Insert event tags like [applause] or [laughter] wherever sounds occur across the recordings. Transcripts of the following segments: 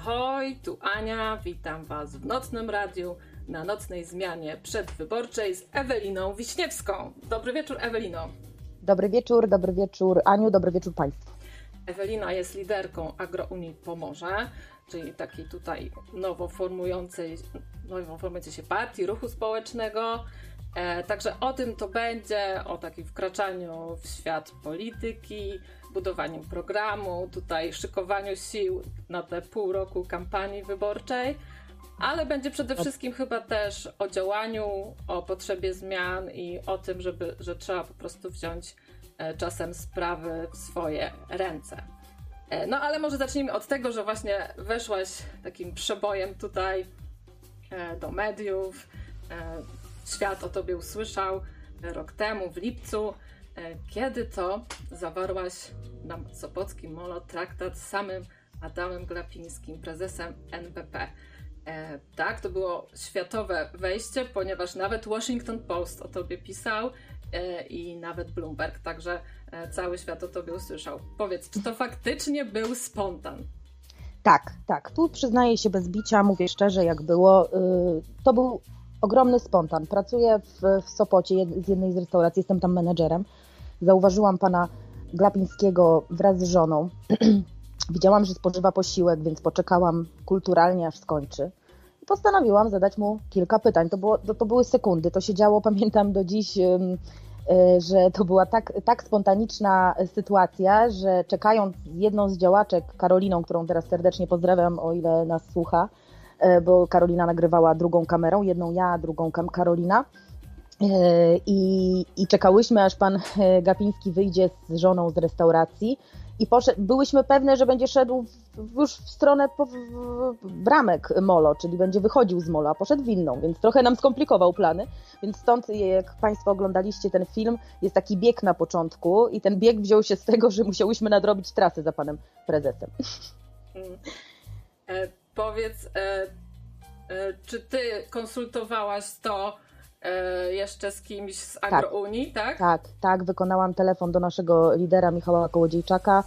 Ahoj, tu Ania, witam Was w Nocnym Radiu na nocnej zmianie przedwyborczej z Eweliną Wiśniewską. Dobry wieczór, Ewelino. Dobry wieczór, dobry wieczór Aniu, dobry wieczór Państwu. Ewelina jest liderką AgroUnii Pomorze, czyli takiej tutaj nowo formującej, nowo formującej się partii, ruchu społecznego. E, także o tym to będzie, o takim wkraczaniu w świat polityki, budowaniu programu, tutaj szykowaniu sił na te pół roku kampanii wyborczej, ale będzie przede wszystkim chyba też o działaniu, o potrzebie zmian i o tym, żeby, że trzeba po prostu wziąć e, czasem sprawy w swoje ręce. E, no ale może zacznijmy od tego, że właśnie weszłaś takim przebojem tutaj e, do mediów. Świat o tobie usłyszał rok temu w lipcu. E, kiedy to zawarłaś na Sopockim Molo traktat z samym Adamem Glapińskim, prezesem NBP. E, tak, to było światowe wejście, ponieważ nawet Washington Post o tobie pisał e, i nawet Bloomberg, także e, cały świat o tobie usłyszał. Powiedz, czy to faktycznie był spontan? Tak, tak. Tu przyznaję się bez bicia, mówię szczerze, jak było. Y, to był ogromny spontan. Pracuję w, w Sopocie, z jednej z restauracji, jestem tam menedżerem. Zauważyłam pana Glapińskiego wraz z żoną. [clears throat] Widziałam, że spożywa posiłek, więc poczekałam kulturalnie, aż skończy. I postanowiłam zadać mu kilka pytań. To, było, to, to były sekundy. To się działo, [laughs] pamiętam do dziś, e, że to była tak, tak spontaniczna sytuacja, że czekając jedną z działaczek, Karoliną, którą teraz serdecznie pozdrawiam, o ile nas słucha, bo Karolina nagrywała drugą kamerą, jedną ja, drugą Karolina. E, I, I czekałyśmy, aż pan e, Gapiński wyjdzie z żoną z restauracji i poszedł, byłyśmy pewne, że będzie szedł w, już w stronę po, w, bramek Molo, czyli będzie wychodził z Molo, a poszedł inną, więc trochę nam skomplikował plany. Więc stąd, jak Państwo oglądaliście ten film, jest taki bieg na początku i ten bieg wziął się z tego, że musiałyśmy nadrobić trasy za panem prezesem. Mm. Powiedz, e, e, czy ty konsultowałaś to E, jeszcze z kimś z. AgroUnii, tak? Tak, tak, tak. Wykonałam telefon do naszego lidera Michała Kołodziejczaka.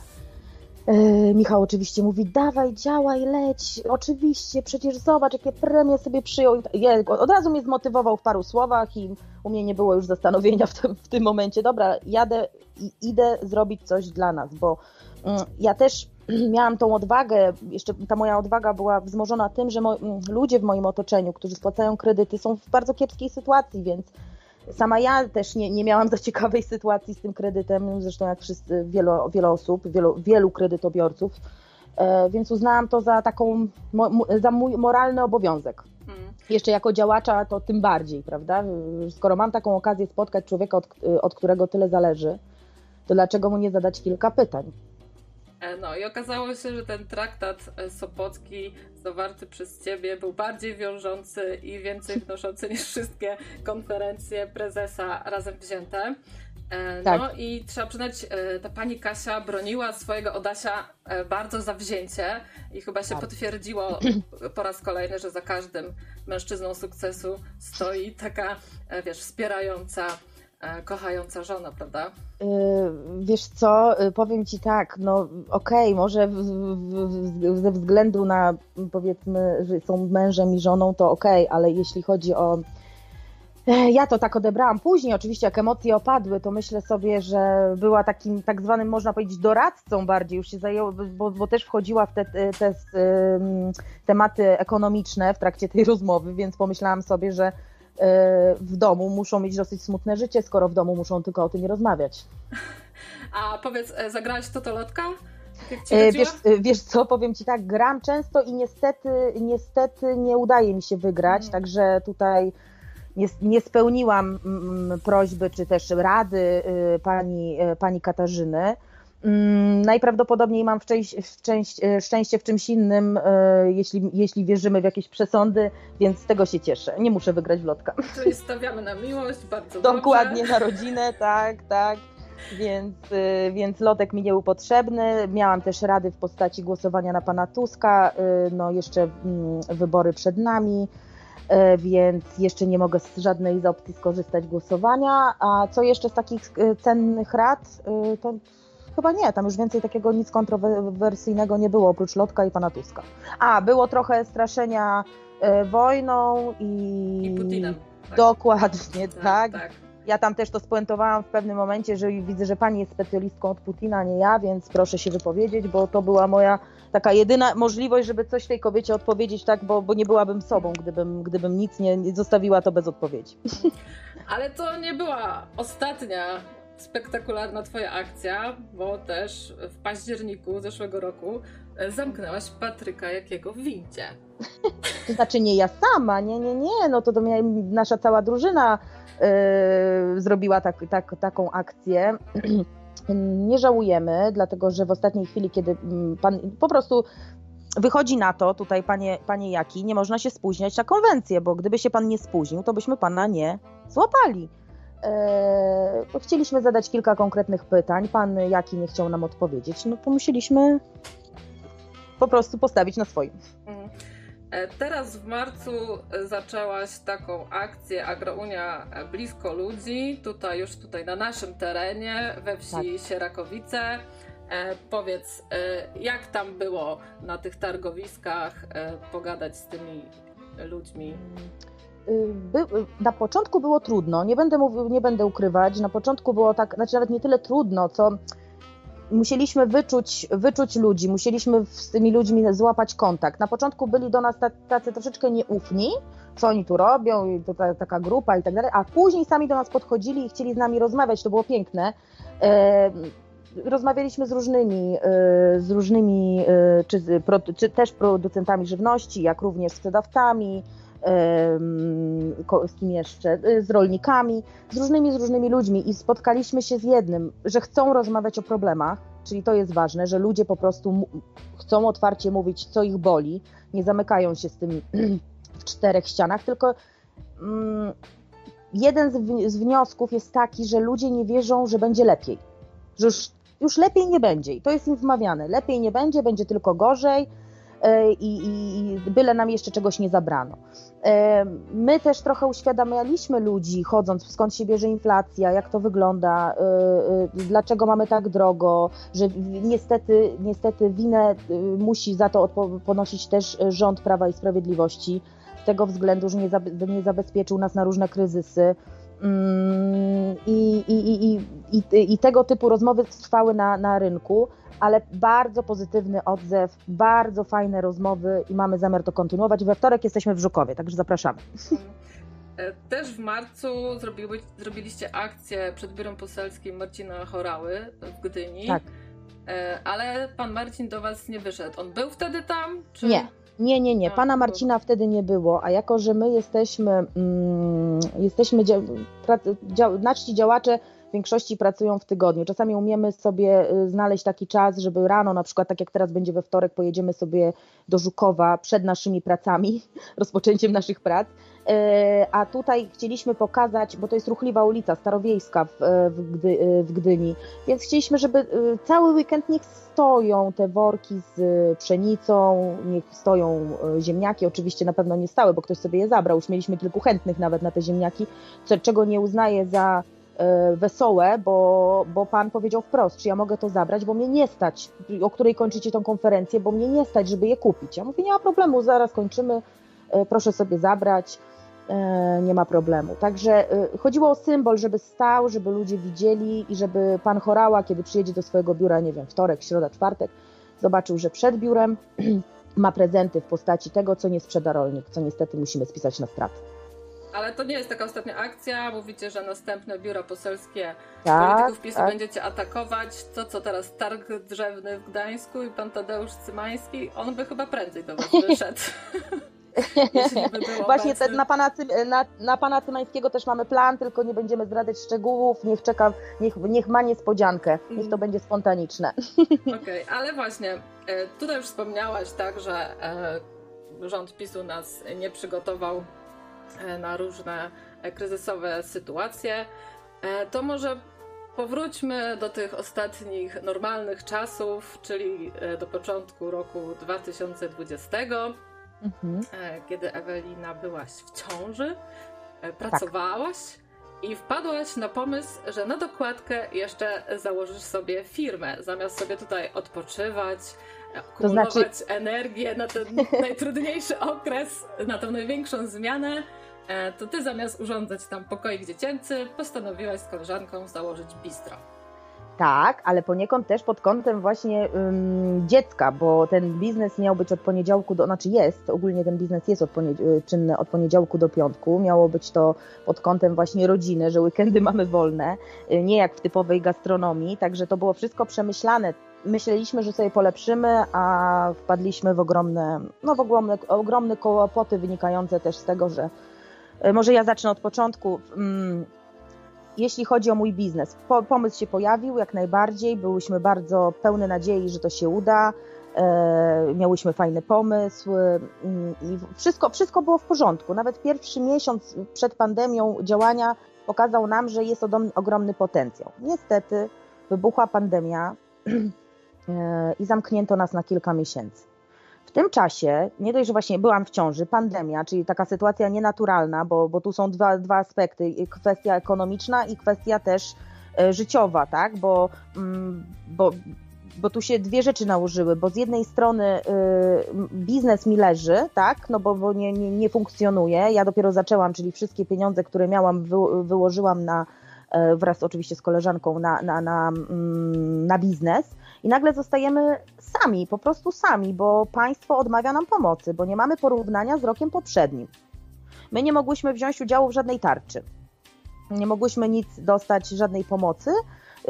Michał oczywiście mówi, dawaj, działaj, leć, oczywiście, przecież zobacz, jakie premie sobie przyjął. Od razu mnie zmotywował w paru słowach i u mnie nie było już zastanowienia w tym, w tym momencie. Dobra, jadę i idę zrobić coś dla nas, bo ja też [clears throat] miałam tą odwagę, jeszcze ta moja odwaga była wzmożona tym, że ludzie w moim otoczeniu, którzy spłacają kredyty, są w bardzo kiepskiej sytuacji, więc sama ja też nie, nie miałam [laughs] za ciekawej sytuacji z tym kredytem, zresztą jak wszyscy, wiele, wiele osób, wielu, wielu kredytobiorców, e, więc uznałam to za taką, za mój moralny obowiązek. Hmm. Jeszcze jako działacza to tym bardziej, prawda? Skoro mam taką okazję spotkać człowieka, od, od którego tyle zależy, to dlaczego mu nie zadać kilka pytań? E, no i okazało się, że ten traktat e, sopocki zawarty przez ciebie był bardziej wiążący i więcej wnoszący niż wszystkie konferencje prezesa razem wzięte. E, no tak. i trzeba przyznać, ta pani Kasia broniła swojego Odasia bardzo zawzięcie i chyba się tak. potwierdziło po raz kolejny, że za każdym mężczyzną sukcesu stoi taka, wiesz, wspierająca kochająca żona, prawda? E, wiesz co, e, powiem ci tak, no okej, okay, może ze względu na powiedzmy, że są mężem i żoną, to okej, okay, ale jeśli chodzi o ja to tak odebrałam później, oczywiście jak emocje opadły, to myślę sobie, że była takim tak zwanym, można powiedzieć, doradcą bardziej, już się zajęło, bo, bo też wchodziła w te, te, te tematy ekonomiczne w trakcie tej rozmowy, więc pomyślałam sobie, że E, w domu muszą mieć dosyć smutne życie, skoro w domu muszą tylko o tym nie rozmawiać. A powiedz, e, zagrałaś to totolotka? E, wiesz, wiesz co, powiem Ci tak, gram często i niestety, niestety nie udaje mi się wygrać, mm. także tutaj nie, nie spełniłam mm, prośby czy też rady pani, pani Katarzyny. Mm, najprawdopodobniej mam e, szczęście w czymś innym, e, jeśli, jeśli wierzymy w jakieś przesądy, więc z tego się cieszę. Nie muszę wygrać w lotka. Czyli stawiamy na miłość, bardzo Dokładnie, dobrze. na rodzinę, tak, tak. Więc, e, więc lotek mi nie był potrzebny. Miałam też rady w postaci głosowania na pana Tuska. No jeszcze mm, wybory przed nami więc jeszcze nie mogę z żadnej z opcji skorzystać głosowania. A co jeszcze z takich cennych rad, to chyba nie, tam już więcej takiego nic kontrowersyjnego nie było, oprócz Lotka i pana Tuska. A, było trochę straszenia e, wojną i... I Putinem. Tak. Dokładnie, tak, tak. tak. Ja tam też to spuentowałam w pewnym momencie, że widzę, że pani jest specjalistką od Putina, nie ja, więc proszę się wypowiedzieć, bo to była moja taka jedyna możliwość, żeby coś tej kobiecie odpowiedzieć, tak, bo, bo nie byłabym sobą, gdybym, gdybym nic nie, nie zostawiła to bez odpowiedzi. Ale to nie była ostatnia spektakularna twoja akcja, bo też w październiku zeszłego roku zamknęłaś Patryka Jakiego w windzie. To znaczy nie ja sama, nie, nie, nie, no to, to nasza cała drużyna yy, zrobiła tak, tak, taką akcję. [clears throat] nie żałujemy, dlatego że w ostatniej chwili, kiedy mm, pan po prostu wychodzi na to, tutaj panie, panie Jaki, nie można się spóźniać na konwencję, bo gdyby się pan nie spóźnił, to byśmy pana nie złapali. Eee, chcieliśmy zadać kilka konkretnych pytań, pan Jaki nie chciał nam odpowiedzieć, no to musieliśmy po prostu postawić na swoim. Mhm. E, teraz w marcu e, zaczęłaś taką akcję Agrounia blisko ludzi, tutaj już tutaj na naszym terenie, we wsi tak. Sierakowice. E, powiedz, e, jak tam było na tych targowiskach e, pogadać z tymi ludźmi? By, na początku było trudno, nie będę mówił, nie będę ukrywać. Na początku było tak, znaczy nawet nie tyle trudno, co musieliśmy wyczuć, wyczuć ludzi, musieliśmy z tymi ludźmi złapać kontakt. Na początku byli do nas tacy troszeczkę nieufni, co oni tu robią, i to ta, taka grupa i tak dalej, a później sami do nas podchodzili i chcieli z nami rozmawiać, to było piękne. E, rozmawialiśmy z różnymi, e, z różnymi e, czy, czy, też producentami żywności, jak również sprzedawcami, z kim jeszcze, z rolnikami, z różnymi, z różnymi ludźmi i spotkaliśmy się z jednym, że chcą rozmawiać o problemach, czyli to jest ważne, że ludzie po prostu chcą otwarcie mówić, co ich boli, nie zamykają się z tym [clears throat] w czterech ścianach, tylko mm, jeden z, wniosków jest taki, że ludzie nie wierzą, że będzie lepiej, że już, już lepiej nie będzie i to jest im wmawiane, lepiej nie będzie, będzie tylko gorzej, i, i byle nam jeszcze czegoś nie zabrano. E, my też trochę uświadamialiśmy ludzi, chodząc, skąd się bierze inflacja, jak to wygląda, e, dlaczego mamy tak drogo, że niestety, niestety winę musi za to ponosić też rząd Prawa i Sprawiedliwości, z tego względu, że nie zabezpieczył nas na różne kryzysy. Mm, I, i, i, tego typu rozmowy trwały na, na rynku ale bardzo pozytywny odzew, bardzo fajne rozmowy i mamy zamiar to kontynuować. We wtorek jesteśmy w Żukowie, także zapraszamy. E, też w marcu zrobiły, zrobiliście akcję przed biurem poselskim Marcina Chorały w Gdyni. Tak. E, ale pan Marcin do was nie wyszedł. On był wtedy tam? Czy... Nie. Nie, nie, nie. Pana Marcina wtedy nie było, a jako, że my jesteśmy, mm, jesteśmy dzia, pra, dzia, działacze większości pracują w tygodniu. Czasami umiemy sobie y, znaleźć taki czas, żeby rano, na przykład tak jak teraz będzie we wtorek, pojedziemy sobie do Żukowa przed naszymi pracami, [laughs] rozpoczęciem naszych prac. Y, a tutaj chcieliśmy pokazać, bo to jest ruchliwa ulica starowiejska w, y, w, Gdy, w Gdyni, więc chcieliśmy, żeby cały weekend niech stoją te worki z pszenicą, niech stoją ziemniaki. Oczywiście na pewno nie stały, bo ktoś sobie je zabrał. Już mieliśmy kilku chętnych nawet na te ziemniaki, czego nie uznaję za E, wesołe, bo, bo pan powiedział wprost, czy ja mogę to zabrać, bo mnie nie stać, o której kończycie tą konferencję, bo mnie nie stać, żeby je kupić. Ja mówię, nie ma problemu, zaraz kończymy, e, proszę sobie zabrać, e, nie ma problemu. Także chodziło o symbol, żeby stał, żeby ludzie widzieli i żeby pan Chorała, kiedy przyjedzie do swojego biura, nie wiem, wtorek, środa, czwartek, zobaczył, że przed biurem [clears throat] ma prezenty w postaci tego, co nie sprzeda rolnik, co niestety musimy spisać na stratę. Ale to nie jest taka ostatnia akcja. Mówicie, że następne biura poselskie tak, polityków PiSu tak. będziecie atakować. To co teraz? Targ drzewny w Gdańsku i pan Tadeusz Cymański? On by chyba prędzej do was [laughs] wyszedł. [laughs] [laughs] [laughs] Właśnie te, na, pana, na, na pana Cymańskiego też mamy plan, tylko nie będziemy zdradzać szczegółów. Niech czeka, niech, niech ma niespodziankę. Niech to mm. będzie spontaniczne. [laughs] Okej, okay, ale właśnie, e, tutaj już wspomniałaś tak, że e, rząd PiSu nas nie przygotował E, na różne kryzysowe sytuacje, to może powróćmy do tych ostatnich normalnych czasów, czyli do początku roku 2020, mhm. kiedy Ewelina byłaś w ciąży, pracowałaś. i wpadłaś na pomysł, że na dokładkę jeszcze założysz sobie firmę, zamiast sobie tutaj odpoczywać, kumulować to znaczy... energię na ten [laughs] najtrudniejszy okres, na tą największą zmianę, e, to ty zamiast urządzać tam pokoik dziecięcy, postanowiłaś z koleżanką założyć bistro. Tak, ale poniekąd też pod kątem właśnie um, dziecka, bo ten biznes miał być od poniedziałku do, znaczy jest, ogólnie ten biznes jest od y, czynny od poniedziałku do piątku, miało być to pod kątem właśnie rodziny, że weekendy [laughs] mamy wolne, y, nie jak w typowej gastronomii, także to było wszystko przemyślane. Myśleliśmy, że sobie polepszymy, a wpadliśmy w ogromne, no w ogromne, ogromne kłopoty wynikające też z tego, że y, może ja zacznę od początku. Um, jeśli chodzi o mój biznes, pomysł się pojawił jak najbardziej, byłyśmy bardzo pełne nadziei, że to się uda, e, miałyśmy fajny pomysł mm, i wszystko, wszystko było w porządku. Nawet pierwszy miesiąc przed pandemią działania pokazał nam, że jest ogromny potencjał. Niestety wybuchła pandemia [clears throat] e, i zamknięto nas na kilka miesięcy. Tym czasie, nie dość, że właśnie byłam w ciąży, pandemia, czyli taka sytuacja nienaturalna, bo, bo tu są dwa, dwa aspekty, kwestia ekonomiczna i kwestia też e, życiowa, tak, bo, mm, bo, bo tu się dwie rzeczy nałożyły, bo z jednej strony y, biznes mi leży, tak, no bo, bo nie, nie, nie funkcjonuje, ja dopiero zaczęłam, czyli wszystkie pieniądze, które miałam, wy, wyłożyłam na, e, wraz oczywiście z koleżanką na, na, na, mm, na biznes i nagle zostajemy sami, po prostu sami, bo państwo odmawia nam pomocy, bo nie mamy porównania z rokiem poprzednim. My nie mogłyśmy wziąć udziału w żadnej tarczy. Nie mogłyśmy nic dostać, żadnej pomocy.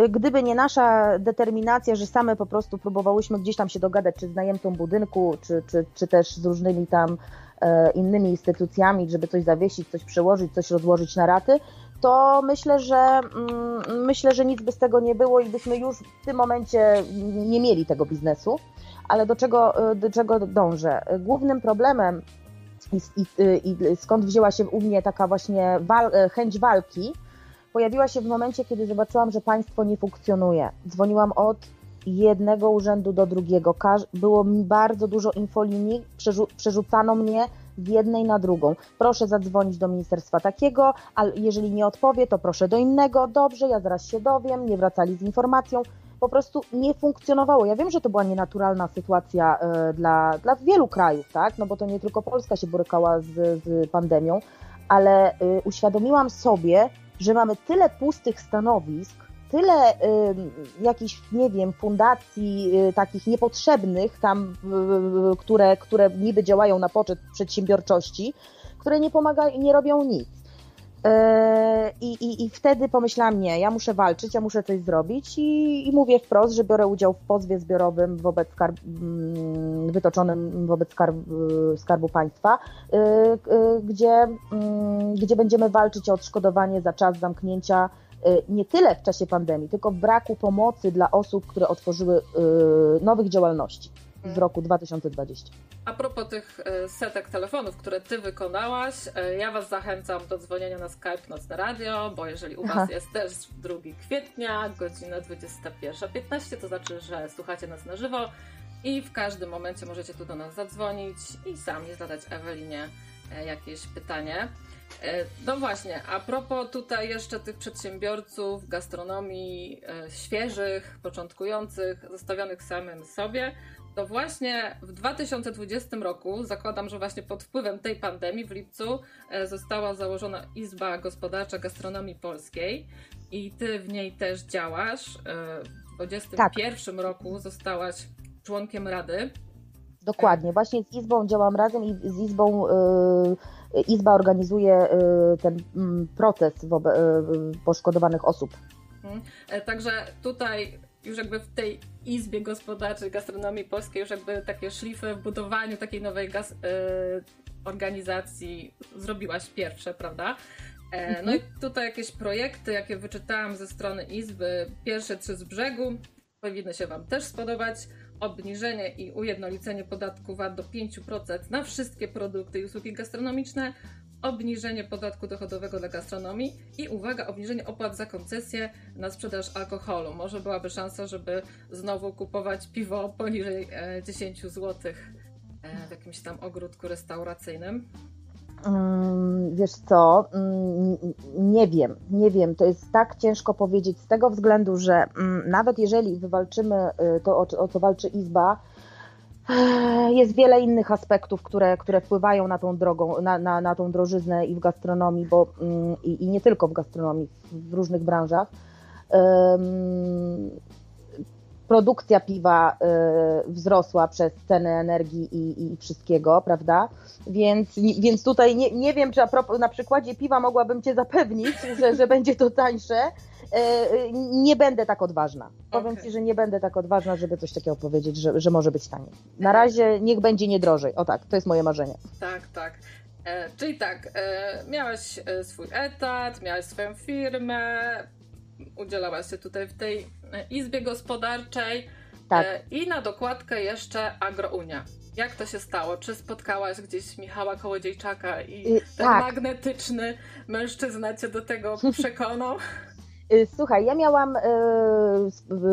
Gdyby nie nasza determinacja, że same po prostu próbowałyśmy gdzieś tam się dogadać, czy z najemcą budynku, czy, czy, czy też z różnymi tam e, innymi instytucjami, żeby coś zawiesić, coś przełożyć, coś rozłożyć na raty, to myślę, że mm, myślę, że nic by z tego nie było i byśmy już w tym momencie nie mieli tego biznesu. Ale do czego, do czego dążę? Głównym problemem i, i, i skąd wzięła się u mnie taka właśnie wal, chęć walki, pojawiła się w momencie, kiedy zobaczyłam, że państwo nie funkcjonuje. Dzwoniłam od jednego urzędu do drugiego. Było mi bardzo dużo infolinii, przerzucano mnie z jednej na drugą. Proszę zadzwonić do ministerstwa takiego, ale jeżeli nie odpowie, to proszę do innego. Dobrze, ja zaraz się dowiem. Nie wracali z informacją. Po prostu nie funkcjonowało. Ja wiem, że to była nienaturalna sytuacja y, dla, dla wielu krajów, tak? No bo to nie tylko Polska się borykała z, z pandemią, ale y, uświadomiłam sobie, że mamy tyle pustych stanowisk, tyle y, jakichś, nie wiem, fundacji y, takich niepotrzebnych tam, y, które, które niby działają na poczet przedsiębiorczości, które nie pomagają nie robią nic. I, i, I wtedy pomyślałam, nie, ja muszę walczyć, ja muszę coś zrobić i, i mówię wprost, że biorę udział w pozwie zbiorowym wobec skarb, mm, wytoczonym wobec skarb, Skarbu Państwa, gdzie, mm, gdzie będziemy walczyć o odszkodowanie za czas zamknięcia Y, nie tyle w czasie pandemii, tylko w braku pomocy dla osób, które otworzyły y, nowych działalności w roku 2020. A propos tych y, setek telefonów, które ty wykonałaś, ja was zachęcam do dzwonienia na Skype Nocne Radio, bo jeżeli u was Aha. jest też 2 kwietnia, godzina 21.15, to znaczy, że słuchacie nas na żywo i w każdym momencie możecie tu do nas zadzwonić i sami zadać Ewelinie jakieś pytanie. E, no właśnie, a propos tutaj jeszcze tych przedsiębiorców gastronomii e, świeżych, początkujących, zostawionych samym sobie, to właśnie w 2020 roku, zakładam, że właśnie pod wpływem tej pandemii w lipcu e, została założona Izba Gospodarcza Gastronomii Polskiej i ty w niej też działasz. W 2021 tak. roku zostałaś członkiem Rady. Dokładnie, właśnie z Izbą działam razem i z Izbą yy Izba organizuje y, ten mm, proces y, poszkodowanych osób. Mhm. E, także tutaj już jakby w tej Izbie Gospodarczej Gastronomii Polskiej już jakby takie szlify w budowaniu takiej nowej gaz, y, organizacji zrobiłaś pierwsze, prawda? E, no i mhm. tutaj jakieś projekty, jakie wyczytałam ze strony Izby, pierwsze trzy z brzegu, powinny się Wam też spodobać obniżenie i ujednolicenie podatku VAT do 5% na wszystkie produkty i usługi gastronomiczne, obniżenie podatku dochodowego dla gastronomii i uwaga, obniżenie opłat za koncesję na sprzedaż alkoholu. Może byłaby szansa, żeby znowu kupować piwo poniżej 10 e, zł e, w jakimś tam ogródku restauracyjnym. Mm, wiesz co, mm, nie wiem, nie wiem. To jest tak ciężko powiedzieć z tego względu, że mm, nawet jeżeli wywalczymy y, to, o co walczy Izba, jest wiele innych aspektów, które, które wpływają na tą drogą, na, na, na tą drożyznę i w gastronomii, bo i, i nie tylko w gastronomii, w różnych branżach produkcja piwa y, wzrosła przez ceny energii i, i wszystkiego, prawda? Więc, więc tutaj nie, nie wiem, czy na przykładzie piwa mogłabym Cię zapewnić, [laughs] że, że będzie to tańsze. Y, y, nie będę tak odważna. Powiem okay. Ci, że nie będę tak odważna, żeby coś takiego powiedzieć, że, że może być taniej. Na razie niech będzie nie drożej. O tak, to jest moje marzenie. Tak, tak. E, czyli tak, e, miałeś e, swój etat, miałeś swoją firmę, udzielałaś się tutaj w tej e, izbie gospodarczej tak. E, i na dokładkę jeszcze Agrounia. Jak to się stało? Czy spotkałaś gdzieś Michała Kołodziejczaka i y, ten tak. magnetyczny mężczyzna cię do tego [laughs] przekonał? Y, słuchaj, ja miałam y,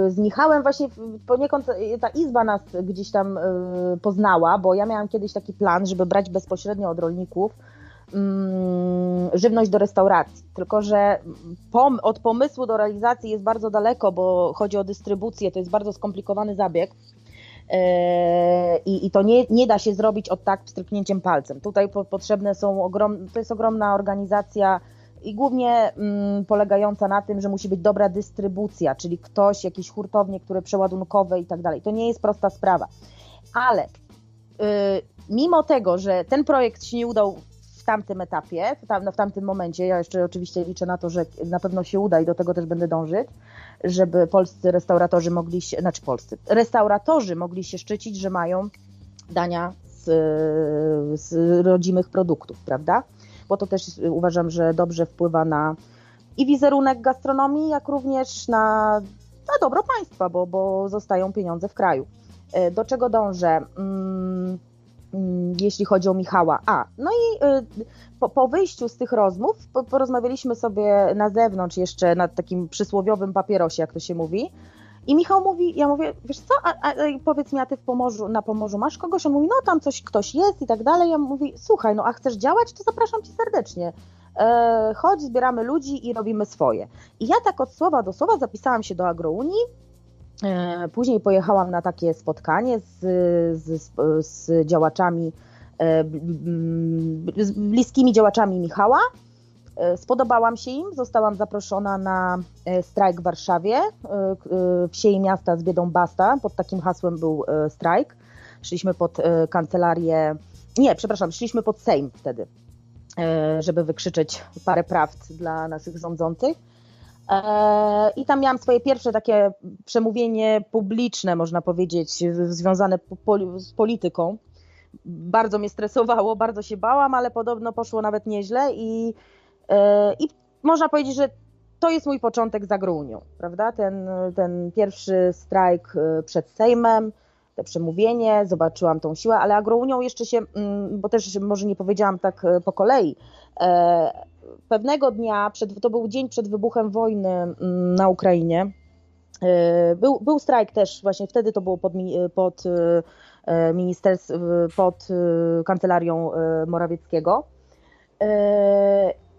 z Michałem właśnie poniekąd ta izba nas gdzieś tam poznała, bo ja miałam kiedyś taki plan, żeby brać bezpośrednio od rolników żywność do restauracji. Tylko, że pom od pomysłu do realizacji jest bardzo daleko, bo chodzi o dystrybucję, to jest bardzo skomplikowany zabieg. E, I, I, to nie, nie da się zrobić od tak stryknięciem palcem. Tutaj po, potrzebne są ogromne, to jest ogromna organizacja i głównie mm, polegająca na tym, że musi być dobra dystrybucja, czyli ktoś, jakieś hurtownie, które przeładunkowe i tak dalej. To nie jest prosta sprawa. Ale y, mimo tego, że ten projekt się nie udał tamtym etapie, w, tam, no w tamtym momencie, ja jeszcze oczywiście liczę na to, że na pewno się uda i do tego też będę dążyć, żeby polscy restauratorzy mogli się, znaczy polscy, restauratorzy mogli się szczycić, że mają dania z, z rodzimych produktów, prawda? Bo to też uważam, że dobrze wpływa na i wizerunek gastronomii, jak również na, na dobro państwa, bo, bo zostają pieniądze w kraju. E, do czego dążę? Hmm, Mm, jeśli chodzi o Michała. A, no i y, po, po wyjściu z tych rozmów porozmawialiśmy sobie na zewnątrz jeszcze na takim przysłowiowym papierosie, jak to się mówi. I Michał mówi, ja mówię, wiesz co, a, a, powiedz mi, a ty w Pomorzu, na Pomorzu masz kogoś? On mówi, no tam coś, ktoś jest i tak dalej. Ja mówię, słuchaj, no a chcesz działać, to zapraszam cię serdecznie. E, chodź, zbieramy ludzi i robimy swoje. I ja tak od słowa do słowa zapisałam się do Agrounii, E, później pojechałam na takie spotkanie z, z, z działaczami, e, z bliskimi działaczami Michała. E, spodobałam się im, zostałam zaproszona na strajk w Warszawie, wsie miasta z biedą basta, pod takim hasłem był strajk. Szliśmy pod kancelarię, nie, przepraszam, szliśmy pod Sejm wtedy, żeby wykrzyczeć parę prawd dla naszych rządzących. E, I tam miałam swoje pierwsze takie przemówienie publiczne, można powiedzieć, związane z polityką. Bardzo mnie stresowało, bardzo się bałam, ale podobno poszło nawet nieźle i, e, i można powiedzieć, że to jest mój początek z Agrounią, prawda? Ten, ten pierwszy strajk e, przed Sejmem, te przemówienie, zobaczyłam tą siłę, ale Agrounią jeszcze się, mm, bo też może nie powiedziałam tak po kolei, pewnego dnia, przed, to był dzień przed wybuchem wojny mm, na Ukrainie, e, był, był strajk też, właśnie wtedy to było pod, pod e, ministerstw, pod kancelarią Morawieckiego.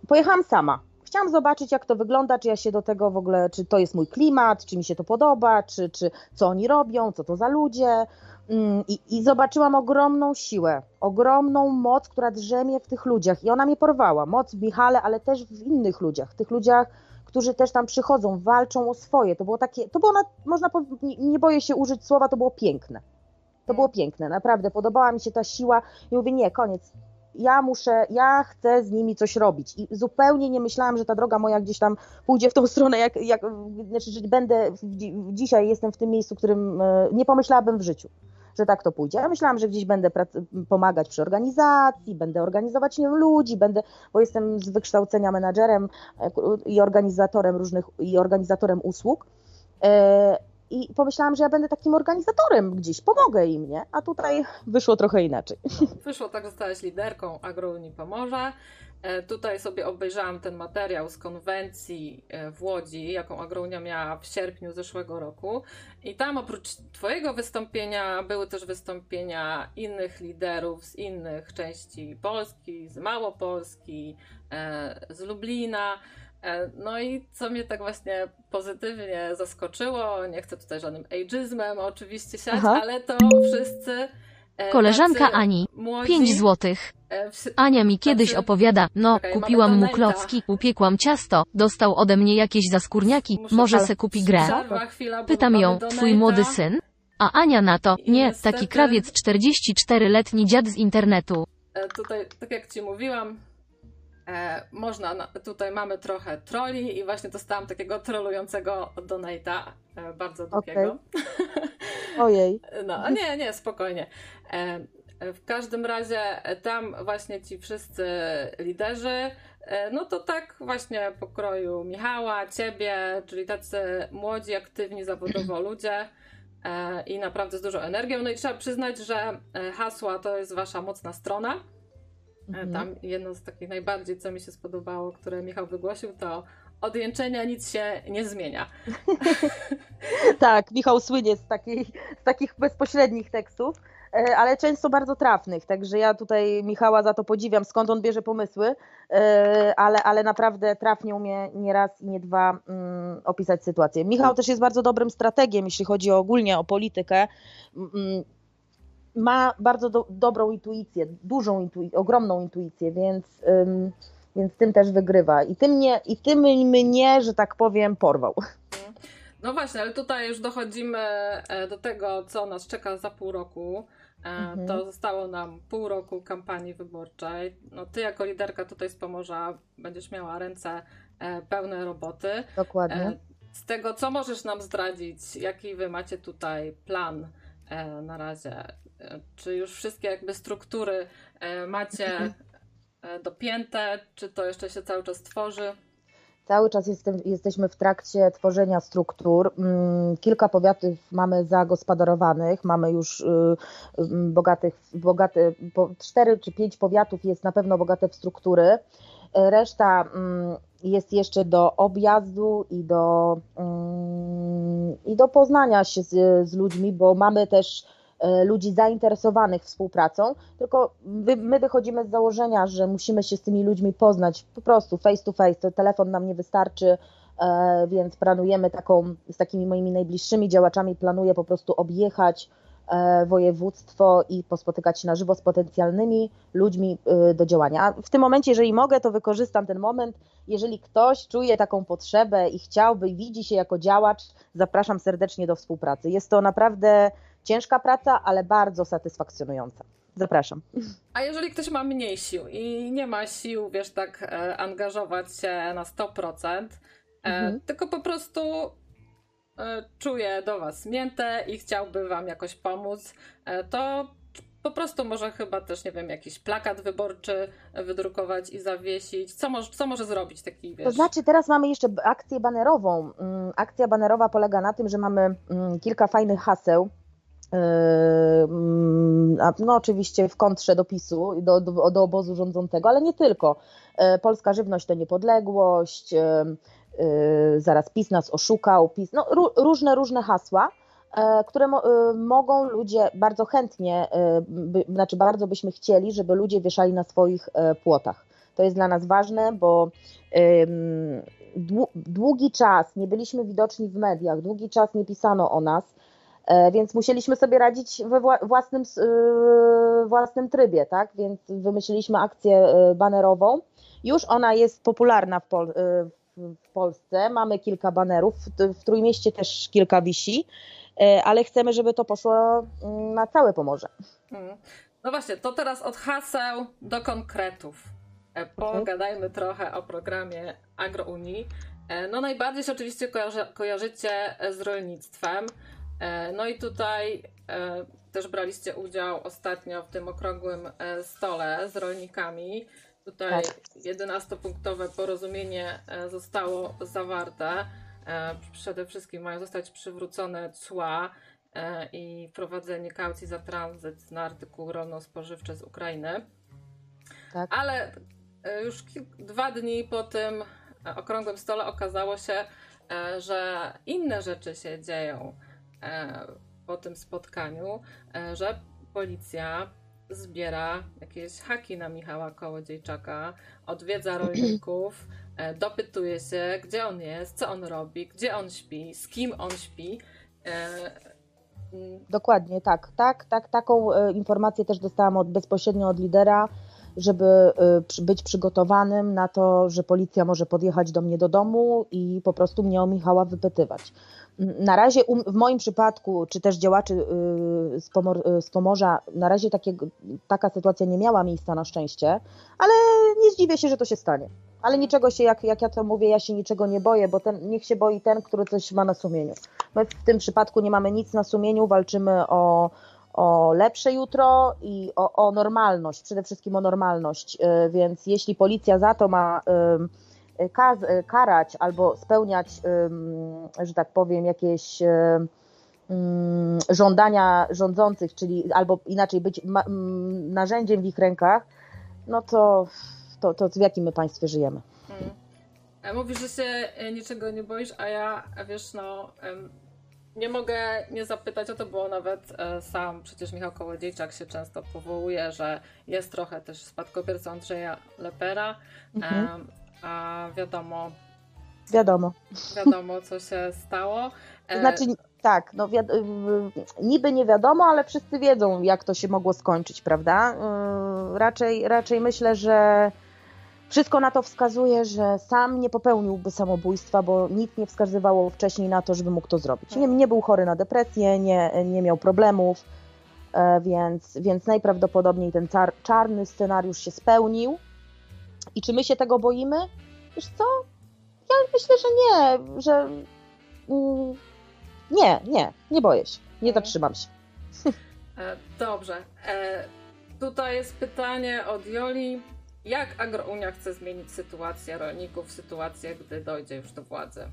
Pojechałam sama. Chciałam zobaczyć, jak to wygląda, czy ja się do tego w ogóle, czy to jest mój klimat, czy mi się to podoba, czy, czy co oni robią, co to za ludzie. Mm, I, I, zobaczyłam ogromną siłę, ogromną moc, która drzemie w tych ludziach. I ona mnie porwała. Moc w Michale, ale też w innych ludziach. Tych ludziach, którzy też tam przychodzą, walczą o swoje. To było takie, to było, na, można powiedzieć, nie boję się użyć słowa, to było piękne. To było piękne, naprawdę. Podobała mi się ta siła i mówię, nie, koniec. Ja muszę, ja chcę z nimi coś robić. I zupełnie nie myślałam, że ta droga moja gdzieś tam pójdzie w tą stronę, jak, jak znaczy, że będę, dzisiaj jestem w tym miejscu, którym e, nie pomyślałabym w życiu że tak to pójdzie. Ja myślałam, że gdzieś będę pomagać przy organizacji, będę organizować nie wiem, ludzi, będę, bo jestem z wykształcenia menadżerem e, i organizatorem różnych i organizatorem usług. I pomyślałam, że ja będę takim organizatorem gdzieś, pomogę im, nie? A tutaj wyszło trochę inaczej. No, wyszło tak, zostałaś liderką AgroUni Pomorze. E, tutaj sobie obejrzałam ten materiał z konwencji e, w Łodzi, jaką Agrounia miała w sierpniu zeszłego roku. I tam oprócz Twojego wystąpienia były też wystąpienia innych liderów z innych części Polski, z Małopolski, e, z Lublina. No i co mnie tak właśnie pozytywnie zaskoczyło, nie chcę tutaj żadnym ageizmem oczywiście siać, Aha. ale to wszyscy E, Koleżanka Ani. Pięć złotych. E, Ania mi kiedyś opowiada, no, kupiłam mu klocki, upiekłam ciasto, dostał ode mnie jakieś zaskórniaki, może se kupi grę. Pytam ją, twój młody syn? A Ania na to, nie, taki krawiec 44-letni dziad z internetu. E, tutaj, tak jak Ci mówiłam, E, można, tutaj mamy trochę troli i właśnie dostałam takiego trolującego donata, e, bardzo długiego. Okay. [laughs] Ojej. No, nie, nie, spokojnie. E, w każdym razie tam właśnie ci wszyscy liderzy, e, no to tak właśnie pokroju Michała, ciebie, czyli tacy młodzi, aktywni zawodowo [clears throat] ludzie e, i naprawdę z dużą energią. No i trzeba przyznać, że e, hasła to jest wasza mocna strona. Mhm. Tam jedno z takich najbardziej, co mi się spodobało, które Michał wygłosił, to od jęczenia nic się nie zmienia. [laughs] tak, Michał słynie z, takiej, z takich bezpośrednich tekstów, e, ale często bardzo trafnych, także ja tutaj Michała za to podziwiam, skąd on bierze pomysły, e, ale, ale naprawdę trafnie umie nie raz i nie dwa mm, opisać sytuację. Michał też jest bardzo dobrym strategiem, jeśli chodzi ogólnie o politykę mm, ma bardzo do, dobrą intuicję, dużą intuicję, ogromną intuicję, więc, ym, więc tym też wygrywa. I tym, nie, I tym mnie, że tak powiem, porwał. No właśnie, ale tutaj już dochodzimy e, do tego, co nas czeka za pół roku. E, mhm. To zostało nam pół roku kampanii wyborczej. No ty jako liderka tutaj z Pomorza będziesz miała ręce e, pełne roboty. Dokładnie. Z tego, co możesz nam zdradzić, jaki wy macie tutaj plan na razie? Czy już wszystkie jakby struktury e, macie e, dopięte, czy to jeszcze się cały czas tworzy? Cały czas jestem, jesteśmy w trakcie tworzenia struktur. Mm, kilka powiatów mamy zagospodarowanych, mamy już y, y, bogatych, bogate, cztery czy pięć powiatów jest na pewno bogate w struktury. E, reszta mm, jest jeszcze do objazdu i do, mm, i do poznania się z, z ludźmi, bo mamy też ludzi zainteresowanych współpracą, tylko my wychodzimy z założenia, że musimy się z tymi ludźmi poznać po prostu face to face, to telefon nam nie wystarczy, e, więc planujemy taką, z takimi moimi najbliższymi działaczami, planuję po prostu objechać e, województwo i pospotykać się na żywo z potencjalnymi ludźmi do działania. W tym momencie, jeżeli mogę, to wykorzystam ten moment. Jeżeli ktoś czuje taką potrzebę i chciałby widzi się jako działacz, zapraszam serdecznie do współpracy. Jest to naprawdę Ciężka praca, ale bardzo satysfakcjonująca. Zapraszam. A jeżeli ktoś ma mniej sił i nie ma sił, wiesz, tak e, angażować się na 100%, e, mhm. tylko po prostu e, czuje do Was miętę i chciałby Wam jakoś pomóc, to po prostu może chyba też, nie wiem, jakiś plakat wyborczy wydrukować i zawiesić. Co, może, co może zrobić taki, wiesz? To znaczy teraz mamy jeszcze akcję banerową. Mm, akcja banerowa polega na tym, że mamy mm, kilka fajnych haseł, no oczywiście w kontrze do PiSu, do, do, do obozu rządzącego, ale nie tylko. E, polska żywność to niepodległość, e, e, zaraz PiS nas oszukał, PiS, no różne, różne hasła, które mogą ludzie bardzo chętnie, by, znaczy bardzo byśmy chcieli, żeby ludzie wieszali na swoich płotach. To jest dla nas ważne, bo długi czas nie byliśmy widoczni w mediach, długi czas nie pisano o nas, E, więc musieliśmy sobie radzić we własnym, e, własnym trybie, tak? Więc wymyśliliśmy akcję e, banerową. Już ona jest popularna w, Pol w Polsce. Mamy kilka banerów, w Trójmieście też kilka wisi, ale chcemy, żeby to poszło mm, na całe Pomorze. Hmm. No właśnie, to teraz od haseł do konkretów. Pogadajmy trochę o programie AgroUnii. No najbardziej się oczywiście kojarzy, kojarzycie z rolnictwem. E, no i tutaj e, też braliście udział ostatnio w tym okrągłym e, stole z rolnikami. Tutaj tak. 11-punktowe porozumienie zostało zawarte. Przede wszystkim mają zostać przywrócone cła i wprowadzenie kaucji za tranzyt na artykuły rolno-spożywcze z Ukrainy. Tak. Ale już dwa dni po tym okrągłym stole okazało się, że inne rzeczy się dzieją po tym spotkaniu, że policja zbiera jakieś haki na Michała Kołodziejczaka, odwiedza rolników, e, dopytuje się, gdzie on jest, co on robi, gdzie on śpi, z kim on śpi. E, mm. Dokładnie, tak, tak, tak. Taką e, informację też dostałam od, bezpośrednio od lidera, żeby być przygotowanym na to, że policja może podjechać do mnie do domu i po prostu mnie o Michała wypytywać. Na razie w moim przypadku, czy też działaczy y, z, Pomor y, z Pomorza, na razie taka sytuacja nie miała miejsca na szczęście, ale nie zdziwię się, że to się stanie. Ale niczego się, jak, jak ja to mówię, ja się niczego nie boję, bo ten, niech się boi ten, który coś ma na sumieniu. My w tym przypadku nie mamy nic na sumieniu, walczymy o, o lepsze jutro i o, o normalność, przede wszystkim o normalność. Y, więc jeśli policja za to ma kaz, karać albo spełniać, że tak powiem, jakieś żądania rządzących, czyli albo inaczej być narzędziem w ich rękach, no to, to, to w jakim my państwie żyjemy? Hmm. Mówisz, że się e, niczego nie boisz, a ja, wiesz, no nie mogę nie zapytać o to, bo nawet e, sam przecież Michał Kołodziejczak się często powołuje, że jest trochę też spadkobiercą Andrzeja Lepera. Mhm a wiadomo. Wiadomo. Wiadomo, co się stało. To znaczy, tak, no wi- niby nie wiadomo, ale wszyscy wiedzą, jak to się mogło skończyć, prawda? Yy, raczej, raczej myślę, że wszystko na to wskazuje, że sam nie popełniłby samobójstwa, bo nic nie wskazywało wcześniej na to, żeby mógł to zrobić. Nie, nie był chory na depresję, nie, nie miał problemów, e, więc, więc najprawdopodobniej ten czarny scenariusz się spełnił. I czy my się tego boimy? Wiesz co? Ja myślę, że nie, że mm, nie, nie, nie boję się, nie zatrzymam się. E, dobrze. E, tutaj jest pytanie od Joli. Jak Agrounia chce zmienić sytuację rolników, sytuację, gdy dojdzie już do władzy?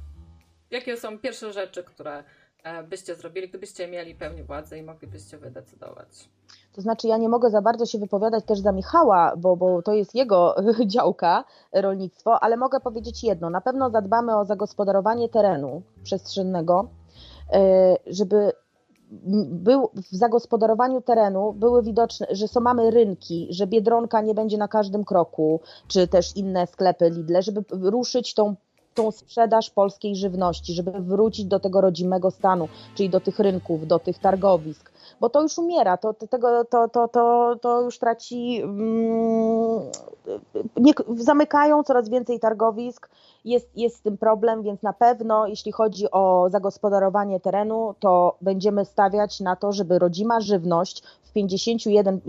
Jakie są pierwsze rzeczy, które e, byście zrobili, gdybyście mieli pełni władzy i moglibyście wydecydować? To znaczy, ja nie mogę za bardzo się wypowiadać też za Michała, bo, bo to jest jego [laughs] działka, rolnictwo, ale mogę powiedzieć jedno. Na pewno zadbamy o zagospodarowanie terenu przestrzennego, e, żeby był w zagospodarowaniu terenu były widoczne, że są mamy rynki, że Biedronka nie będzie na każdym kroku, czy też inne sklepy Lidle, żeby ruszyć tą tą sprzedaż polskiej żywności, żeby wrócić do tego rodzimego stanu, czyli do tych rynków, do tych targowisk, bo to już umiera, to, tego, to, to, to, to już traci, mm, nie, zamykają coraz więcej targowisk, jest, jest z tym problem, więc na pewno jeśli chodzi o zagospodarowanie terenu, to będziemy stawiać na to, żeby rodzima żywność w 51,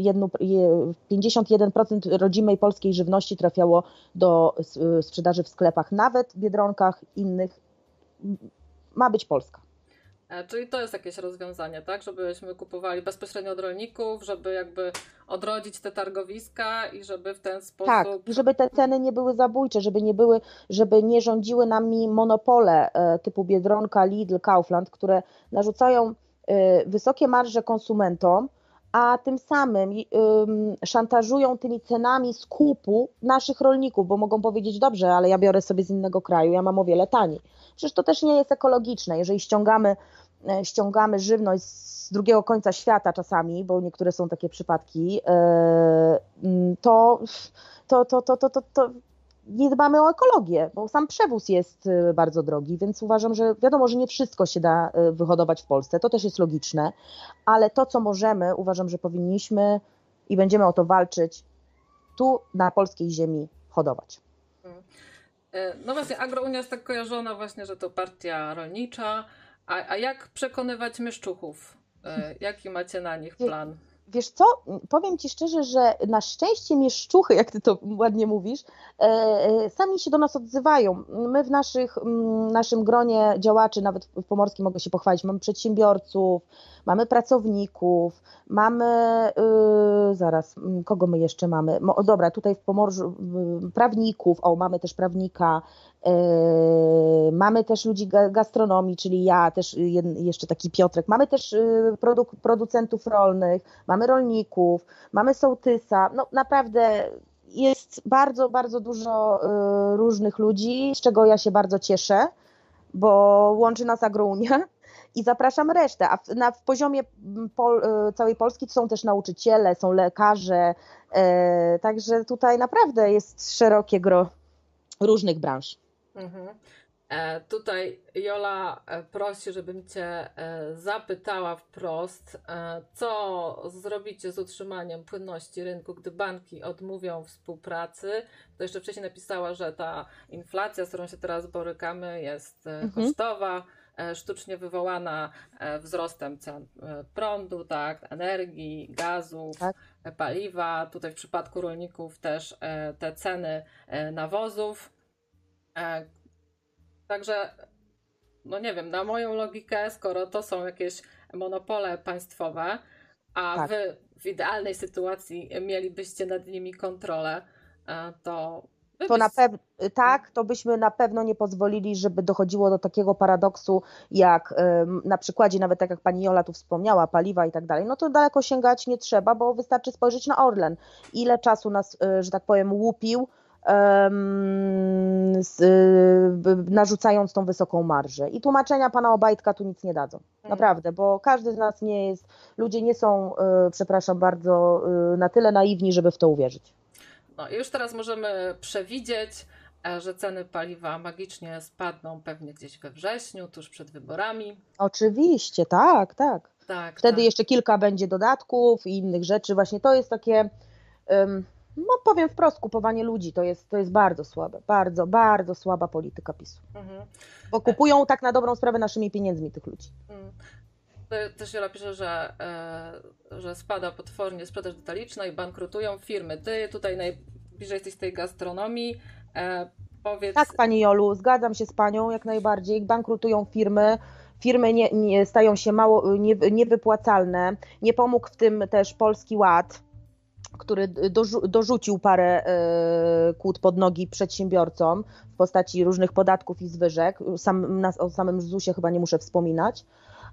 51% rodzimej polskiej żywności trafiało do sprzedaży w sklepach, nawet Biedronkach innych. Ma być Polska. E, czyli to jest jakieś rozwiązanie, tak? Żebyśmy kupowali bezpośrednio od rolników, żeby jakby odrodzić te targowiska i żeby w ten sposób. Tak, i żeby te ceny nie były zabójcze, żeby nie były, żeby nie rządziły nami monopole e, typu Biedronka, Lidl, Kaufland, które narzucają e, wysokie marże konsumentom, a tym samym szantażują tymi cenami skupu naszych rolników, bo mogą powiedzieć, dobrze, ale ja biorę sobie z innego kraju, ja mam o wiele taniej. Przecież to też nie jest ekologiczne, jeżeli ściągamy, e, ściągamy żywność z drugiego końca świata czasami, bo niektóre są takie przypadki, to, to, to, to, to, to, to nie dbamy o ekologię, bo sam przewóz jest y, bardzo drogi, więc uważam, że wiadomo, że nie wszystko się da y, wyhodować w Polsce, to też jest logiczne, ale to, co możemy, uważam, że powinniśmy i będziemy o to walczyć, tu na polskiej ziemi hodować. E, no właśnie, Agrounia jest tak kojarzona właśnie, że to partia rolnicza, a, a jak przekonywać mieszczuchów? E, jaki macie na nich plan? Wiesz co, powiem Ci szczerze, że na szczęście mieszczuchy, jak Ty to ładnie mówisz, e, e, sami się do nas odzywają. My w naszych, naszym gronie działaczy, nawet w Pomorskim mogę się pochwalić, mamy przedsiębiorców, mamy pracowników, mamy, yy, zaraz, kogo my jeszcze mamy? O, dobra, tutaj w Pomorzu prawników, o, mamy też prawnika, yy, mamy też ludzi gastronomii, czyli ja, też jeszcze taki Piotrek, mamy też yy, produ producentów rolnych, mamy rolników, mamy sołtysa, no naprawdę jest bardzo, bardzo dużo y, różnych ludzi, z czego ja się bardzo cieszę, bo łączy nas agrounia [laughs] i zapraszam resztę. A w, na, w poziomie pol, y, całej Polski są też nauczyciele, są lekarze, e, także tutaj naprawdę jest szerokie gro różnych branż. Mhm. E, tutaj Jola e, prosi, żebym Cię e, zapytała wprost, co zrobicie z utrzymaniem płynności rynku, gdy banki odmówią współpracy. To jeszcze wcześniej napisała, że ta inflacja, z którą się teraz borykamy, jest mhm. kosztowa sztucznie wywołana wzrostem cen prądu, tak, energii, gazów, tak. paliwa. Tutaj w przypadku rolników też te ceny nawozów. Także, no nie wiem, na moją logikę, skoro to są jakieś monopole państwowe, a tak. wy w idealnej sytuacji mielibyście nad nimi kontrolę, to to na pewno tak, to byśmy na pewno nie pozwolili, żeby dochodziło do takiego paradoksu, jak na przykładzie, nawet tak jak pani Jola tu wspomniała, paliwa i tak dalej, no to daleko sięgać nie trzeba, bo wystarczy spojrzeć na Orlen. Ile czasu nas, e, że tak powiem, łupił, z, narzucając tą wysoką marżę. I tłumaczenia pana Obajtka tu nic nie dadzą. Mhm. Naprawdę, bo każdy z nas nie jest, ludzie nie są, e, przepraszam bardzo, e, na tyle naiwni, żeby w to uwierzyć. No już teraz możemy przewidzieć, e, że ceny paliwa magicznie spadną pewnie gdzieś we wrześniu, tuż przed wyborami. Oczywiście, tak, tak. tak Wtedy tak. jeszcze kilka będzie dodatków i innych rzeczy. Właśnie to jest takie, um, no powiem wprost, kupowanie ludzi to jest, to jest bardzo słabe, bardzo, bardzo słaba polityka PiSu. Mhm. Bo kupują tak na dobrą sprawę naszymi pieniędzmi tych ludzi. Mhm. Też Jola pisze, że, e, że spada potwornie sprzedaż detaliczna i bankrutują firmy. Ty tutaj najbliżej jesteś tej gastronomii. E, powiedz... Tak, Pani Jolu, zgadzam się z Panią jak najbardziej. Bankrutują firmy firmy nie, nie, stają się mało nie, niewypłacalne. Nie pomógł w tym też Polski Ład, który dorzu, dorzucił parę y, kłód pod nogi przedsiębiorcom w postaci różnych podatków i zwyżek. Sam, nas, o samym ZUS-ie chyba nie muszę wspominać.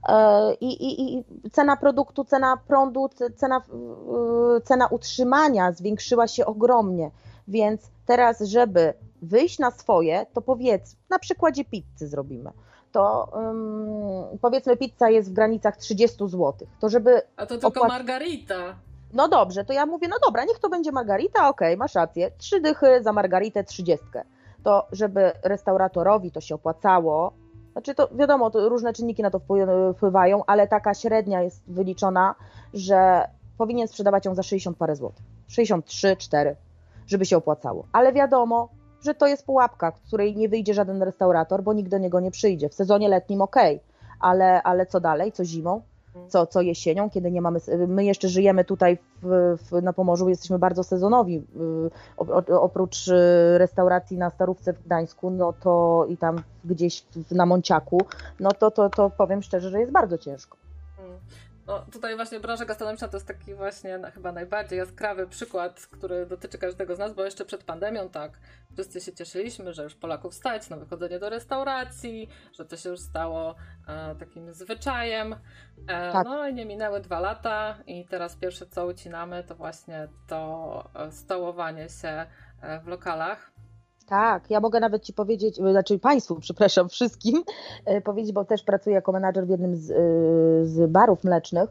E, I, i, cena produktu, cena prądu, cena, e, cena utrzymania zwiększyła się ogromnie. Więc teraz, żeby wyjść na swoje, to powiedz, na przykładzie pizzy zrobimy. To um, powiedzmy, pizza jest w granicach 30 zł. To żeby. A to tylko margarita. No dobrze, to ja mówię, no dobra, niech to będzie margarita, okej, okay, masz rację. Trzy dychy za margaritę, trzydziestkę. To żeby restauratorowi to się opłacało, znaczy to wiadomo, to różne czynniki na to wpływają, ale taka średnia jest wyliczona, że powinien sprzedawać ją za 60 parę złotych. 63, 4, żeby się opłacało. Ale wiadomo, że to jest pułapka, której nie wyjdzie żaden restaurator, bo nikt do niego nie przyjdzie. W sezonie letnim ok, ale, ale co dalej, co zimą? Co, co jesienią, kiedy nie mamy. My jeszcze żyjemy tutaj w, w, na Pomorzu, jesteśmy bardzo sezonowi. O, oprócz y, restauracji na Starówce w Gdańsku, no to i tam gdzieś na Monciaku, no to, to, to powiem szczerze, że jest bardzo ciężko. No, tutaj właśnie branża gastronomiczna to jest taki właśnie no, chyba najbardziej jaskrawy przykład, który dotyczy każdego z nas, bo jeszcze przed pandemią tak, wszyscy się cieszyliśmy, że już Polaków stać na wychodzenie do restauracji, że to się już stało e, takim zwyczajem. E, tak. No i nie minęły dwa lata i teraz pierwsze co ucinamy to właśnie to e, stołowanie się e, w lokalach. Tak, ja mogę nawet Ci powiedzieć, znaczy Państwu, [laughs] przepraszam, wszystkim e, powiedzieć, bo też pracuję jako menadżer w jednym z, e, z barów mlecznych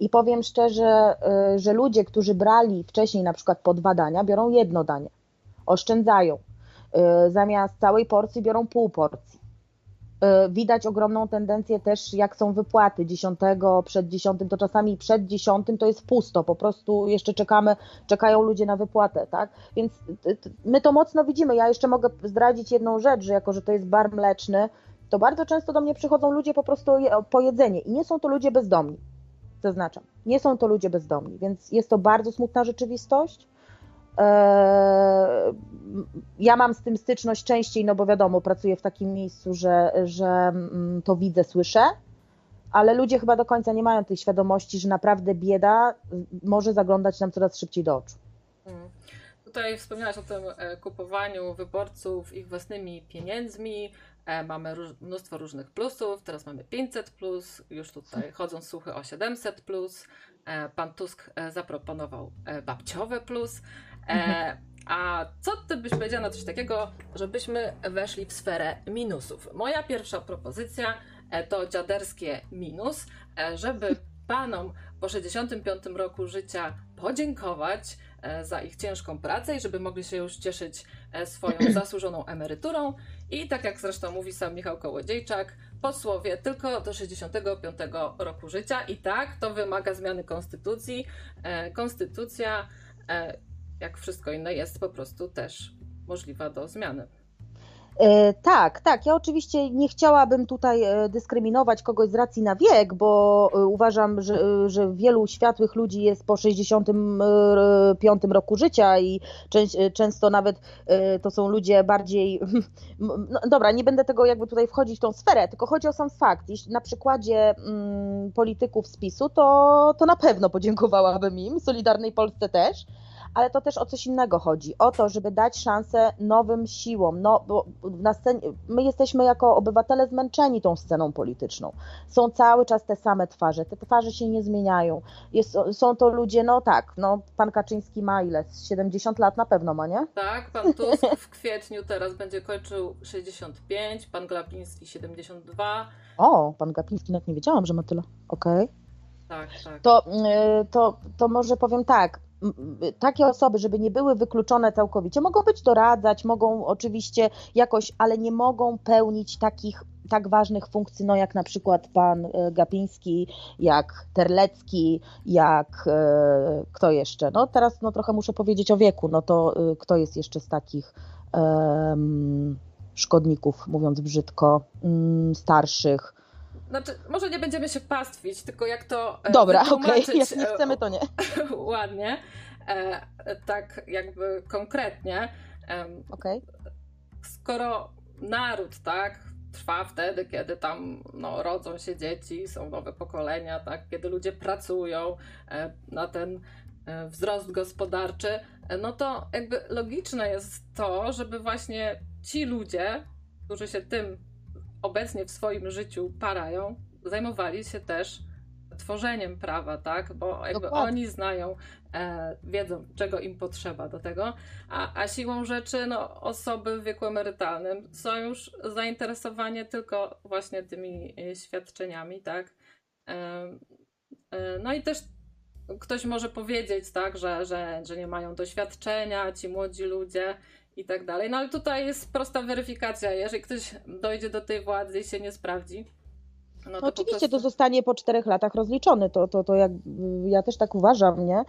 i powiem szczerze, e, że ludzie, którzy brali wcześniej na przykład po dwa dania, biorą jedno danie, oszczędzają. Zamiast całej porcji biorą pół porcji. E, widać ogromną tendencję też, jak są wypłaty dziesiątego, przed dziesiątym, to czasami przed dziesiątym to jest pusto, po prostu jeszcze czekamy, czekają ludzie na wypłatę, tak? Więc my to mocno widzimy. Ja jeszcze mogę zdradzić jedną rzecz, że jako, że to jest bar mleczny, to bardzo często do mnie przychodzą ludzie po prostu po jedzenie i nie są to ludzie bezdomni. zaznaczam, nie są to ludzie bezdomni, więc jest to bardzo smutna rzeczywistość. Eee, ja mam z tym styczność częściej, no bo wiadomo, pracuję w takim miejscu, że, że mm, to widzę, słyszę, ale ludzie chyba do końca nie mają tej świadomości, że naprawdę bieda może zaglądać nam coraz szybciej do oczu. Hmm. Tutaj wspomniałaś o tym e, kupowaniu wyborców ich własnymi pieniędzmi. E, mamy róż, mnóstwo różnych plusów. Teraz mamy 500, plus, już tutaj chodzą słuchy o 700. Plus. E, pan Tusk zaproponował babciowe plus. A co ty byś powiedziała na coś takiego, żebyśmy weszli w sferę minusów? Moja pierwsza propozycja to dziaderskie minus, żeby [laughs] panom po 65 roku życia podziękować e, za ich ciężką pracę i żeby mogli się już cieszyć e, swoją [clears throat] zasłużoną emeryturą. I tak jak zresztą mówi sam Michał Kołodziejczak, posłowie tylko do 65 roku życia i tak to wymaga zmiany konstytucji. E, konstytucja, jak wszystko inne, jest po prostu też możliwa do zmiany. E, tak, tak. Ja oczywiście nie chciałabym tutaj e, dyskryminować kogoś z racji na wiek, bo e, uważam, że, że wielu światłych ludzi jest po 65 roku życia i często nawet to są ludzie bardziej. [laughs] No, dobra, nie będę tego jakby tutaj wchodzić w tą sferę, tylko chodzi o sam fakt. Jeśli na przykładzie mm, polityków z PiSu, to, to na pewno podziękowałabym im, Solidarnej Polsce też ale to też o coś innego chodzi. O to, żeby dać szansę nowym siłom. No, bo na scenie, my jesteśmy jako obywatele zmęczeni tą sceną polityczną. Są cały czas te same twarze, te twarze się nie zmieniają. Jest, są to ludzie, no tak, no pan Kaczyński ma ile? 70 lat na pewno ma, nie? Tak, pan Tusk w kwietniu teraz będzie kończył 65, pan Glapiński 72. O, pan Glapiński nawet nie wiedziałam, że ma tyle. Okej. Okay. Tak, tak. To, y, to, to może powiem tak, takie osoby, żeby nie były wykluczone całkowicie, mogą być doradzać, mogą oczywiście jakoś, ale nie mogą pełnić takich tak ważnych funkcji, no jak na przykład pan e, Gapiński, jak Terlecki, jak e, kto jeszcze? No teraz no trochę muszę powiedzieć o wieku, no to e, kto jest jeszcze z takich szkodników, mówiąc brzydko, um, starszych, znaczy, może nie będziemy się pastwić, tylko jak to. E, Dobra, okej, okay. jak nie chcemy, to nie. [laughs] ładnie, e, tak jakby konkretnie. Okay. Skoro naród, tak, trwa wtedy, kiedy tam no, rodzą się dzieci, są nowe pokolenia, tak, kiedy ludzie pracują e, na ten wzrost gospodarczy, no to jakby logiczne jest to, żeby właśnie ci ludzie, którzy się tym obecnie w swoim życiu parają, zajmowali się też tworzeniem prawa, tak? Bo jakby Dokładnie. oni znają, e, wiedzą, czego im potrzeba do tego, a, a siłą rzeczy no, osoby w wieku emerytalnym są już zainteresowane tylko właśnie tymi e, świadczeniami, tak? E, e, no i też ktoś może powiedzieć, tak, że, że, że nie mają doświadczenia, ci młodzi ludzie, i tak dalej. No ale tutaj jest prosta weryfikacja. Jeżeli ktoś dojdzie do tej władzy i się nie sprawdzi, no to oczywiście prostu... to zostanie po czterech latach rozliczony, to, to, to jak, ja też tak uważam, nie?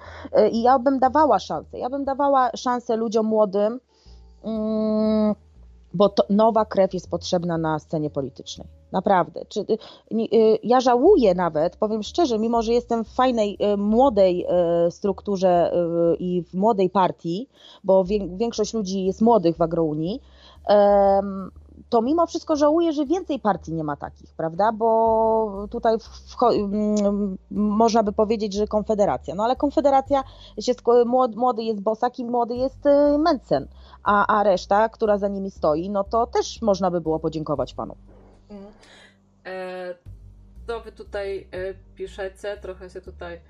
I ja bym dawała szansę, ja bym dawała szansę ludziom młodym, mm, bo to, nowa krew jest potrzebna na scenie politycznej. Naprawdę. Czy, y, y, ja żałuję nawet, powiem szczerze, mimo że jestem w fajnej, y, młodej strukturze i w młodej partii, bo większość ludzi jest młodych w Agrounii, to mimo wszystko żałuję, że więcej partii nie ma takich, prawda? Bo tutaj mm, można by powiedzieć, że Konfederacja. No ale Konfederacja, się, młody jest Bosak i młody jest Mencen, a, a reszta, która za nimi stoi, no to też można by było podziękować panu. E, to wy tutaj e, piszecie, trochę się tutaj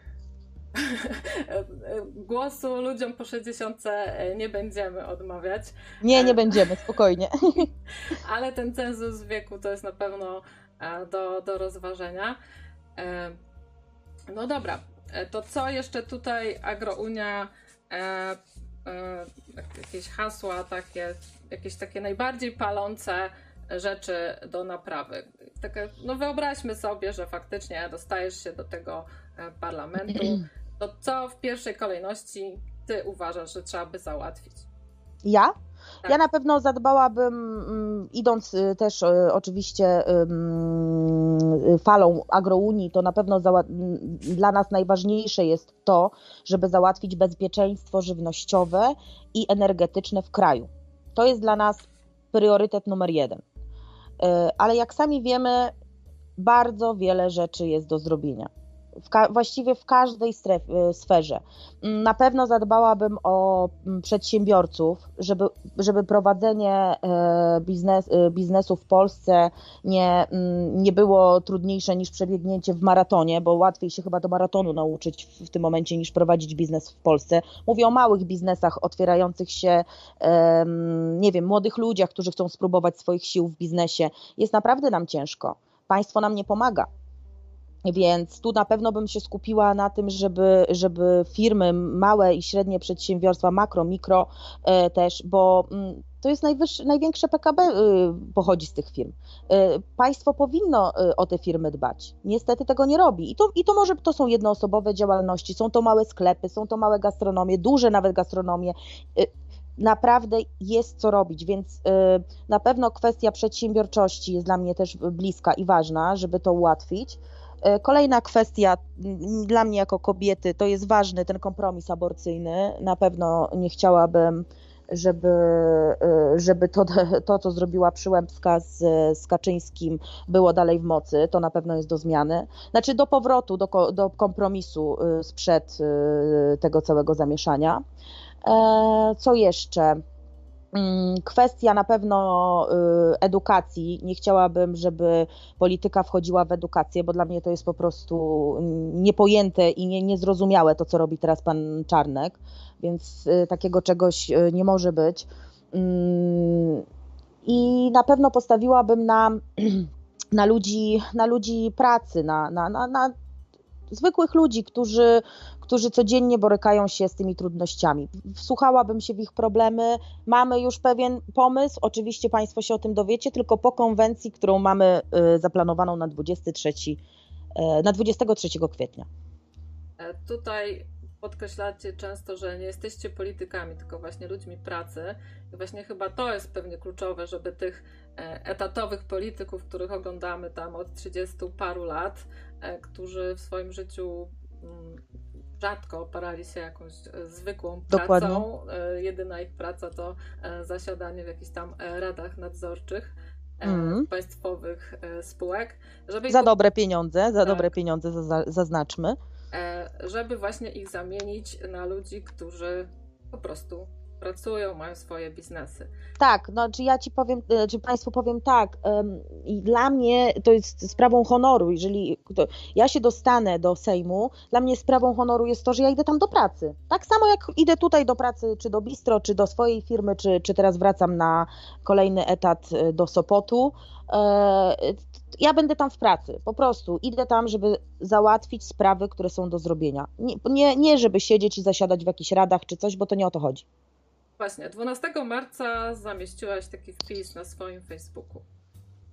[laughs] głosu ludziom po 60 e, nie będziemy odmawiać. Nie, nie będziemy, spokojnie. [laughs] Ale ten cenzus wieku to jest na pewno do, do rozważenia. No dobra, to co jeszcze tutaj Agrounia, jakieś hasła takie, jakieś takie najbardziej palące rzeczy do naprawy. Takie, no wyobraźmy sobie, że faktycznie dostajesz się do tego e, parlamentu, to co w pierwszej kolejności ty uważasz, że trzeba by załatwić? Ja? Tak. Ja na pewno zadbałabym, mm, idąc y, też y, oczywiście falą agrounii, to na pewno dla nas najważniejsze jest to, żeby załatwić bezpieczeństwo żywnościowe i energetyczne w kraju. To jest dla nas priorytet numer jeden. Y, ale jak sami wiemy, bardzo wiele rzeczy jest do zrobienia w właściwie w każdej strefie, sferze. Mm, na pewno zadbałabym o mm, przedsiębiorców, żeby, żeby prowadzenie e, biznes, e, biznesu w Polsce nie, mm, nie było trudniejsze niż przebiegnięcie w maratonie, bo łatwiej się chyba do maratonu nauczyć w tym momencie niż prowadzić biznes w Polsce. Mówię o małych biznesach otwierających się, nie wiem, młodych ludziach, którzy chcą spróbować swoich sił w biznesie. Jest naprawdę nam ciężko. Państwo nam nie pomaga więc tu na pewno bym się skupiła na tym, żeby, żeby firmy, małe i średnie przedsiębiorstwa, makro, mikro e, też, bo mm, to jest największe PKB y, pochodzi z tych firm. E, państwo powinno y, o te firmy dbać. Niestety tego nie robi. I to, I to może to są jednoosobowe działalności, są to małe sklepy, są to małe gastronomie, duże nawet gastronomie e, naprawdę jest co robić, więc na pewno kwestia przedsiębiorczości jest dla mnie też bliska i ważna, żeby to ułatwić. E, kolejna kwestia dla mnie jako kobiety to jest ważny ten kompromis aborcyjny. Na pewno nie chciałabym, żeby, e, żeby to, [laughs] to, co zrobiła Przyłębska z, z Kaczyńskim, było dalej w mocy. To na pewno jest do zmiany. Znaczy do powrotu, do, do kompromisu e, sprzed tego całego zamieszania. Co jeszcze? Mm, kwestia na pewno y, edukacji. Nie chciałabym, żeby polityka wchodziła w edukację, bo dla mnie to jest po prostu niepojęte i nie, niezrozumiałe to, co robi teraz pan Czarnek, więc y, takiego czegoś y, nie może być. Mm, I na pewno postawiłabym na, [clears throat] na, ludzi, na ludzi pracy, na, na, na, na zwykłych ludzi, którzy, którzy codziennie borykają się z tymi trudnościami. Wsłuchałabym się w ich problemy. Mamy już pewien pomysł, oczywiście Państwo się o tym dowiecie, tylko po konwencji, którą mamy y, zaplanowaną na 23, y, na 23 kwietnia. E, tutaj podkreślacie często, że nie jesteście politykami, tylko właśnie ludźmi pracy. I właśnie chyba to jest pewnie kluczowe, żeby tych e, etatowych polityków, których oglądamy tam od 30 paru lat, e, którzy w swoim życiu mm, rzadko oparali się jakąś e, zwykłą Dokładnie. pracą. Jedyna ich praca to zasiadanie w jakichś tam radach nadzorczych. Mm. państwowych spółek. Żeby za dobre pieniądze, za tak. dobre pieniądze zaznaczmy. E, żeby właśnie ich zamienić na ludzi, którzy po prostu pracują, mają swoje biznesy. Tak, no czy ja ci powiem, e, czy Państwu powiem tak, i dla mnie to jest sprawą honoru, jeżeli ja się dostanę do Sejmu, dla mnie sprawą honoru jest to, że ja idę tam do pracy. Tak samo jak idę tutaj do pracy, czy do bistro, czy do swojej firmy, czy, czy teraz wracam na kolejny etat e, do Sopotu, ja będę tam w pracy, po prostu idę tam, żeby załatwić sprawy, które są do zrobienia. Nie, nie, nie żeby siedzieć i zasiadać w jakichś radach czy coś, bo to nie o to chodzi. Właśnie, 12 marca zamieściłaś taki wpis na swoim Facebooku.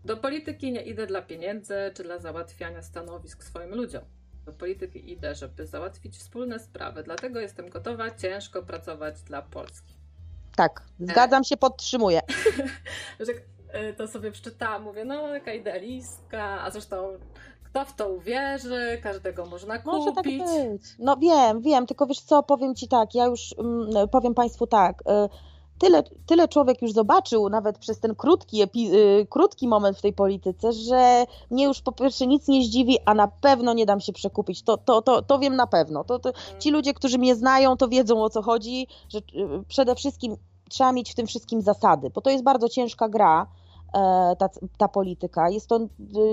Do polityki nie idę dla pieniędzy czy dla załatwiania stanowisk swoim ludziom. Do polityki idę, żeby załatwić wspólne sprawy, dlatego jestem gotowa ciężko pracować dla Polski. Tak, zgadzam się, podtrzymuję. [laughs] Y, to sobie przeczytałam, mówię, no jaka idealistka, a zresztą kto w to uwierzy, każdego można kupić. Może tak być. No wiem, wiem, tylko wiesz co, powiem Ci tak, ja już mm, powiem Państwu tak, y, tyle, tyle człowiek już zobaczył, nawet przez ten krótki, y, krótki moment w tej polityce, że mnie już po pierwsze nic nie zdziwi, a na pewno nie dam się przekupić. To, to, to, to wiem na pewno. To, to, ci mm. ludzie, którzy mnie znają, to wiedzą o co chodzi, że przede wszystkim trzeba mieć w tym wszystkim zasady, bo to jest bardzo ciężka gra ta, ta polityka. Jest to, y,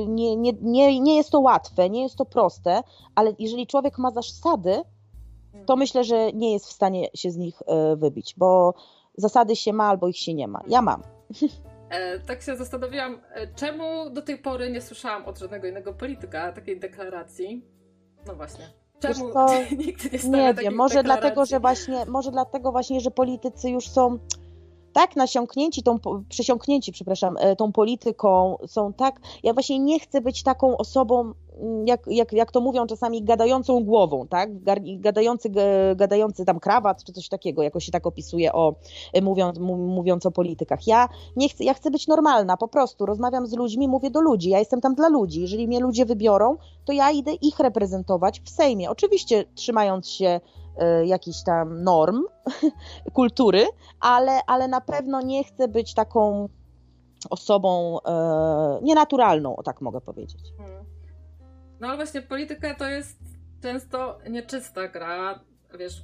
nie, nie, nie, nie jest to łatwe, nie jest to proste, ale jeżeli człowiek ma zasady, to mm. myślę, że nie jest w stanie się z nich e, wybić, bo zasady się ma albo ich się nie ma. Ja mam. E, tak się zastanawiałam, czemu do tej pory nie słyszałam od żadnego innego polityka takiej deklaracji. No właśnie. Czemu [laughs] nikt nie Nie wiem, może deklaracji? dlatego, że właśnie, może dlatego właśnie, że politycy już są tak nasiąknięci tą, przesiąknięci, przepraszam, e, tą polityką, są tak, ja właśnie nie chcę być taką osobą, jak, jak, jak to mówią czasami, gadającą głową, tak? Gadający, gadający tam krawat czy coś takiego, jakoś się tak opisuje o, mówiąc, mówiąc o politykach. Ja nie chcę, ja chcę być normalna, po prostu rozmawiam z ludźmi, mówię do ludzi, ja jestem tam dla ludzi. Jeżeli mnie ludzie wybiorą, to ja idę ich reprezentować w Sejmie. Oczywiście trzymając się e, jakichś tam norm, [laughs] kultury, ale, ale na pewno nie chcę być taką osobą e, nienaturalną, tak mogę powiedzieć. No ale właśnie polityka to jest często nieczysta gra, wiesz,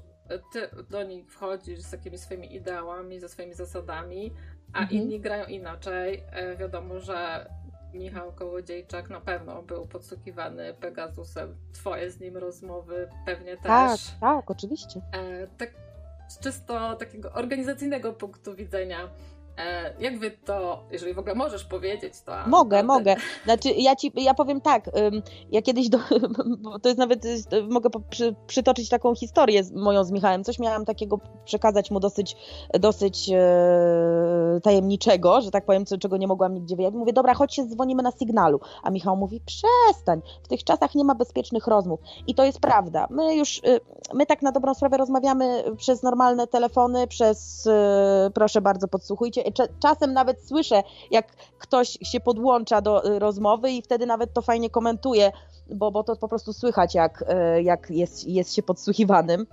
ty do niej wchodzisz z takimi swoimi ideałami, ze swoimi zasadami, a mhm. inni grają inaczej. E, wiadomo, że Michał Kołodziejczak na pewno był podsłuchiwany Pegasusem. Twoje z nim rozmowy pewnie też. Tak, tak, oczywiście. E, tak z czysto takiego organizacyjnego punktu widzenia E, jak wy to, jeżeli w ogóle możesz powiedzieć, to. Mogę, mogę. Znaczy, ja ci, ja powiem tak, ja kiedyś, do, [laughs] to jest nawet, mogę przy, przytoczyć taką historię moją z Michałem. Coś miałam takiego przekazać mu dosyć, dosyć e, tajemniczego, że tak powiem, co, czego nie mogłam nigdzie wyjawić. Mówię, dobra, chodź się dzwonimy na sygnalu. A Michał mówi, przestań, w tych czasach nie ma bezpiecznych rozmów. I to jest prawda. My już, y, my tak na dobrą sprawę rozmawiamy przez normalne telefony, przez, y, proszę bardzo, podsłuchujcie, czasem nawet słyszę, jak ktoś się podłącza do y, rozmowy i wtedy nawet to fajnie komentuje, bo, bo to po prostu słychać, jak, y, jak jest, jest się podsłuchiwanym.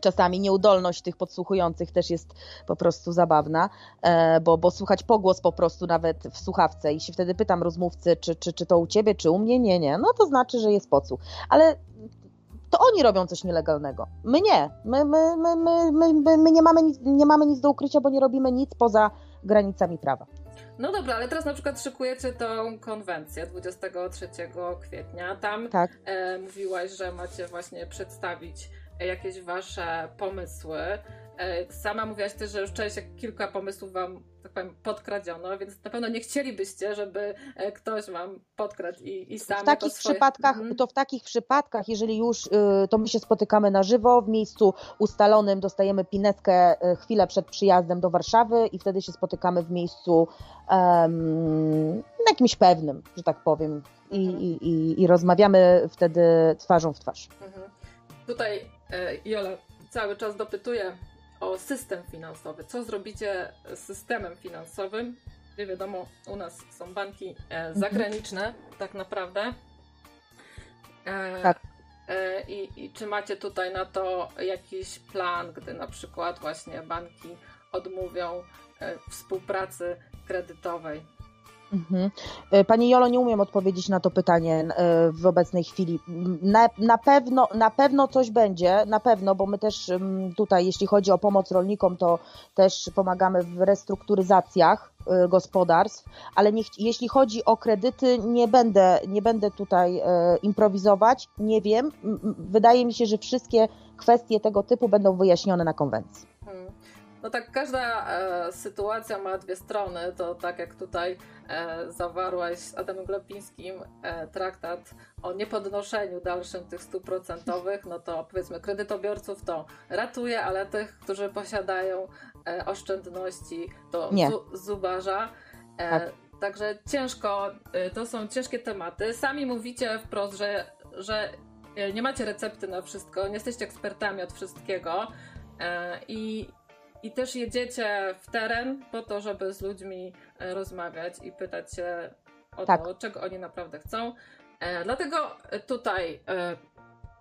Czasami nieudolność tych podsłuchujących też jest po prostu zabawna, e, bo, bo słuchać pogłos po prostu nawet w słuchawce i się wtedy pytam rozmówcy, czy, czy, czy to u ciebie, czy u mnie, nie, nie, no to znaczy, że jest podsłuch. Ale to oni robią coś nielegalnego. My nie. My, my, my, my, my, my nie, mamy nic, nie mamy nic do ukrycia, bo nie robimy nic poza granicami prawa. No dobra, ale teraz na przykład szykujecie tą konwencję 23 kwietnia. Tam tak. e, mówiłaś, że macie właśnie przedstawić jakieś wasze pomysły. E, sama mówiłaś też, że już część kilka pomysłów wam tak powiem, podkradziono, więc na pewno nie chcielibyście, żeby e, ktoś wam podkradł i, i sam w takich swoje... przypadkach, mhm. To w takich przypadkach, jeżeli już, y, to my się spotykamy na żywo, w miejscu ustalonym dostajemy pineskę y, chwilę przed przyjazdem do Warszawy i wtedy się spotykamy w miejscu um, jakimś pewnym, że tak powiem i, mhm. i, i, i rozmawiamy wtedy twarzą w twarz. Mhm. Tutaj e, Jola cały czas dopytuje o system finansowy. Co zrobicie z systemem finansowym? Nie wiadomo, u nas są banki e, mhm. zagraniczne, tak naprawdę. E, tak. E, i, I czy macie tutaj na to jakiś plan, gdy na przykład właśnie banki odmówią współpracy kredytowej Mhm. E, Pani Jolo, nie umiem odpowiedzieć na to pytanie e, w obecnej chwili. Na, na, pewno, na pewno coś będzie, na pewno, bo my też tutaj, jeśli chodzi o pomoc rolnikom, to też pomagamy w restrukturyzacjach e, gospodarstw, ale nie, jeśli chodzi o kredyty, nie będę, nie będę tutaj improwizować, nie wiem. Wydaje mi się, że wszystkie kwestie tego typu będą wyjaśnione na konwencji. No tak, każda e, sytuacja ma dwie strony. To tak jak tutaj e, zawarłaś z Adamem Glapińskim e, traktat o niepodnoszeniu dalszym tych stóp procentowych, no to powiedzmy kredytobiorców to ratuje, ale tych, którzy posiadają e, oszczędności, to zu, zubaża. E, tak. Także ciężko, e, to są ciężkie tematy. Sami mówicie wprost, że, że nie macie recepty na wszystko, nie jesteście ekspertami od wszystkiego. I i też jedziecie w teren po to, żeby z ludźmi e, rozmawiać i pytać się o tak. to, czego oni naprawdę chcą. E, dlatego tutaj e,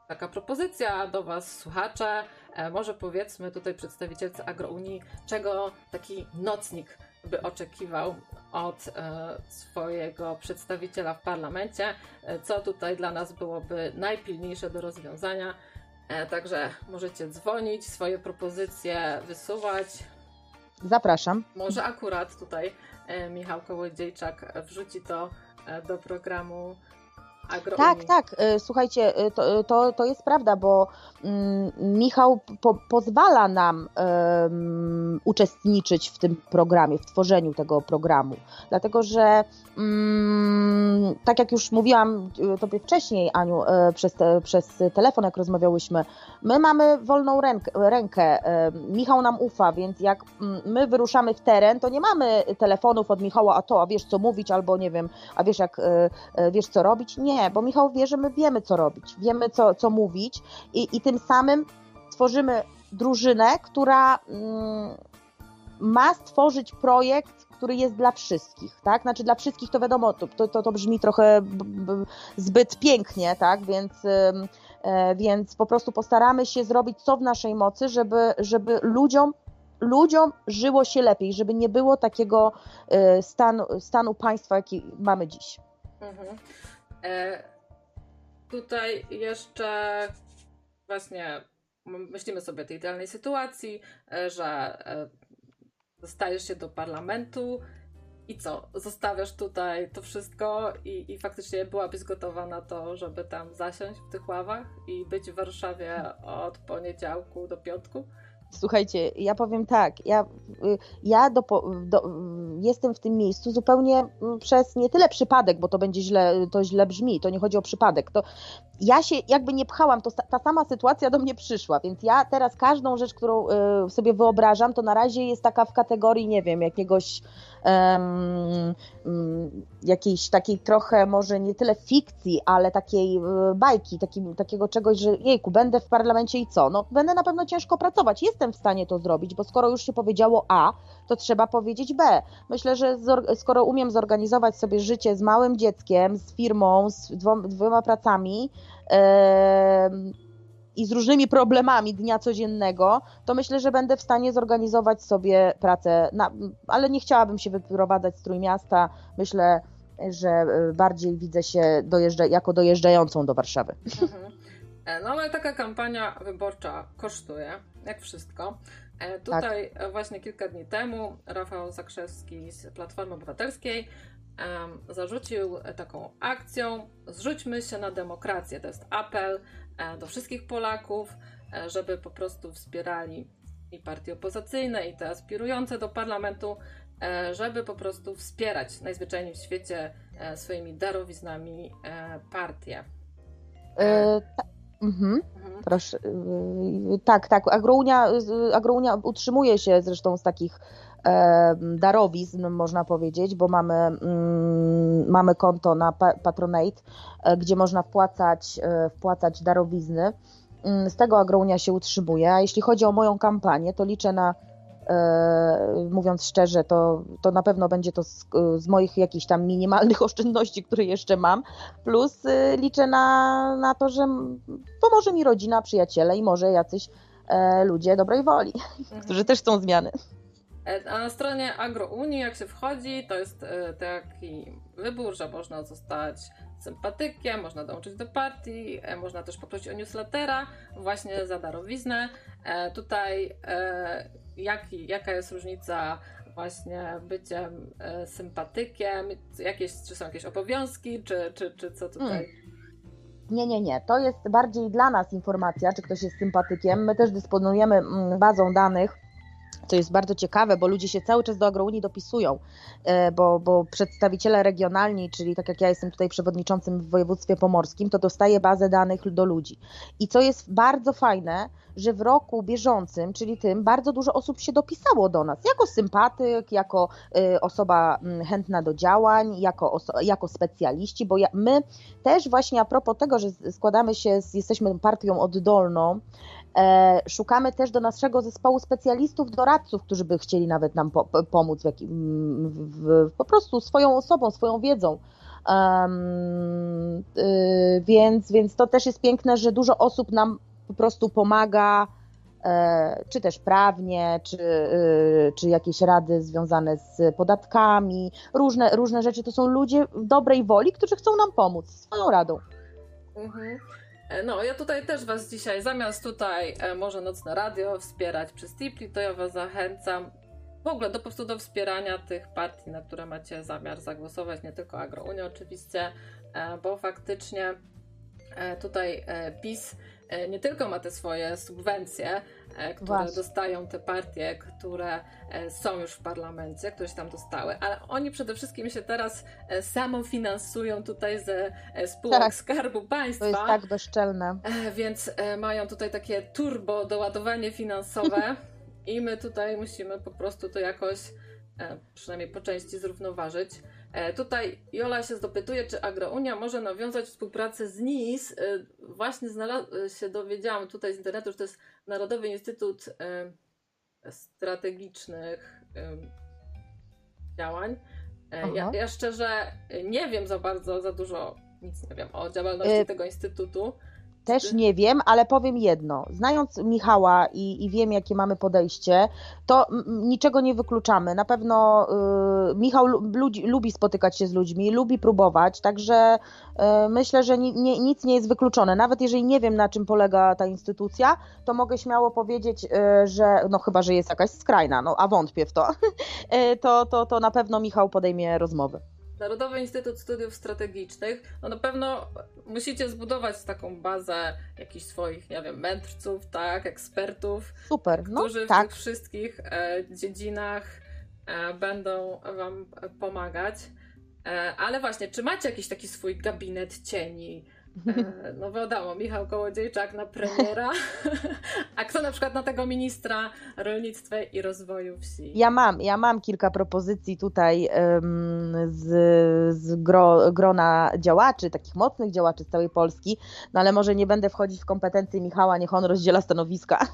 taka propozycja do Was, słuchacze. E, może powiedzmy tutaj przedstawicielce Agrounii, czego taki nocnik by oczekiwał od swojego przedstawiciela w parlamencie, co tutaj dla nas byłoby najpilniejsze do rozwiązania. E, także możecie dzwonić, swoje propozycje wysuwać. Zapraszam. Może akurat tutaj e, Michał Kołodziejczak wrzuci to e, do programu Agro tak, tak. Słuchajcie, to, to, to jest prawda, bo mm, Michał po, pozwala nam um, uczestniczyć w tym programie, w tworzeniu tego programu. Dlatego, że um, tak jak już mówiłam Tobie wcześniej, Aniu, przez, te, przez telefon, jak rozmawiałyśmy, my mamy wolną rękę, rękę. Michał nam ufa, więc jak my wyruszamy w teren, to nie mamy telefonów od Michała, a to, a wiesz co mówić, albo nie wiem, a wiesz jak, wiesz co robić. Nie, bo Michał wie, że my wiemy, co robić, wiemy, co, co mówić i, i tym samym tworzymy drużynę, która mm, ma stworzyć projekt, który jest dla wszystkich, tak? Znaczy dla wszystkich to wiadomo, to, to, to brzmi trochę b, b, zbyt pięknie, tak? Więc, e, więc po prostu postaramy się zrobić co w naszej mocy, żeby, żeby ludziom ludziom żyło się lepiej, żeby nie było takiego e, stanu, stanu państwa, jaki mamy dziś. Mhm. E, tutaj jeszcze właśnie myślimy sobie o tej idealnej sytuacji, e, że e, dostajesz się do parlamentu i co? Zostawiasz tutaj to wszystko i, i faktycznie byłabyś gotowa na to, żeby tam zasiąść w tych ławach i być w Warszawie od poniedziałku do piątku? Słuchajcie, ja powiem tak, ja, y, ja do, do, jestem w tym miejscu zupełnie mm, przez nie tyle przypadek, bo to będzie źle, to źle brzmi, to nie chodzi o przypadek, to ja się jakby nie pchałam, to ta sama sytuacja do mnie przyszła, więc ja teraz każdą rzecz, którą y, sobie wyobrażam, to na razie jest taka w kategorii, nie wiem, jakiegoś um, jakiejś takiej trochę może nie tyle fikcji, ale takiej y, bajki, taki, takiego czegoś, że jejku, będę w parlamencie i co? No będę na pewno ciężko pracować, jestem w stanie to zrobić, bo skoro już się powiedziało A, to trzeba powiedzieć B. Myślę, że skoro umiem zorganizować sobie życie z małym dzieckiem, z firmą, z dwoma pracami, i z różnymi problemami dnia codziennego, to myślę, że będę w stanie zorganizować sobie pracę, na, ale nie chciałabym się wyprowadzać z Trójmiasta. Myślę, że e, bardziej widzę się dojeżdża, jako dojeżdżającą do Warszawy. Mhm. E, no ale taka kampania wyborcza kosztuje, jak wszystko. E, tutaj tak. właśnie kilka dni temu Rafał Zakrzewski z Platformy Obywatelskiej zarzucił taką akcją Zrzućmy się na demokrację. To jest apel do wszystkich Polaków, żeby po prostu wspierali i partie opozycyjne, i te aspirujące do parlamentu, żeby po prostu wspierać najzwyczajniej w świecie swoimi darowiznami partie. E, Mhm. Mhm. Proszę. Tak, tak. Agrounia, Agrounia utrzymuje się zresztą z takich darowizn, można powiedzieć, bo mamy, mm, mamy konto na Patronate, e, gdzie można wpłacać, e, wpłacać darowizny. Mm, z tego Agrounia się utrzymuje. A jeśli chodzi o moją kampanię, to liczę na, e, mówiąc szczerze, to, to na pewno będzie to z, z, moich jakichś tam minimalnych [laughs] oszczędności, które jeszcze mam, plus liczę na, na to, że pomoże mi rodzina, przyjaciele i może jacyś ludzie dobrej woli, mhm. [laughs] którzy też chcą zmiany. E, a na stronie AgroUnii, jak się wchodzi, to jest e, taki wybór, że można zostać sympatykiem, można dołączyć do partii, e, można też poprosić o newslettera właśnie za darowiznę. Tutaj jaki, jaka jest różnica właśnie byciem sympatykiem? Jakieś, czy są jakieś obowiązki, czy, czy, czy co tutaj? Hmm. Nie, nie, nie. To jest bardziej dla nas informacja, czy ktoś jest sympatykiem. My też dysponujemy mm, bazą danych to jest bardzo ciekawe, bo ludzie się cały czas do agrounii dopisują, e, bo, bo przedstawiciele regionalni, czyli tak jak ja jestem tutaj przewodniczącym w województwie pomorskim, to dostaje bazę danych do ludzi. I co jest bardzo fajne, że w roku bieżącym, czyli tym, bardzo dużo osób się dopisało do nas, jako sympatyk, jako y, osoba chętna do działań, jako, jako specjaliści, bo ja, my też właśnie a propos tego, że składamy się, z, jesteśmy partią oddolną, E, szukamy też do naszego zespołu specjalistów, doradców, którzy by chcieli nawet nam po, pomóc w, jakim, w, po prostu swoją osobą, swoją wiedzą. Um, y, więc, więc to też jest piękne, że dużo osób nam po prostu pomaga, e, czy też prawnie, czy, y, czy jakieś rady związane z podatkami, różne, różne rzeczy. To są ludzie dobrej woli, którzy chcą nam pomóc swoją radą. Mhm. E, no, ja tutaj też Was dzisiaj, zamiast tutaj e, może nocne radio wspierać przez Tipli, to ja Was zachęcam w ogóle do, po prostu do wspierania tych partii, na które macie zamiar zagłosować, nie tylko AgroUnia oczywiście, e, bo faktycznie tutaj PiS nie tylko ma te swoje subwencje, E, które Właśnie. dostają te partie, które e, są już w parlamencie, które się tam dostały, ale oni przede wszystkim się teraz e, samofinansują tutaj ze spółek tak. Skarbu Państwa. To jest tak bezczelne. Więc mają tutaj takie turbo doładowanie finansowe [laughs] i my tutaj musimy po prostu to jakoś przynajmniej po części zrównoważyć. E, tutaj Jola się dopytuje, czy Agrounia może nawiązać współpracę z NIS. E, właśnie się dowiedziałam tutaj z internetu, że to jest Narodowy Instytut Strategicznych Działań. Ja, ja, szczerze nie wiem za bardzo, za dużo, nic nie wiem o działalności tego instytutu. Też nie wiem, ale powiem jedno. Znając Michała i, i wiem, jakie mamy podejście, to niczego nie wykluczamy. Na pewno y, Michał ludzi, lubi spotykać się z ludźmi, lubi próbować, także y, myślę, że ni, nie, nic nie jest wykluczone. Nawet jeżeli nie wiem, na czym polega ta instytucja, to mogę śmiało powiedzieć, y, że no chyba, że jest jakaś skrajna, no a wątpię w to, [laughs] y, to, to, to na pewno Michał podejmie rozmowy. Narodowy Instytut Studiów Strategicznych, no na pewno musicie zbudować taką bazę jakichś swoich, nie wiem, mędrców, tak, ekspertów, Super, no, którzy w tak. tych wszystkich e, dziedzinach e, będą Wam pomagać. E, ale właśnie, czy macie jakiś taki swój gabinet cieni? E, no wiadomo, Michał Kołodziejczak na premiera, [laughs] a kto na przykład na tego ministra rolnictwa i rozwoju wsi? Ja mam, ja mam kilka propozycji tutaj um, z, z gro, grona działaczy, takich mocnych działaczy z całej Polski, no ale może nie będę wchodzić w kompetencje Michała, niech on rozdziela stanowiska. [laughs]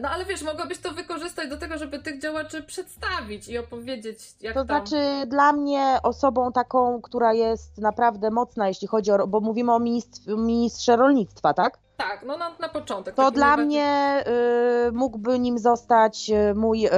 No ale wiesz, mogłabyś to wykorzystać do tego, żeby tych działaczy przedstawić i opowiedzieć, jak To tam... znaczy dla mnie osobą taką, która jest naprawdę mocna, jeśli chodzi o, bo mówimy o ministrze, ministrze rolnictwa, tak? Tak, no na, na początek. To dla mnie y, mógłby nim zostać y, mój, y,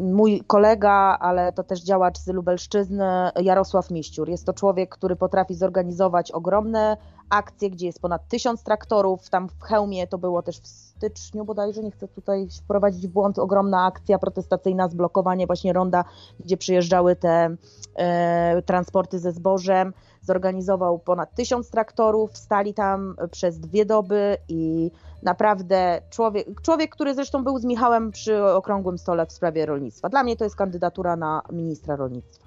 mój kolega, ale to też działacz z Lubelszczyzny, Jarosław Miściur. Jest to człowiek, który potrafi zorganizować ogromne akcje, gdzie jest ponad tysiąc traktorów. Tam w Chełmie to było też w styczniu bodajże, nie chcę tutaj wprowadzić w błąd, ogromna akcja protestacyjna, zblokowanie właśnie ronda, gdzie przyjeżdżały te e, transporty ze zbożem. Zorganizował ponad tysiąc traktorów, stali tam przez dwie doby i naprawdę człowiek, człowiek, który zresztą był z Michałem przy okrągłym stole w sprawie rolnictwa. Dla mnie to jest kandydatura na ministra rolnictwa.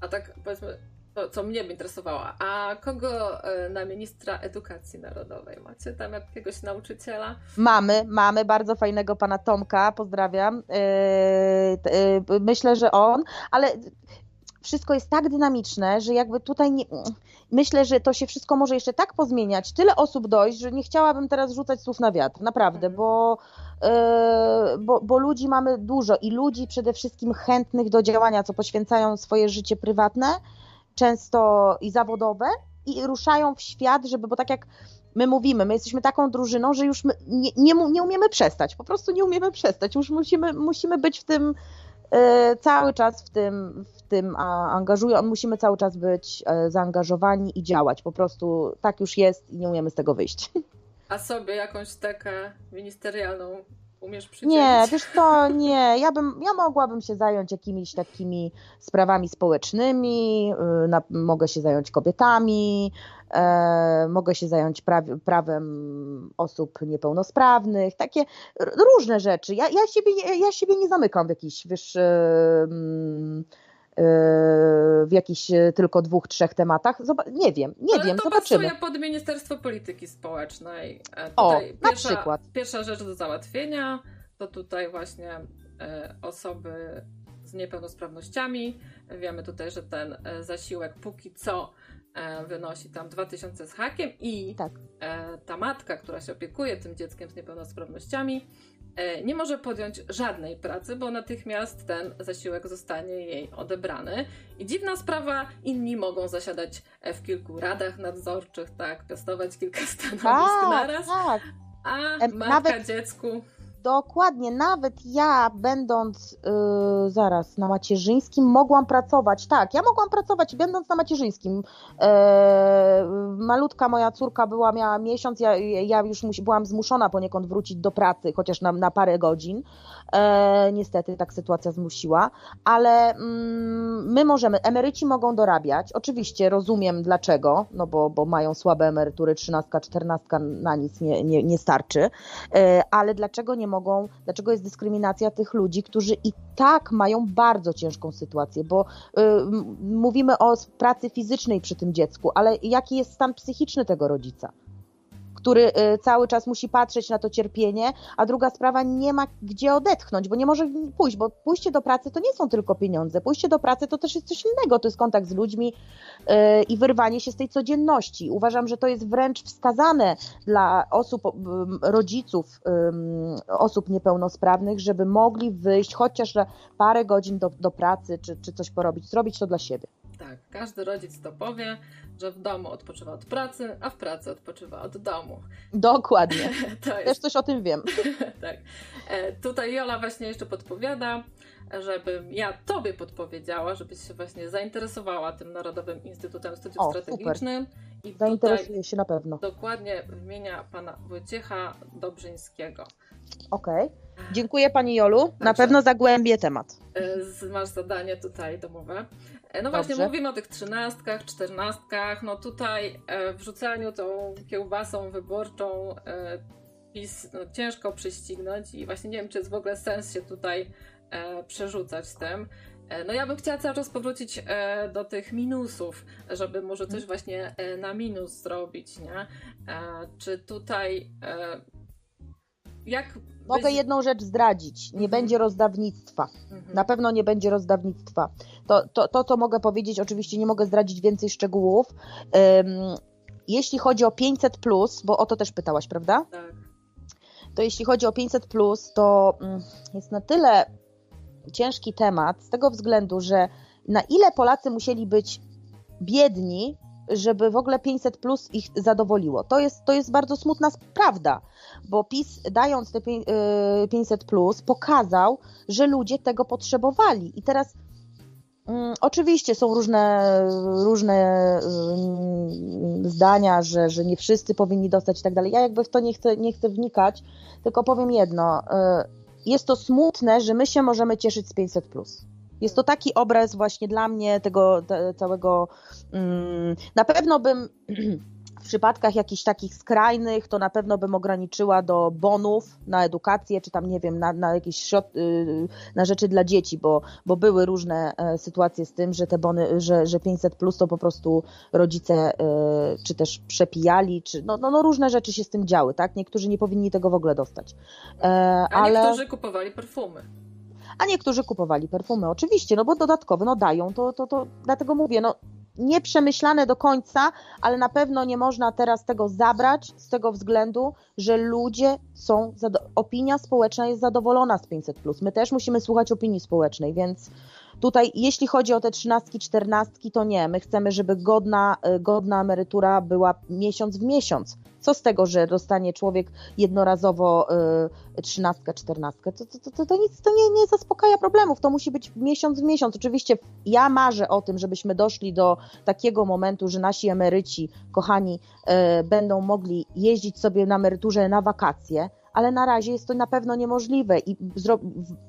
A tak powiedzmy, to, co mnie by interesowało. A kogo e, na ministra edukacji narodowej? Macie tam jakiegoś nauczyciela? Mamy, mamy bardzo fajnego pana Tomka, pozdrawiam. E, e, myślę, że on, ale wszystko jest tak dynamiczne, że jakby tutaj nie, myślę, że to się wszystko może jeszcze tak pozmieniać, tyle osób dojść, że nie chciałabym teraz rzucać słów na wiatr, naprawdę, mhm. bo, bo, bo ludzi mamy dużo i ludzi przede wszystkim chętnych do działania, co poświęcają swoje życie prywatne często i zawodowe i ruszają w świat, żeby, bo tak jak my mówimy, my jesteśmy taką drużyną, że już nie, nie, nie umiemy przestać, po prostu nie umiemy przestać, już musimy, musimy być w tym cały czas w tym, w tym angażują, musimy cały czas być e, zaangażowani i działać, po prostu tak już jest i nie umiemy z tego wyjść. [laughs] A sobie jakąś taką ministerialną umiesz przydzielić? Nie, wiesz co, nie. Ja, bym, ja mogłabym się zająć jakimiś takimi sprawami społecznymi, y, na, mogę się zająć kobietami, e, mogę się zająć pra, prawem osób niepełnosprawnych, takie różne rzeczy. Ja, ja, siebie, ja siebie nie zamykam w jakiś, wiesz... Y, w jakichś tylko dwóch, trzech tematach. nie wiem, nie Ale wiem, to zobaczymy. pasuje pod Ministerstwo Polityki Społecznej. Tutaj o, pierwsza, na przykład. Pierwsza rzecz do załatwienia to tutaj właśnie e, osoby z niepełnosprawnościami. Wiemy tutaj, że ten e, zasiłek póki co e, wynosi tam 2000 z hakiem i tak. ta matka, która się opiekuje tym dzieckiem z niepełnosprawnościami, E, nie może podjąć żadnej pracy, bo natychmiast ten zasiłek zostanie jej odebrany. I dziwna sprawa, inni mogą zasiadać e, w kilku radach nadzorczych, tak, piastować kilka stanowisk tak, naraz, tak. a matka Nawet... dziecku Dokładnie, nawet ja będąc yy, zaraz na macierzyńskim mogłam pracować, tak, ja mogłam pracować będąc na macierzyńskim. Yy, malutka moja córka była, miała miesiąc, ja, ja już musi, byłam zmuszona poniekąd wrócić do pracy, chociaż na, na parę godzin. Yy, niestety tak sytuacja zmusiła, ale mm, my możemy, emeryci mogą dorabiać, oczywiście rozumiem dlaczego, no bo, bo mają słabe emerytury, trzynastka, czternastka na nic nie, nie, nie starczy, yy, ale dlaczego nie mogą, dlaczego jest dyskryminacja tych ludzi, którzy i tak mają bardzo ciężką sytuację, bo y, mówimy o pracy fizycznej przy tym dziecku, ale jaki jest stan psychiczny tego rodzica? Który y, cały czas musi patrzeć na to cierpienie, a druga sprawa nie ma gdzie odetchnąć, bo nie może pójść, bo pójście do pracy to nie są tylko pieniądze, pójście do pracy to też jest coś innego, to jest kontakt z ludźmi y, i wyrwanie się z tej codzienności. Uważam, że to jest wręcz wskazane dla osób, rodziców osób niepełnosprawnych, żeby mogli wyjść chociaż parę godzin do, do pracy, czy, czy coś porobić, zrobić to dla siebie. Tak, każdy rodzic to powie, że w domu odpoczywa od pracy, a w pracy odpoczywa od domu. Dokładnie. [laughs] to jest... Też coś o tym wiem. [laughs] tak. E, tutaj Jola właśnie jeszcze podpowiada, żebym ja Tobie podpowiedziała, żebyś się właśnie zainteresowała tym Narodowym Instytutem Studiów o, Strategicznych. I Zainteresuję się na pewno. Dokładnie wymienia pana Wojciecha Dobrzyńskiego. Okej. Okay. Dziękuję Pani Jolu. Także, na pewno zagłębię temat. E, masz zadanie tutaj domowe. E, no właśnie, Dobrze. mówimy o tych trzynastkach, czternastkach. No tutaj e, wrzucaniu tą kiełbasą wyborczą e, PiS no, ciężko prześcignąć i właśnie nie wiem, czy jest w ogóle sens się tutaj e, przerzucać z tym. No ja bym chciała cały czas powrócić do tych minusów, żeby może coś mhm. właśnie na minus zrobić, nie? Czy tutaj jak Mogę jedną rzecz zdradzić. Nie mhm. będzie rozdawnictwa. Mhm. Na pewno nie będzie rozdawnictwa. To, to, to, co mogę powiedzieć, oczywiście nie mogę zdradzić więcej szczegółów. Um, jeśli chodzi o 500, bo o to też pytałaś, prawda? Tak. To jeśli chodzi o 500, to um, jest na tyle ciężki temat, z tego względu, że na ile Polacy musieli być biedni, żeby w ogóle 500 plus ich zadowoliło. To jest, to jest bardzo smutna prawda, bo PiS dając te 500 y, plus pokazał, że ludzie tego potrzebowali. I teraz mm, oczywiście są różne, różne y, zdania, że, że nie wszyscy powinni dostać i tak dalej. Ja jakby w to nie chcę, nie chcę wnikać, tylko powiem jedno. Y, jest to smutne, że my się możemy cieszyć z 500 plus. Jest to taki obraz właśnie dla mnie tego te, całego. Mm, na pewno bym [clears throat] w przypadkach jakichś takich skrajnych, to na pewno bym ograniczyła do bonów na edukację, czy tam nie wiem, na, na jakieś środ- y, na rzeczy dla dzieci, bo, bo były różne e, sytuacje z tym, że te bony, że, że 500 plus to po prostu rodzice e, czy też przepijali, czy no, no, no różne rzeczy się z tym działy, tak? Niektórzy nie powinni tego w ogóle dostać. E, A ale... niektórzy kupowali perfumy a niektórzy kupowali perfumy, oczywiście, no bo dodatkowo no dają, to, to, to dlatego mówię, no nieprzemyślane do końca, ale na pewno nie można teraz tego zabrać z tego względu, że ludzie są, opinia społeczna jest zadowolona z 500+. My też musimy słuchać opinii społecznej, więc Tutaj, jeśli chodzi o te trzynastki, czternastki, to nie. My chcemy, żeby godna, y, godna emerytura była miesiąc w miesiąc. Co z tego, że dostanie człowiek jednorazowo y, trzynastkę, czternastkę? To, to, to, to, nic to nie, nie zaspokaja problemów. To musi być miesiąc w miesiąc. Oczywiście ja marzę o tym, żebyśmy doszli do takiego momentu, że nasi emeryci, kochani, y, będą mogli jeździć sobie na emeryturze na wakacje ale na razie jest to na pewno niemożliwe i zro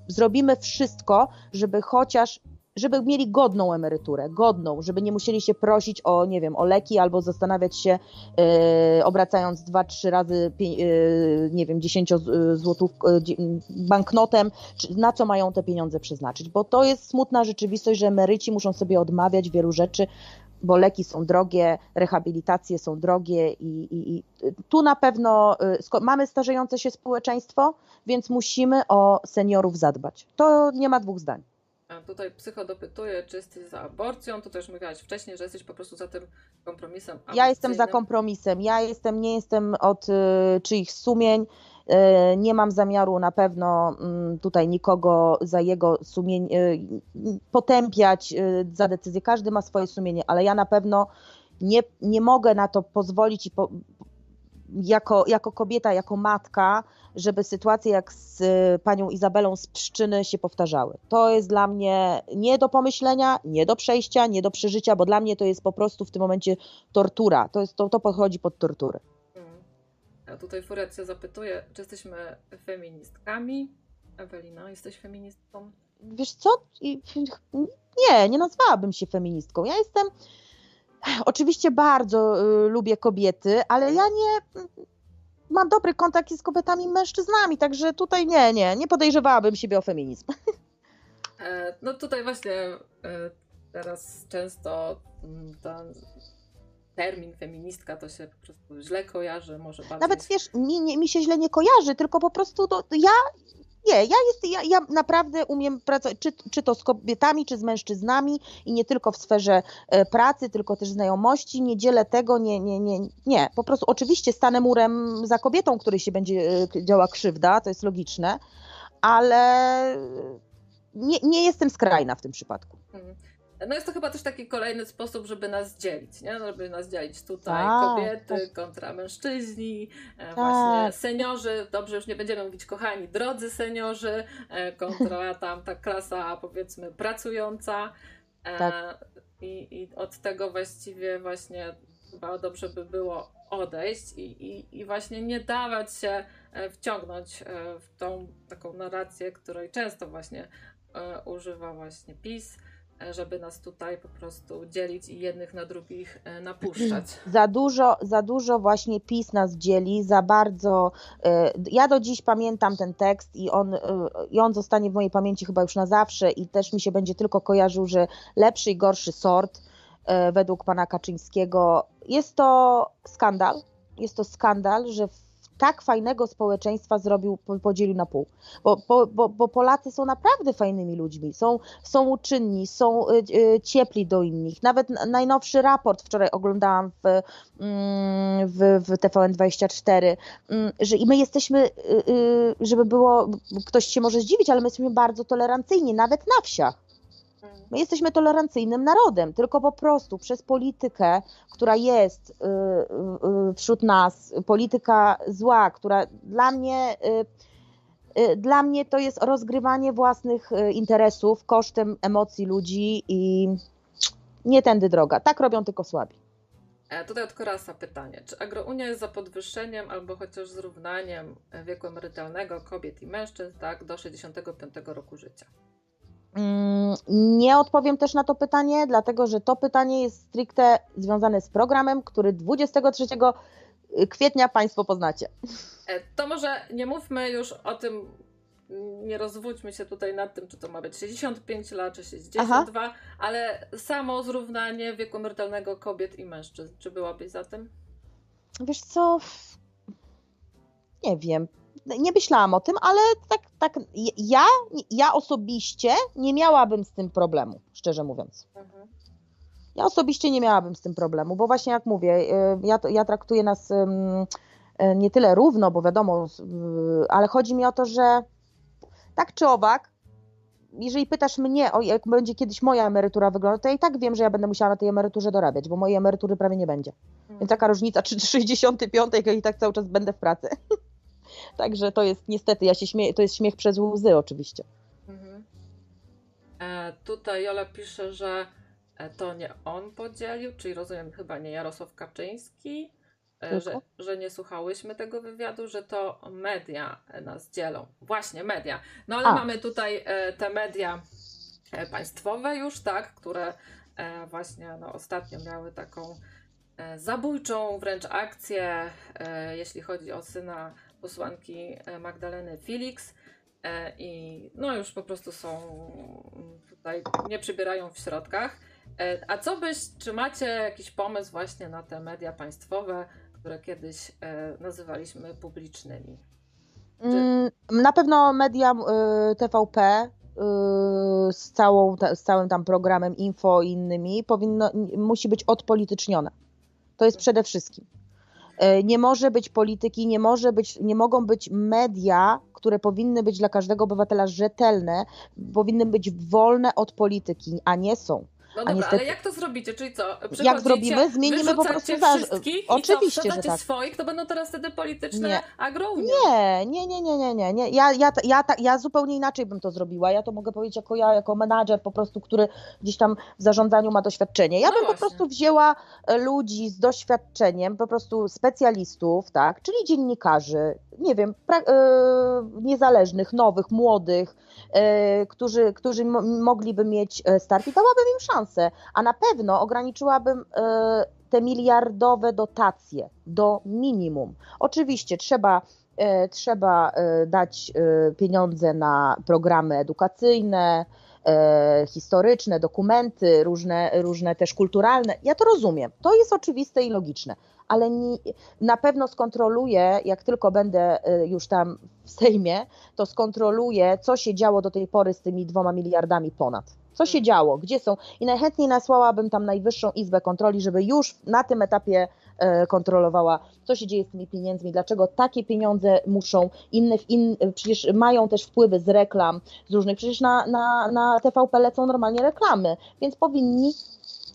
zrobimy wszystko, żeby chociaż żeby mieli godną emeryturę, godną, żeby nie musieli się prosić o, nie wiem, o leki albo zastanawiać się, yy, obracając dwa, trzy razy, yy, nie wiem, 10 złotów yy, banknotem, czy, na co mają te pieniądze przeznaczyć, bo to jest smutna rzeczywistość, że emeryci muszą sobie odmawiać wielu rzeczy, bo leki są drogie, rehabilitacje są drogie i, i, i tu na pewno mamy starzejące się społeczeństwo, więc musimy o seniorów zadbać. To nie ma dwóch zdań. A tutaj psycho dopytuje, czy jesteś za aborcją, to też mówiłaś wcześniej, że jesteś po prostu za tym kompromisem Ja jestem za kompromisem, ja jestem, nie jestem od y, czyichś sumień, y, nie mam zamiaru na pewno y, tutaj nikogo za jego sumienie y, potępiać y, za decyzję, każdy ma swoje sumienie, ale ja na pewno nie, nie mogę na to pozwolić i po, jako, jako kobieta, jako matka, żeby sytuacje jak z y, panią Izabelą z Pszczyny się powtarzały. To jest dla mnie nie do pomyślenia, nie do przejścia, nie do przeżycia, bo dla mnie to jest po prostu w tym momencie tortura. To, jest, to, to podchodzi pod torturę. Mm. A tutaj Furacja zapytuje, czy jesteśmy feministkami? Ewelina, jesteś feministką? Wiesz co? Nie, nie nazwałabym się feministką. Ja jestem Oczywiście bardzo y, lubię kobiety, ale ja nie mam dobry kontakt z kobietami i mężczyznami, także tutaj nie, nie, nie podejrzewałabym siebie o feminizm. [laughs] E, no tutaj właśnie e, teraz często mm, ta termin feministka to się po prostu źle kojarzy, może bardziej... Nawet wiesz, mi, mi się źle nie kojarzy, tylko po prostu to, ja nie, ja, jest, ja, ja naprawdę umiem pracować, czy, czy to z kobietami, czy z mężczyznami i nie tylko w sferze e, pracy, tylko też znajomości. Nie dzielę tego, nie, nie, nie, nie. Po prostu oczywiście stanę murem za kobietą, której się będzie e, działa krzywda, to jest logiczne, ale nie, nie jestem skrajna w tym przypadku. Mhm. No jest to chyba też taki kolejny sposób, żeby nas dzielić, nie? Żeby nas dzielić tutaj tak, kobiety tak. kontra mężczyźni, e, tak. właśnie seniorzy, dobrze już nie będziemy mówić kochani, drodzy seniorzy, e, kontra [laughs] tam ta klasa powiedzmy pracująca. E, tak. I, I od tego właściwie właśnie chyba dobrze by było odejść i, i, i właśnie nie dawać się wciągnąć w tą taką narrację, której często właśnie używa właśnie PiS żeby nas tutaj po prostu dzielić i jednych na drugich e, napuszczać. [clears throat] Za dużo, za dużo właśnie PiS nas dzieli, za bardzo. E, ja do dziś pamiętam ten tekst i on, e, i on zostanie w mojej pamięci chyba już na zawsze i też mi się będzie tylko kojarzył, że lepszy i gorszy sort według pana Kaczyńskiego. Jest to skandal. Jest to skandal, że w tak fajnego społeczeństwa zrobił, podzielił na pół. Bo, bo, bo, Polacy są naprawdę fajnymi ludźmi, są, są uczynni, są y, y, ciepli do innych. Nawet najnowszy raport wczoraj oglądałam w, mm, w, w TVN24, mm, że i my jesteśmy, y, żeby było, ktoś się może zdziwić, ale my jesteśmy bardzo tolerancyjni, nawet na wsiach. My jesteśmy tolerancyjnym narodem, tylko po prostu przez politykę, która jest y, y, wśród nas, polityka zła, która dla mnie y, dla mnie to jest rozgrywanie własnych interesów kosztem emocji ludzi i nie tędy droga. Tak robią tylko słabi. E, tutaj od Korasa pytanie. Czy agrounia jest za podwyższeniem albo chociaż zrównaniem wieku emerytalnego kobiet i mężczyzn tak, do 65 roku życia? Mm, nie odpowiem też na to pytanie, dlatego że to pytanie jest stricte związane z programem, który 23 kwietnia Państwo poznacie. E, to może nie mówmy już o tym, nie rozwódźmy się tutaj nad tym, czy to ma być 65 lat, czy 62, Aha. ale samo zrównanie wieku emerytalnego kobiet i mężczyzn. Czy byłabyś za tym? Wiesz co? Nie wiem nie myślałam o tym, ale tak, tak ja, ja osobiście nie miałabym z tym problemu, szczerze mówiąc. Mhm. Ja osobiście nie miałabym z tym problemu, bo właśnie jak mówię, y, ja, ja traktuję nas y, nie tyle równo, bo wiadomo, y, ale chodzi mi o to, że tak czy owak, jeżeli pytasz mnie, o jak będzie kiedyś moja emerytura wyglądać, to ja i tak wiem, że ja będę musiała na tej emeryturze dorabiać, bo mojej emerytury prawie nie będzie. Mhm. Więc taka różnica, czy 65, jak ja i tak cały czas będę w pracy. [laughs] Także to jest niestety, ja się śmieję, to jest śmiech przez łzy oczywiście. Mhm. E, tutaj Jola pisze, że e, to nie on podzielił, czyli rozumiem chyba nie Jarosław Kaczyński, e, że, że nie słuchałyśmy tego wywiadu, że to media nas dzielą. Właśnie media. No ale A. mamy tutaj te media państwowe już, tak, które właśnie no, ostatnio miały taką zabójczą wręcz akcję, jeśli chodzi o syna posłanki e, Magdaleny Felix e, i no już po prostu są tutaj, nie przybierają w środkach. E, a co byś, czy macie jakiś pomysł właśnie na te media państwowe, które kiedyś nazywaliśmy publicznymi? Czy... Mm, na pewno media TVP z, całą, z całym tam programem info i innymi powinno, musi być odpolitycznione. To jest przede wszystkim. E, nie może być polityki, nie, może być, nie mogą być media, które powinny być dla każdego obywatela rzetelne, powinny być wolne od polityki, a nie są. No dobra, niestety... ale jak to zrobicie? Czyli co? Jak zrobimy? Zmienimy po prostu wszystkich Oczywiście, co, że tak. swoich, to będą teraz wtedy polityczne nie. Nie, nie, nie, nie, nie, nie, nie. Ja, ja, ja, ja zupełnie inaczej bym to zrobiła. Ja to mogę powiedzieć jako ja, jako menadżer po prostu, który gdzieś tam w zarządzaniu ma doświadczenie. Ja no bym właśnie. po prostu wzięła e, ludzi z doświadczeniem, po prostu specjalistów, tak, czyli dziennikarzy, nie wiem, pra, yy, niezależnych, nowych, młodych, którzy, którzy mogliby mieć start i dałabym im szansę a na pewno ograniczyłabym e, te miliardowe dotacje do minimum. Oczywiście trzeba e, trzeba e, dać pieniądze na programy edukacyjne, e, historyczne, dokumenty, różne, różne też kulturalne. Ja to rozumiem. To jest oczywiste i logiczne, ale nie, na pewno skontroluję, jak tylko będę e, już tam w Sejmie, to skontroluję, co się działo do tej pory z tymi dwoma miliardami ponad. Co się działo, gdzie są? I najchętniej nasłałabym tam Najwyższą Izbę Kontroli, żeby już na tym etapie e, kontrolowała, co się dzieje z tymi pieniędzmi, dlaczego takie pieniądze muszą, inne, in, przecież mają też wpływy z reklam, z różnych, przecież na, na, na TVP lecą normalnie reklamy, więc powinni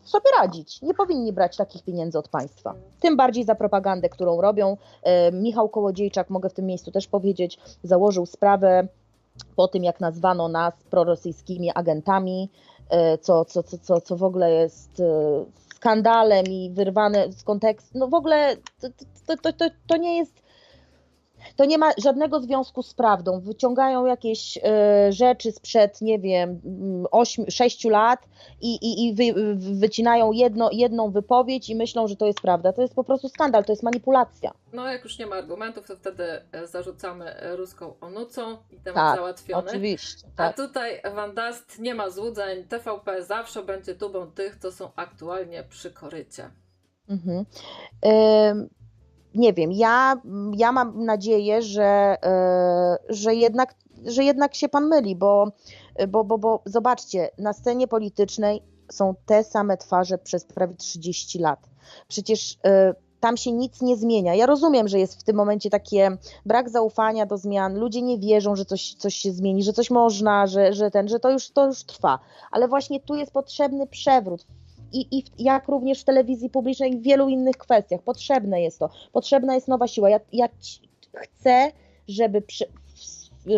sobie radzić. Nie powinni brać takich pieniędzy od państwa. Tym bardziej za propagandę, którą robią. E, Michał Kołodziejczak, mogę w tym miejscu też powiedzieć, założył sprawę po tym, jak nazwano nas prorosyjskimi agentami, e, co, co, co, co, co w ogóle jest e, skandalem i wyrwane z kontekstu. No w ogóle to, to, to, to nie jest to nie ma żadnego związku z prawdą. Wyciągają jakieś y, rzeczy sprzed, nie wiem, 8, 6 lat i, i, i wy, wycinają jedno, jedną wypowiedź i myślą, że to jest prawda. To jest po prostu skandal, to jest manipulacja. No, jak już nie ma argumentów, to wtedy e, zarzucamy ruską onucą i temat tak, załatwiony. Oczywiście. Tak. A tutaj Van nie ma złudzeń. TVP zawsze będzie tubą tych, co są aktualnie przy korycie. Mhm. Y nie wiem, ja, ja mam nadzieję, że, e, że, jednak, że jednak się pan myli, bo, bo, bo, bo zobaczcie, na scenie politycznej są te same twarze przez prawie 30 lat. Przecież e, tam się nic nie zmienia. Ja rozumiem, że jest w tym momencie takie brak zaufania do zmian, ludzie nie wierzą, że coś, coś się zmieni, że coś można, że, że ten, że to już, to już trwa. Ale właśnie tu jest potrzebny przewrót i, i jak również w telewizji publicznej i w wielu innych kwestiach. Potrzebne jest to. Potrzebna jest nowa siła. Ja, ja chcę, żeby przy, yy,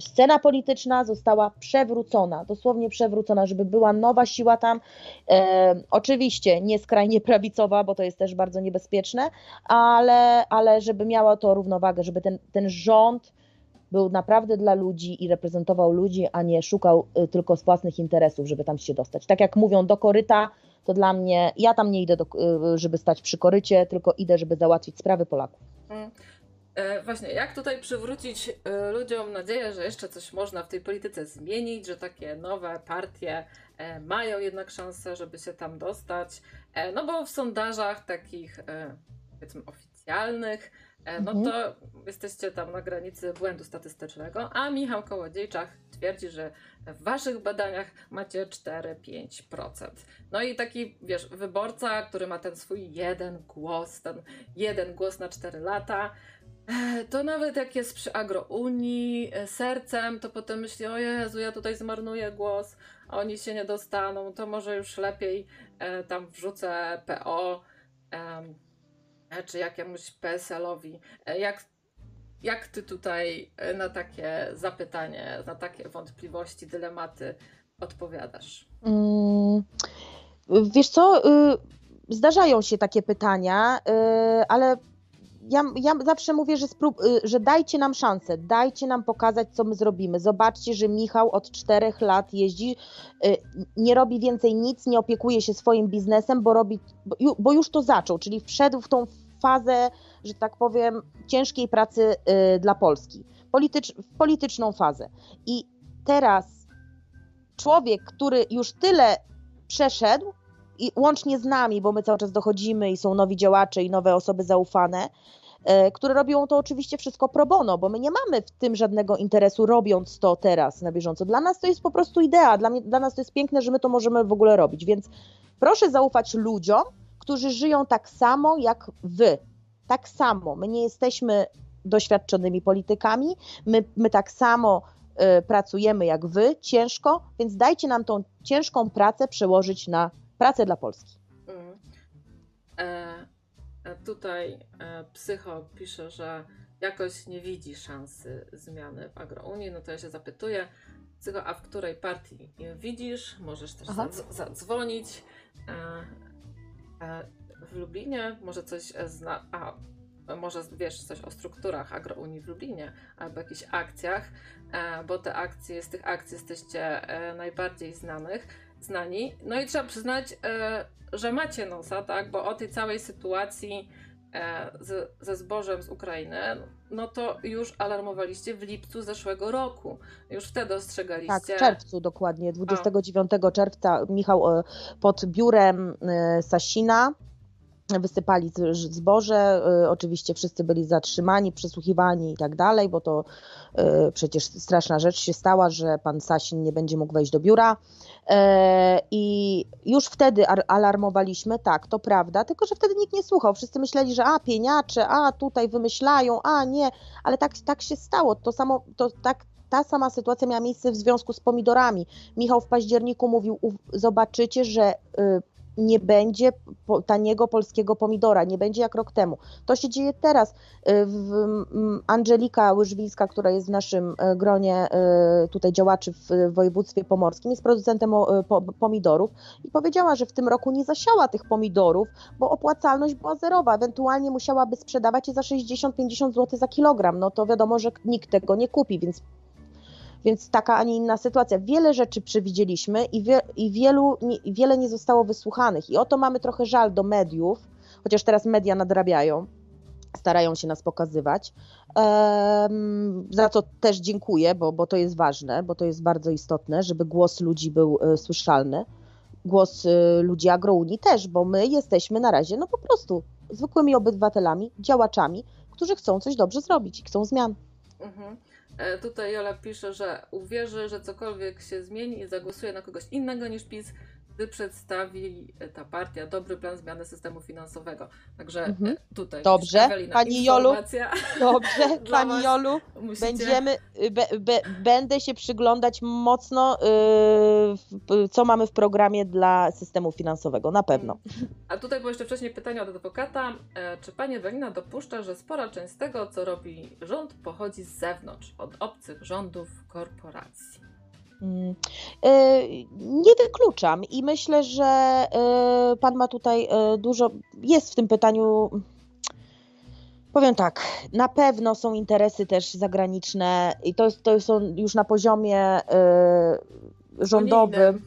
scena polityczna została przewrócona, dosłownie przewrócona, żeby była nowa siła tam. E, oczywiście nie skrajnie prawicowa, bo to jest też bardzo niebezpieczne, ale, ale żeby miała to równowagę, żeby ten, ten rząd był naprawdę dla ludzi i reprezentował ludzi, a nie szukał y, tylko z własnych interesów, żeby tam się dostać. Tak jak mówią do koryta, to dla mnie, ja tam nie idę, do, y, żeby stać przy korycie, tylko idę, żeby załatwić sprawy Polaków. Hmm. E, właśnie, jak tutaj przywrócić e, ludziom nadzieję, że jeszcze coś można w tej polityce zmienić, że takie nowe partie e, mają jednak szansę, żeby się tam dostać? E, no bo w sondażach takich, powiedzmy, oficjalnych, no mhm. to jesteście tam na granicy błędu statystycznego, a Michał Kołodziejczak twierdzi, że w waszych badaniach macie 4-5%. No i taki, wiesz, wyborca, który ma ten swój jeden głos, ten jeden głos na 4 lata, e, to nawet jak jest przy agrounii e, sercem, to potem myśli, o Jezu, ja tutaj zmarnuję głos, a oni się nie dostaną, to może już lepiej tam wrzucę PO czy jakiemuś PSL-owi. E, jak, jak ty tutaj e, na takie zapytanie, na takie wątpliwości, dylematy odpowiadasz? Mm, wiesz co, y, zdarzają się takie pytania, y, ale ja, ja zawsze mówię, że, y, że dajcie nam szansę, dajcie nam pokazać, co my zrobimy. Zobaczcie, że Michał od czterech lat jeździ, nie robi więcej nic, nie opiekuje się swoim biznesem, bo robi, bo już to zaczął, czyli wszedł w tą fazę, że tak powiem, ciężkiej pracy y, dla Polski, Politycz, polityczną fazę. I teraz człowiek, który już tyle przeszedł, i łącznie z nami, bo my cały czas dochodzimy i są nowi działacze i nowe osoby zaufane, y, które robią to oczywiście wszystko pro bono, bo my nie mamy w tym żadnego interesu robiąc to teraz na bieżąco. Dla nas to jest po prostu idea, dla, mnie, dla nas to jest piękne, że my to możemy w ogóle robić, więc proszę zaufać ludziom, którzy żyją tak samo jak wy. Tak samo. My nie jesteśmy doświadczonymi politykami, my, my tak samo y, pracujemy jak wy, ciężko, więc dajcie nam tą ciężką pracę przełożyć na pracę dla Polski. Mm. E, tutaj e, Psycho pisze, że jakoś nie widzi szansy zmiany w Agrounii, no to ja się zapytuję, Psycho, a w której partii widzisz? Możesz też zadzwonić. E, E, w Lublinie może coś e, zna... A, może wiesz coś o strukturach Agrounii w Lublinie albo jakichś akcjach, e, bo te akcje, z tych akcji jesteście najbardziej znanych, znani. No i trzeba przyznać, że macie nosa, tak, bo o tej całej sytuacji e, z, ze zbożem z Ukrainy, no to już alarmowaliście w lipcu zeszłego roku. Już wtedy ostrzegaliście. Tak, w czerwcu dokładnie, 29 o. czerwca Michał e, pod biurem e, Sasina wysypali zboże. Oczywiście wszyscy byli zatrzymani, przesłuchiwani i tak dalej, bo to przecież straszna rzecz się stała, że pan Sasin nie będzie mógł wejść do biura. E, I już wtedy alarmowaliśmy, tak, to prawda, tylko że wtedy nikt nie słuchał. Wszyscy myśleli, że a pieniacze, a tutaj wymyślają, a nie, ale tak, tak się stało. To samo, to tak, ta sama sytuacja miała miejsce w związku z pomidorami. Michał w październiku mówił: Zobaczycie, że y, nie będzie taniego polskiego pomidora, nie będzie jak rok temu. To się dzieje teraz. Y, Angelika Łyżwińska, która jest w naszym y, gronie y, tutaj działaczy w województwie pomorskim, jest producentem pomidorów i powiedziała, że w tym roku nie zasiała tych pomidorów, bo opłacalność była zerowa, ewentualnie musiałaby sprzedawać je za 60-50 zł za kilogram. No to wiadomo, że nikt tego nie kupi, więc więc taka, a nie inna sytuacja. Wiele rzeczy przewidzieliśmy i, wie, i wielu, nie, wiele nie zostało wysłuchanych. I oto mamy trochę żal do mediów, chociaż teraz media nadrabiają, starają się nas pokazywać. Za co też dziękuję, bo, bo to jest ważne, bo to jest bardzo istotne, żeby głos ludzi był y, słyszalny. Głos y, ludzi agrounii też, bo my jesteśmy na razie no po prostu zwykłymi obywatelami, działaczami, którzy chcą coś dobrze zrobić i chcą zmian. Mhm. E, tutaj Jola pisze, że uwierzy, że cokolwiek się zmieni i zagłosuje na kogoś innego niż PiS, gdy przedstawi ta partia dobry plan zmiany systemu finansowego. Także mhm. tutaj Dobrze, Pani Jolu, [laughs] dobrze, [laughs] Pani Jolu, musicie... będziemy, y, be, be, będę się przyglądać mocno, yy, co mamy w programie dla systemu finansowego, na pewno. A tutaj było jeszcze wcześniej pytanie od adwokata, e, czy Pani Ewelina dopuszcza, że spora część z tego, co robi rząd, pochodzi z zewnątrz, od obcych rządów korporacji? Mm. E, nie wykluczam i myślę, że e, Pan ma tutaj e, dużo, jest w tym pytaniu. Powiem tak, na pewno są interesy też zagraniczne i to, to są już na poziomie rządowym.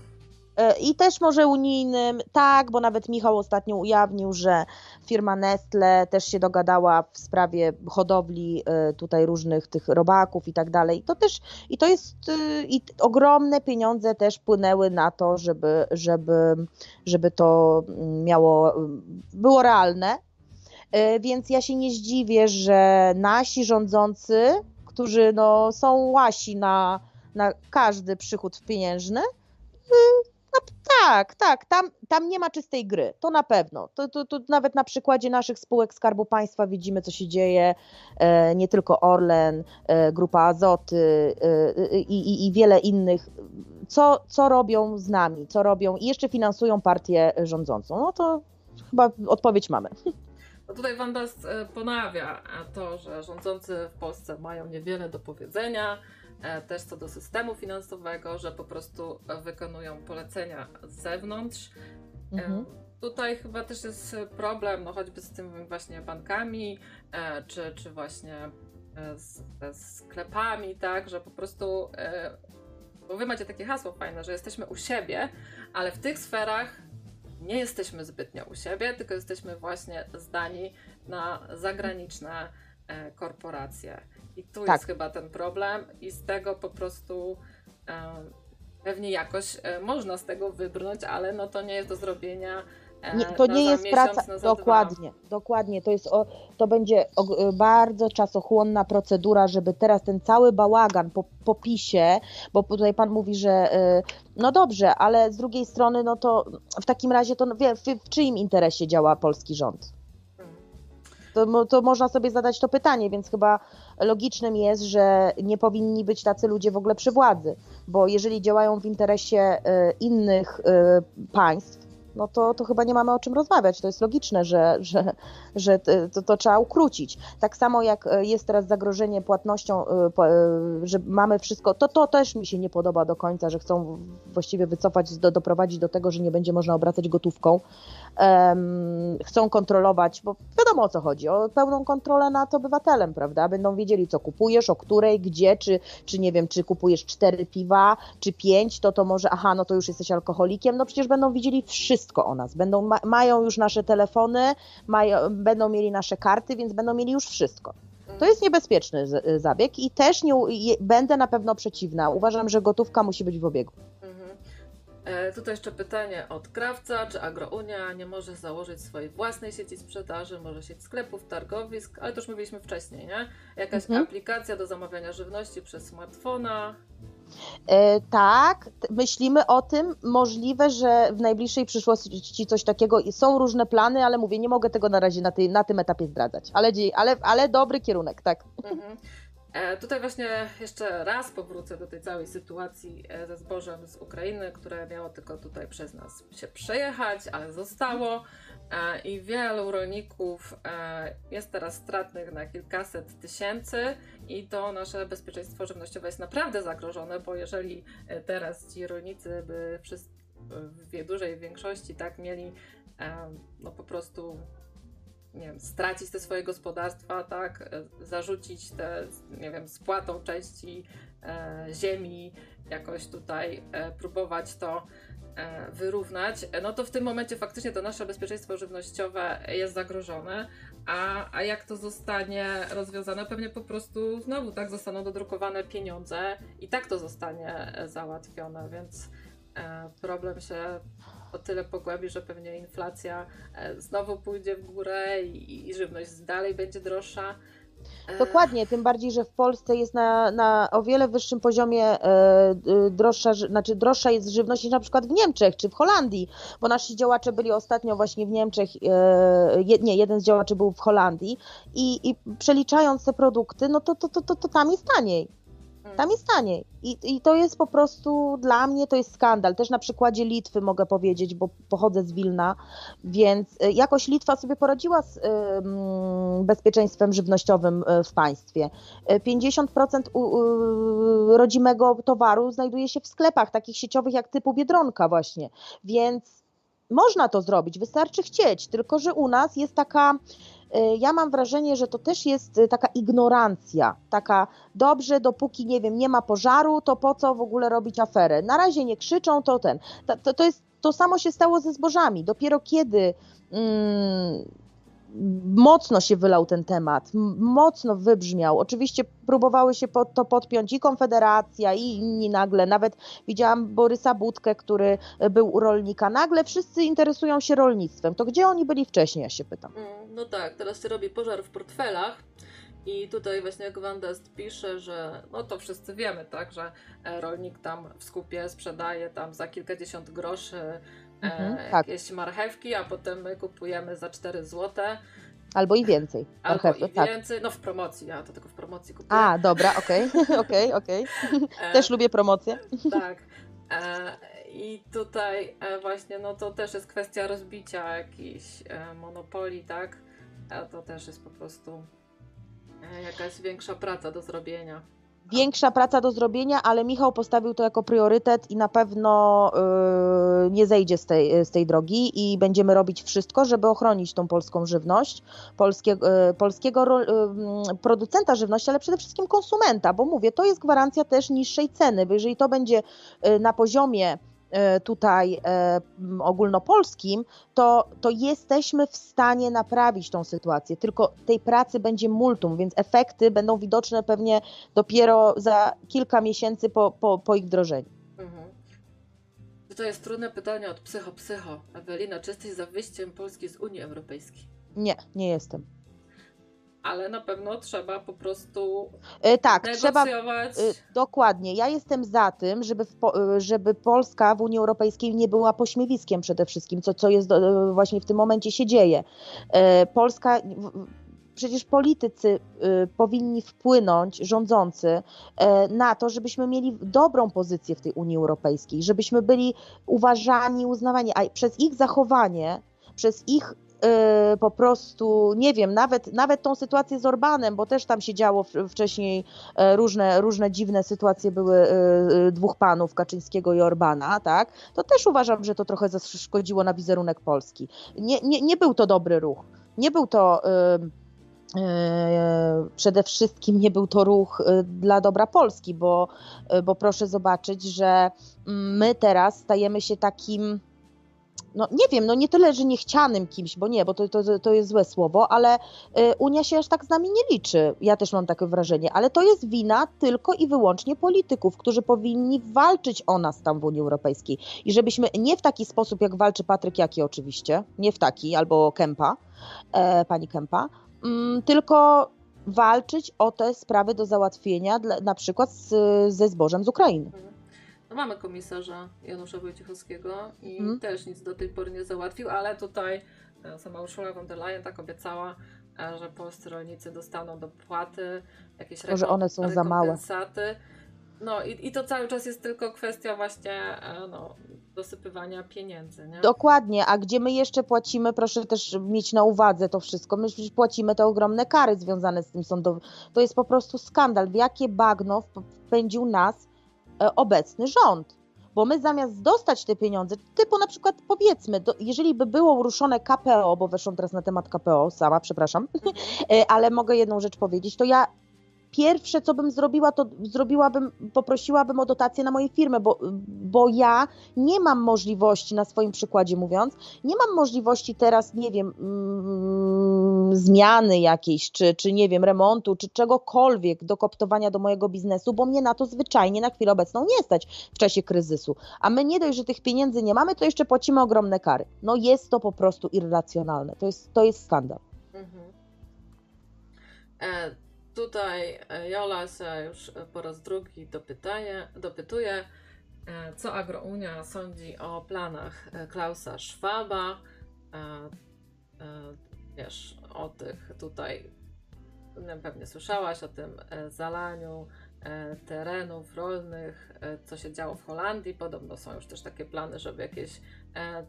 I też może unijnym, tak, bo nawet Michał ostatnio ujawnił, że firma Nestle też się dogadała w sprawie hodowli e, tutaj różnych tych robaków i tak dalej. To też, i to jest, e, i ogromne pieniądze też płynęły na to, żeby, żeby, żeby to miało, było realne. Więc ja się nie zdziwię, że nasi rządzący, którzy no, są łasi na, na każdy przychód pieniężny, no, tak, tak, tam, tam nie ma czystej gry, to na pewno. To, to, to nawet na przykładzie naszych spółek Skarbu Państwa widzimy, co się dzieje, e, nie tylko Orlen, e, Grupa Azoty e, i, i, wiele innych, co, co robią z nami, co robią i jeszcze finansują partię rządzącą. No to chyba odpowiedź mamy. No tutaj Wanda ponawia to, że rządzący w Polsce mają niewiele do powiedzenia, E, też co do systemu finansowego, że po prostu wykonują polecenia z zewnątrz. E, mhm. Tutaj chyba też jest problem, no choćby z tymi właśnie bankami, e, czy, czy właśnie z, ze sklepami, tak, że po prostu, bo wy macie takie hasło fajne, że jesteśmy u siebie, ale w tych sferach nie jesteśmy zbytnio u siebie, tylko jesteśmy właśnie zdani na zagraniczne korporacje. I tu tak. jest chyba ten problem, i z tego po prostu e, pewnie jakoś e, można z tego wybrnąć, ale no to nie jest do zrobienia. E, nie, to nie jest miesiąc, praca. Dokładnie, dwa. dokładnie. To, jest o, to będzie o, bardzo czasochłonna procedura, żeby teraz ten cały bałagan po, po PiSie, bo tutaj pan mówi, że e, no dobrze, ale z drugiej strony, no to w takim razie to w, w, w czyim interesie działa polski rząd? To, to można sobie zadać to pytanie, więc chyba logicznym jest, że nie powinni być tacy ludzie w ogóle przy władzy, bo jeżeli działają w interesie e, innych e, państw, no to, to chyba nie mamy o czym rozmawiać. To jest logiczne, że, że, że to, to, trzeba ukrócić. Tak samo jak e, jest teraz zagrożenie płatnością, że mamy wszystko, to to też mi się nie podoba do końca, że chcą właściwie wycofać, do, doprowadzić do tego, że nie będzie można obracać gotówką, um, chcą kontrolować, bo wiadomo o co chodzi, o pełną kontrolę nad obywatelem, prawda? Będą wiedzieli, co kupujesz, o której, gdzie, czy, czy nie wiem, czy kupujesz cztery piwa, czy pięć, to to może, aha, no to już jesteś alkoholikiem, no przecież będą widzieli wszystko o nas, będą, ma, mają już nasze telefony, mają, będą mieli nasze karty, więc będą mieli już wszystko. To jest niebezpieczny zabieg i też nie, będę na pewno przeciwna. Uważam, że gotówka musi być w obiegu. Mhm. E, tutaj jeszcze pytanie od krawca, czy Agrounia nie może założyć swojej własnej sieci sprzedaży, może sieć sklepów, targowisk, ale to już mówiliśmy wcześniej, nie? Jakaś mhm. aplikacja do zamawiania żywności przez smartfona, E, tak, myślimy o tym. Możliwe, że w najbliższej przyszłości coś takiego są różne plany, ale mówię, nie mogę tego na razie na, tej, na tym etapie zdradzać. Ale, ale, ale dobry kierunek, tak. Mhm. E, tutaj właśnie jeszcze raz powrócę do tej całej sytuacji e, ze zbożem z Ukrainy, które miało tylko tutaj przez nas się przejechać, ale zostało. E, I wielu rolników e, jest teraz stratnych na kilkaset tysięcy, i to nasze bezpieczeństwo żywnościowe jest naprawdę zagrożone, bo jeżeli e, teraz ci rolnicy by w dużej większości tak mieli no po prostu nie wiem, stracić te swoje gospodarstwa, tak, zarzucić te, nie wiem, spłatą części e, ziemi, jakoś tutaj e, próbować to E, wyrównać, no to w tym momencie faktycznie to nasze bezpieczeństwo żywnościowe jest zagrożone, a, a jak to zostanie rozwiązane? Pewnie po prostu znowu tak zostaną dodrukowane pieniądze i tak to zostanie załatwione, więc e, problem się o tyle pogłębi, że pewnie inflacja e, znowu pójdzie w górę i, i żywność dalej będzie droższa. Dokładnie, tym bardziej, że w Polsce jest na, na o wiele wyższym poziomie e, e, droższa, znaczy droższa jest żywność niż na przykład w Niemczech czy w Holandii, bo nasi działacze byli ostatnio właśnie w Niemczech, e, nie, jeden z działaczy był w Holandii i, i przeliczając te produkty, no to, to, to, to, to tam jest taniej. Tam jest taniej. I, I to jest po prostu dla mnie to jest skandal. Też na przykładzie Litwy mogę powiedzieć, bo pochodzę z Wilna, więc y, jakoś Litwa sobie poradziła z bezpieczeństwem żywnościowym y, w państwie. 50% y, rodzimego towaru znajduje się w sklepach takich sieciowych jak typu Biedronka właśnie. Więc można to zrobić, wystarczy chcieć, tylko że u nas jest taka ja mam wrażenie, że to też jest y, taka ignorancja, taka dobrze, dopóki nie wiem, nie ma pożaru, to po co w ogóle robić aferę? Na razie nie krzyczą, to ten. To, to, jest, to samo się stało ze zbożami. Dopiero kiedy mm, mocno się wylał ten temat, mocno wybrzmiał. Oczywiście próbowały się pod to podpiąć i Konfederacja, i inni nagle. Nawet widziałam Borysa Budkę, który był u rolnika. Nagle wszyscy interesują się rolnictwem. To gdzie oni byli wcześniej, ja się pytam. Mm, no tak, teraz się robi pożar w portfelach. I tutaj właśnie jak Wandest pisze, że no to wszyscy wiemy, tak, że e, rolnik tam w skupie sprzedaje tam za kilkadziesiąt groszy mhm, e, tak. jakieś marchewki, a potem my kupujemy za 4 zł. Albo i więcej. Albo i tak. więcej, no w promocji, ja to tylko w promocji kupuję. A, dobra, okej, [laughs] [laughs] okej, okej. E, też lubię promocję. Tak. E, I tutaj właśnie, no to też jest kwestia rozbicia jakichś monopoli, tak? to też jest po prostu jakaś większa praca do zrobienia większa praca do zrobienia, ale Michał postawił to jako priorytet i na pewno yy, nie zejdzie z tej, z tej drogi i będziemy robić wszystko, żeby ochronić tą polską żywność, polskie, yy, polskiego yy, producenta żywności, ale przede wszystkim konsumenta, bo mówię, to jest gwarancja też niższej ceny, bo jeżeli to będzie na poziomie tutaj e, ogólnopolskim, to, to jesteśmy w stanie naprawić tą sytuację. Tylko tej pracy będzie multum, więc efekty będą widoczne pewnie dopiero za kilka miesięcy po, po, po ich wdrożeniu. Mhm. To jest trudne pytanie od psycho-psycho. Ewelina, czy jesteś za wyjściem Polski z Unii Europejskiej? Nie, nie jestem ale na pewno trzeba po prostu e, tak, trzeba e, dokładnie. Ja jestem za tym, żeby, w, e, żeby Polska w Unii Europejskiej nie była pośmiewiskiem przede wszystkim, co, co jest właśnie w tym momencie się dzieje. Polska przecież politycy powinni wpłynąć, rządzący, na to, żebyśmy mieli dobrą pozycję w tej Unii Europejskiej, żebyśmy byli uważani, uznawani, a przez ich zachowanie, przez ich y, po prostu, nie wiem, nawet, nawet tą sytuację z Orbanem, bo też tam się działo wcześniej e, różne, różne dziwne sytuacje były e, dwóch panów, Kaczyńskiego i Orbana, tak, to też uważam, że to trochę zaszkodziło na wizerunek Polski. Nie, nie, nie był to dobry ruch. Nie był to przede wszystkim nie był to ruch dla dobra Polski, bo, bo proszę zobaczyć, że mm, my teraz stajemy się takim no nie wiem, no nie tyle, że niechcianym kimś, bo nie, bo to, to, to jest złe słowo, ale y, Unia się aż tak z nami nie liczy. Ja też mam takie wrażenie, ale to jest wina tylko i wyłącznie polityków, którzy powinni walczyć o nas tam w Unii Europejskiej. I żebyśmy nie w taki sposób, jak walczy Patryk Jaki oczywiście, nie w taki, albo Kempa, e, pani Kempa, mm, tylko walczyć o te sprawy do załatwienia, dla, na przykład z, ze zbożem z Ukrainy. No mamy komisarza Janusza Wojciechowskiego i hmm. też nic do tej pory nie załatwił, ale tutaj e, sama Ursula von der Leyen tak obiecała, e, że polscy rolnicy dostaną dopłaty, jakieś Może one są za małe. No i, i to cały czas jest tylko kwestia właśnie e, no, dosypywania pieniędzy. Nie? Dokładnie, a gdzie my jeszcze płacimy, proszę też mieć na uwadze to wszystko, my płacimy te ogromne kary związane z tym sądowym. To jest po prostu skandal, w jakie bagno wpędził nas obecny rząd. Bo my zamiast dostać te pieniądze, typu na przykład powiedzmy, do, jeżeli by było ruszone KPO, bo weszłam teraz na temat KPO sama, przepraszam, [laughs] e, ale mogę jedną rzecz powiedzieć, to ja pierwsze, co bym zrobiła, to zrobiłabym, poprosiłabym o dotację na moje firmy, bo, bo ja nie mam możliwości, na swoim przykładzie mówiąc, nie mam możliwości teraz, nie wiem, mm, zmiany jakiejś, czy, czy nie wiem, remontu, czy czegokolwiek do koptowania do mojego biznesu, bo mnie na to zwyczajnie na chwilę obecną nie stać w czasie kryzysu. A my nie dość, że tych pieniędzy nie mamy, to jeszcze płacimy ogromne kary. No jest to po prostu irracjonalne. To jest, to jest skandal. Mhm. E Tutaj e, Jola się już po raz drugi dopytaje, dopytuje, e, co Agrounia sądzi o planach e, Klausa Schwaba. Wiesz, o tych tutaj, no, pewnie słyszałaś o tym zalaniu terenów rolnych, co się działo w Holandii. Podobno są już też takie plany, żeby jakieś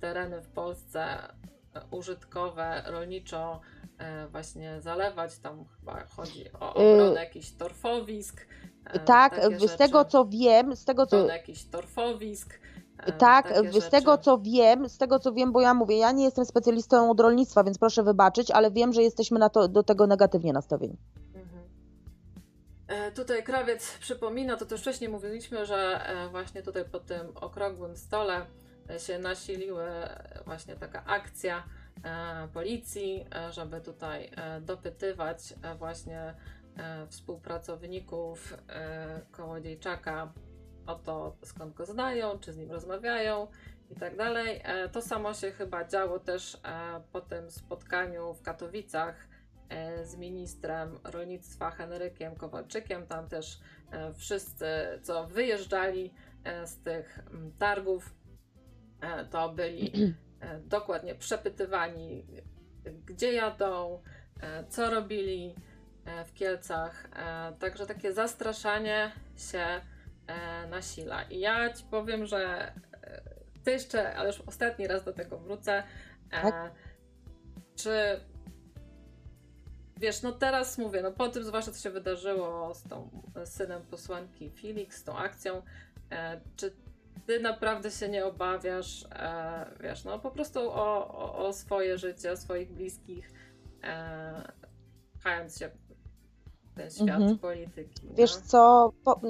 tereny w Polsce użytkowe, rolniczo E, właśnie zalewać. Tam chyba chodzi o y, obronę jakichś torfowisk. E, tak, z rzeczy. tego co wiem, z tego co. Obronę jakichś torfowisk. E, tak, z rzeczy. tego co wiem, z tego co wiem, bo ja mówię, ja nie jestem specjalistą od rolnictwa, więc proszę wybaczyć, ale wiem, że jesteśmy na to, do tego negatywnie nastawieni. Mhm. Tutaj krawiec przypomina, to też wcześniej mówiliśmy, że właśnie tutaj po tym okrągłym stole się nasiliły właśnie taka akcja E, policji, e, żeby tutaj e, dopytywać właśnie współpracowników Kołodziejczaka o to, skąd go znają, czy z nim rozmawiają i tak dalej. To samo się chyba działo też po tym spotkaniu w Katowicach z ministrem rolnictwa Henrykiem Kowalczykiem. Tam też wszyscy, co wyjeżdżali z tych targów, to byli [clears throat] E, dokładnie przepytywani, gdzie jadą, e, co robili e, w Kielcach. Także takie zastraszanie się nasila. I ja ci powiem, że ty jeszcze, ale już ostatni raz do tego wrócę. Tak? Czy wiesz, no teraz mówię, no po tym zwłaszcza co się wydarzyło z tą synem posłanki Felix, z tą akcją, czy ty naprawdę się nie obawiasz, e, wiesz, no po prostu o, o, o, swoje życie, o swoich bliskich, e, pchając się w ten świat mhm. polityki. Wiesz no? co, po,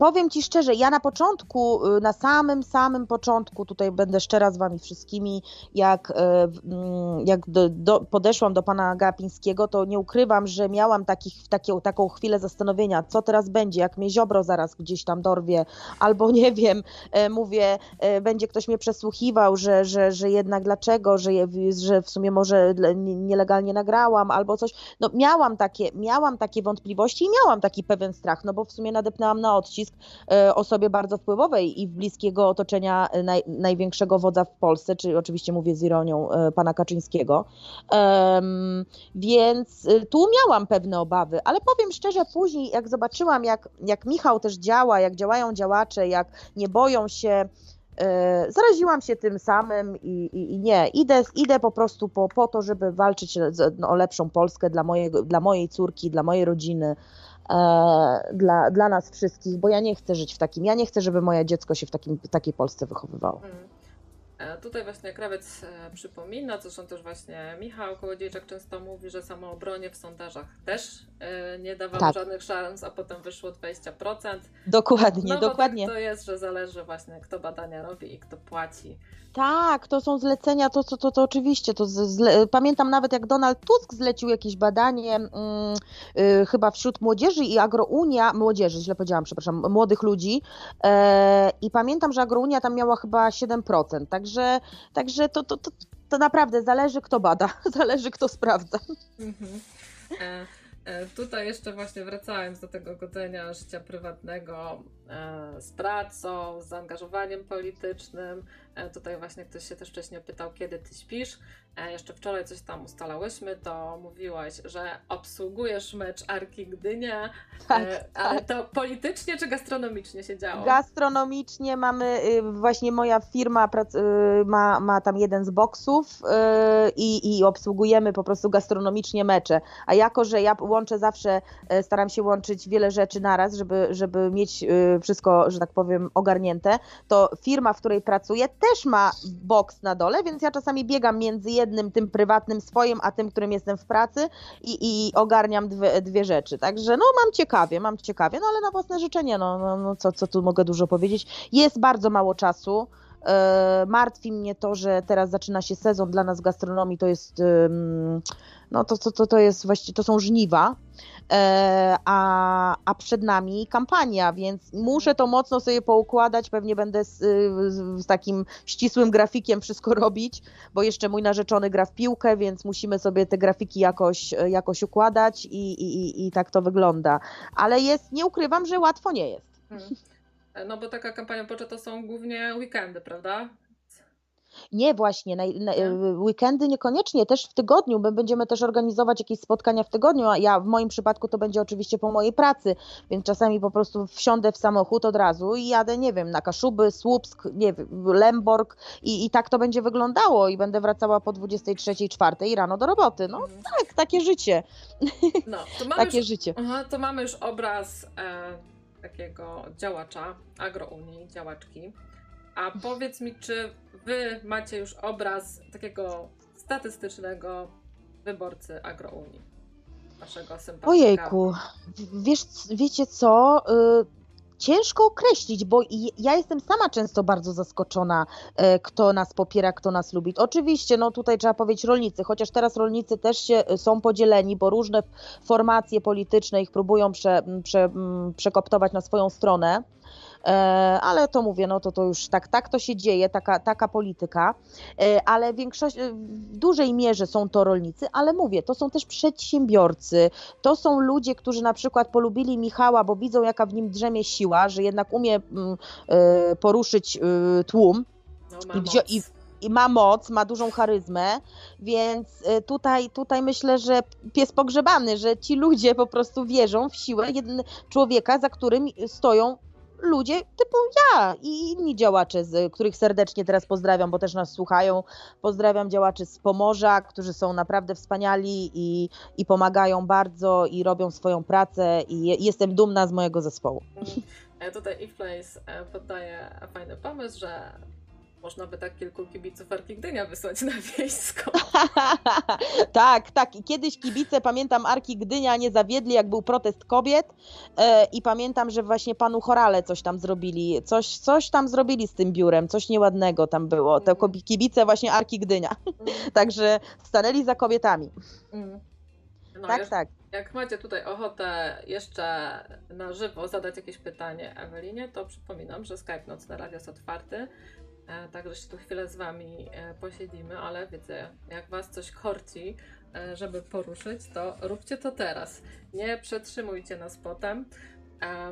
Powiem Ci szczerze, ja na początku, y, na samym, samym początku, tutaj będę szczera z Wami wszystkimi, jak, y, mm, jak do, do, podeszłam do Pana Gapińskiego, to nie ukrywam, że miałam takich, takie, taką chwilę zastanowienia, co teraz będzie, jak mnie ziobro zaraz gdzieś tam dorwie, albo nie wiem, e, mówię, e, będzie ktoś mnie przesłuchiwał, że, że, że jednak dlaczego, że, że w sumie może nielegalnie nagrałam, albo coś. No miałam takie, miałam takie wątpliwości i miałam taki pewien strach, no bo w sumie nadepnęłam na odcisk, E, osobie bardzo wpływowej i bliskiego otoczenia naj, największego wodza w Polsce, czyli oczywiście mówię z ironią e, pana Kaczyńskiego. Um, więc e, tu miałam pewne obawy, ale powiem szczerze, później jak zobaczyłam, jak, jak Michał też działa, jak działają działacze, jak nie boją się zaraziłam się tym samym i, i, i, nie, idę, idę po prostu po, po to, żeby walczyć o lepszą Polskę dla, mojego, dla mojej córki, dla mojej rodziny, dla, dla nas wszystkich, bo ja nie chcę żyć w takim, ja nie chcę, żeby moje dziecko się w, takim, takiej Polsce wychowywało. E, tutaj właśnie krawiec e, przypomina, zresztą też właśnie Michał Kołodziejczak często mówi, że samoobronie w sondażach też e, nie dawało tak. żadnych szans, a potem wyszło 20%. Dokładnie, no, dokładnie. Tak to jest, że zależy właśnie kto badania robi i kto płaci. Tak, to są zlecenia, to, to, to, to oczywiście. To zle... Pamiętam nawet, jak Donald Tusk zlecił jakieś badanie, mm, y, chyba wśród młodzieży i Agrounia, młodzieży, źle powiedziałam, przepraszam, młodych ludzi. E, I pamiętam, że Agrounia tam miała chyba 7%. Także, także to, to, to, to naprawdę zależy, kto bada, [laughs] zależy, kto sprawdza. Mhm. E E, tutaj jeszcze właśnie wracając do tego godzenia życia prywatnego z pracą, z zaangażowaniem politycznym. E, tutaj właśnie ktoś się też wcześniej pytał, kiedy ty śpisz. Jeszcze wczoraj coś tam ustalałyśmy, to mówiłaś, że obsługujesz mecz Arki Gdynia, tak, ale tak. to politycznie czy gastronomicznie się działo? Gastronomicznie mamy, y, właśnie moja firma y, ma, ma tam jeden z boksów y, i, i obsługujemy po prostu gastronomicznie mecze. A jako, że ja łączę zawsze, e, staram się łączyć wiele rzeczy naraz, żeby, żeby mieć e, wszystko, że tak powiem, ogarnięte, to firma, w której pracuję, też ma boks na dole, więc ja czasami biegam między jednym, tym prywatnym swoim, a tym, którym jestem w pracy i, i ogarniam dwie, dwie rzeczy. Także no mam ciekawie, mam ciekawie, no ale na własne życzenie, no, no, no co, co tu mogę dużo powiedzieć. Jest bardzo mało czasu. E, martwi mnie to, że teraz zaczyna się sezon dla nas w gastronomii, to jest no to, to, to, to jest właściwie, to są żniwa, e, a, a przed nami kampania, więc muszę to mocno sobie poukładać, pewnie będę z, z, takim ścisłym grafikiem wszystko robić, bo jeszcze mój narzeczony gra w piłkę, więc musimy sobie te grafiki jakoś, jakoś układać i, i, i tak to wygląda. Ale jest, nie ukrywam, że łatwo nie jest. Hmm. No bo taka kampania Pocze to są głównie weekendy, prawda? Nie, właśnie, na, na, y, weekendy niekoniecznie, też w tygodniu, my będziemy też organizować jakieś spotkania w tygodniu, a ja w moim przypadku to będzie oczywiście po mojej pracy, więc czasami po prostu wsiądę w samochód od razu i jadę, nie wiem, na Kaszuby, Słupsk, nie wiem, Lemborg i, i tak to będzie wyglądało i będę wracała po 23, 4 rano do roboty. No mhm. tak, takie życie. No, to [laughs] mamy takie już, życie. Aha, to mamy już obraz e, takiego działacza agrounii, działaczki. A powiedz mi, czy wy macie już obraz takiego statystycznego wyborcy agrounii? Waszego sympatyka? Ojejku, wiesz, wiecie co? Y, ciężko określić, bo ja jestem sama często bardzo zaskoczona, y, kto nas popiera, kto nas lubi. Oczywiście, no tutaj trzeba powiedzieć rolnicy, chociaż teraz rolnicy też się y, są podzieleni, bo różne formacje polityczne ich próbują prze, prze, przekoptować na swoją stronę. E, ale to mówię, no to to już tak, tak to się dzieje, taka, taka polityka, e, ale większość, w dużej mierze są to rolnicy, ale mówię, to są też przedsiębiorcy, to są ludzie, którzy na przykład polubili Michała, bo widzą jaka w nim drzemie siła, że jednak umie mm, e, poruszyć tłum. No, i, i, i ma moc, ma dużą charyzmę, więc tutaj, tutaj myślę, że pies pogrzebany, że ci ludzie po prostu wierzą w siłę człowieka, za którym stoją ludzie typu ja i inni działacze, z których serdecznie teraz pozdrawiam, bo też nas słuchają. Pozdrawiam działaczy z Pomorza, którzy są naprawdę wspaniali i, i pomagają bardzo i robią swoją pracę i jestem dumna z mojego zespołu. Mhm. Tutaj If Place e, poddaje fajny pomysł, że można by tak kilku kibiców Arki Gdynia wysłać na wiejską. [laughs] tak, tak. I kiedyś kibice, pamiętam, Arki Gdynia nie zawiedli, jak był protest kobiet e, i pamiętam, że właśnie panu Chorale coś tam zrobili, coś, coś tam zrobili z tym biurem, coś nieładnego tam było. Te mm. kibice właśnie Arki Gdynia. Mm. [laughs] Także stanęli za kobietami. Mm. No, tak, tak. Jak macie tutaj ochotę jeszcze na żywo zadać jakieś pytanie Ewelinie, to przypominam, że Skype Nocne Radio jest otwarty. E, także się tu chwilę z Wami e, posiedzimy, ale wiecie, jak Was coś korci, e, żeby poruszyć, to róbcie to teraz. Nie przetrzymujcie nas potem,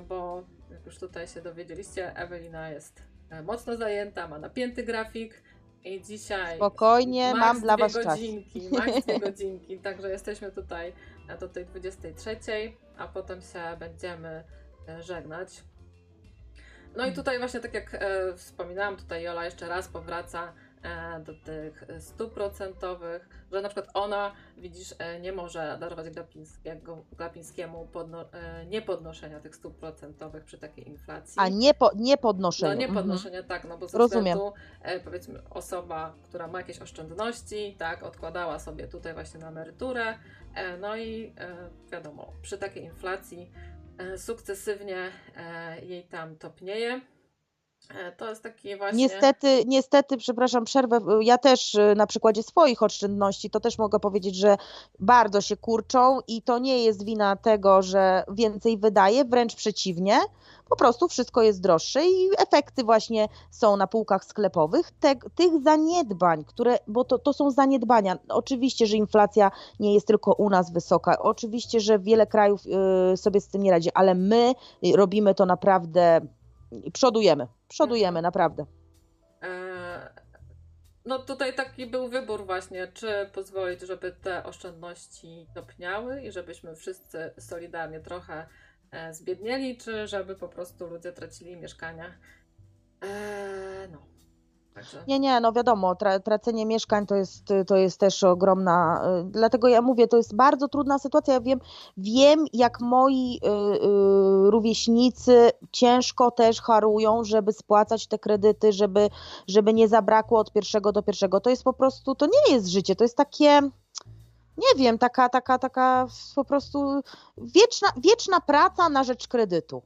bo jak już tutaj się dowiedzieliście, Ewelina jest mocno zajęta, ma napięty grafik i dzisiaj. Spokojnie, mam dla Was godzinki, czas. Max dwie [laughs] godzinki, także jesteśmy tutaj do tej 23, a potem się będziemy żegnać. No i tutaj właśnie tak jak e, wspominałam, tutaj Jola jeszcze raz powraca E, do tych stóp procentowych, że na przykład ona, widzisz, e, nie może darować Glapińskiemu podno, e, niepodnoszenia tych stóp procentowych przy takiej inflacji. A nie, po, nie podnoszenia. No nie podnoszenia, mhm. tak, no bo ze Rozumiem. względu, powiedzmy, osoba, która ma jakieś oszczędności, tak, odkładała sobie tutaj właśnie na emeryturę, no i wiadomo, przy takiej inflacji sukcesywnie jej tam topnieje. E, to jest taki właśnie. Niestety, niestety, przepraszam, przerwę. Ja też na przykładzie swoich oszczędności, to też mogę powiedzieć, że bardzo się kurczą i to nie jest wina tego, że więcej wydaje, wręcz przeciwnie. Po prostu wszystko jest droższe i efekty właśnie są na półkach sklepowych Te, tych zaniedbań, które, bo to, to są zaniedbania. Oczywiście, że inflacja nie jest tylko u nas wysoka, oczywiście, że wiele krajów y, sobie z tym nie radzi, ale my robimy to naprawdę przodujemy, przodujemy naprawdę. E, no tutaj taki był wybór właśnie, czy pozwolić, żeby te oszczędności topniały i żebyśmy wszyscy solidarnie trochę zbiednieli, czy żeby po prostu ludzie tracili mieszkania. E, no. Także... Nie, nie, no wiadomo, tra tracenie mieszkań to jest, to jest też ogromna, y, dlatego ja mówię, to jest bardzo trudna sytuacja, ja wiem, wiem jak moi y, y, rówieśnicy ciężko też harują, żeby spłacać te kredyty, żeby, żeby nie zabrakło od pierwszego do pierwszego, to jest po prostu, to nie jest życie, to jest takie nie wiem, taka, taka, taka po prostu wieczna, wieczna praca na rzecz kredytu.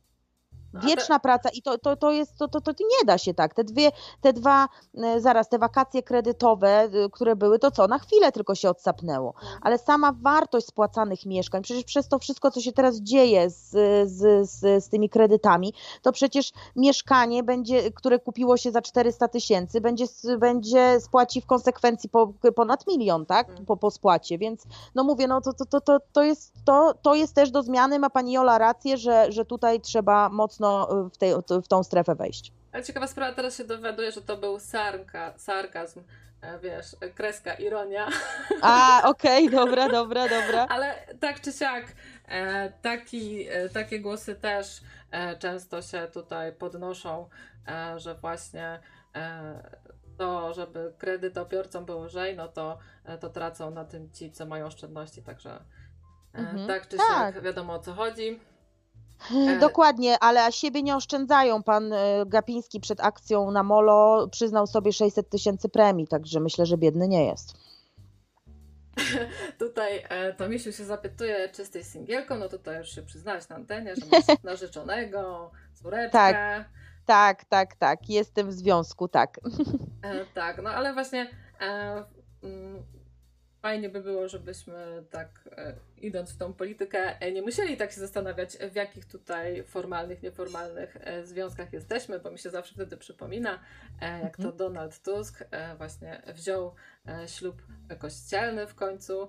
No, Wieczna praca i to, to, to jest, to, to, to nie da się tak. Te dwie, te dwa, e, zaraz, te wakacje kredytowe, e, które były, to co, na chwilę tylko się odsapnęło. Mhm. Ale sama wartość spłacanych mieszkań, przecież przez to wszystko, co się teraz dzieje z, z, z, z tymi kredytami, to przecież mieszkanie będzie, które kupiło się za 400 tysięcy, będzie, będzie spłaci w konsekwencji po, ponad milion, tak? Mhm. Po, po spłacie, więc no mówię, no to, to, to, to, jest, to, to jest też do zmiany, ma pani Jola rację, że, że tutaj trzeba mocno mocno y, w, tej, w tą strefę wejść. Ale ciekawa sprawa, teraz się dowiaduję, że to był sarka, sarkazm, e, wiesz, kreska, ironia. A, okej, okay, [laughs] dobra, dobra, dobra. Ale tak czy siak, e, taki, e, takie głosy też często się tutaj podnoszą, że właśnie to, żeby kredytobiorcom było lżej, no to, to tracą na tym ci, co mają oszczędności, także mhm. tak czy tak. siak wiadomo o co chodzi. E, dokładnie, ale a siebie nie oszczędzają. Pan e, Gapiński przed akcją na Molo przyznał sobie 600 tysięcy premii, także myślę, że biedny nie jest. [laughs] tutaj e, to Misiu się zapytuje, czy jesteś singielką, no tutaj już się przyznałeś na antenie, że masz [laughs] narzeczonego, córeczkę. Tak, tak, tak, tak, jestem w związku, tak. E, tak, no ale właśnie e, mm, fajnie by było, żebyśmy tak e, idąc w tą politykę e, nie musieli tak się zastanawiać, w jakich tutaj formalnych, nieformalnych e, związkach jesteśmy, bo mi się zawsze wtedy przypomina, jak to mhm. Donald Tusk właśnie wziął ślub kościelny w końcu,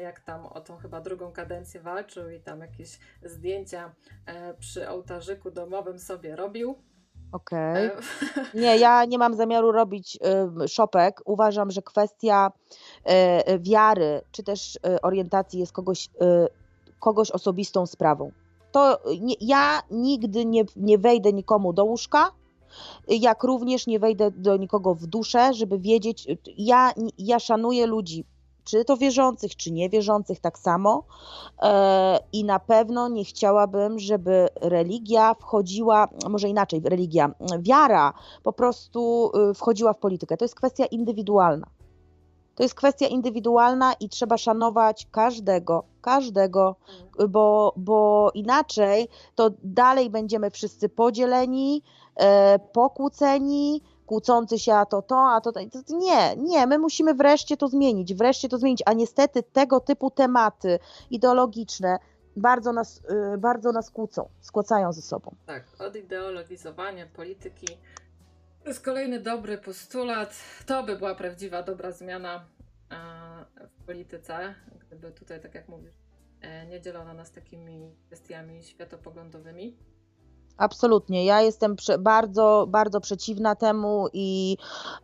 jak tam o tą chyba drugą kadencję walczył i tam jakieś zdjęcia przy ołtarzyku domowym sobie robił. Okej. Okay. Nie, ja nie mam zamiaru robić y, szopek. Uważam, że kwestia y, wiary czy też y, orientacji jest kogoś, kogoś osobistą sprawą. To nie, ja nigdy nie, nie wejdę nikomu do łóżka, jak również nie wejdę do nikogo w duszę, żeby wiedzieć, ja, ja szanuję ludzi czy to wierzących, czy niewierzących tak samo. E, I na pewno nie chciałabym, żeby religia wchodziła, może inaczej, religia, wiara po prostu y, wchodziła w politykę. To jest kwestia indywidualna. To jest kwestia indywidualna i trzeba szanować każdego, każdego, bo, bo inaczej to dalej będziemy wszyscy podzieleni, e, pokłóceni, kłócący się a to to, a to, to nie, nie, my musimy wreszcie to zmienić, wreszcie to zmienić, a niestety tego typu tematy ideologiczne bardzo nas, y, bardzo nas kłócą, skłócają ze sobą. Tak, odideologizowanie polityki to jest kolejny dobry postulat. To by była prawdziwa, dobra zmiana w polityce, gdyby tutaj, tak jak mówisz, e, nie dzielono nas takimi kwestiami światopoglądowymi. Absolutnie. Ja jestem bardzo, bardzo przeciwna temu i,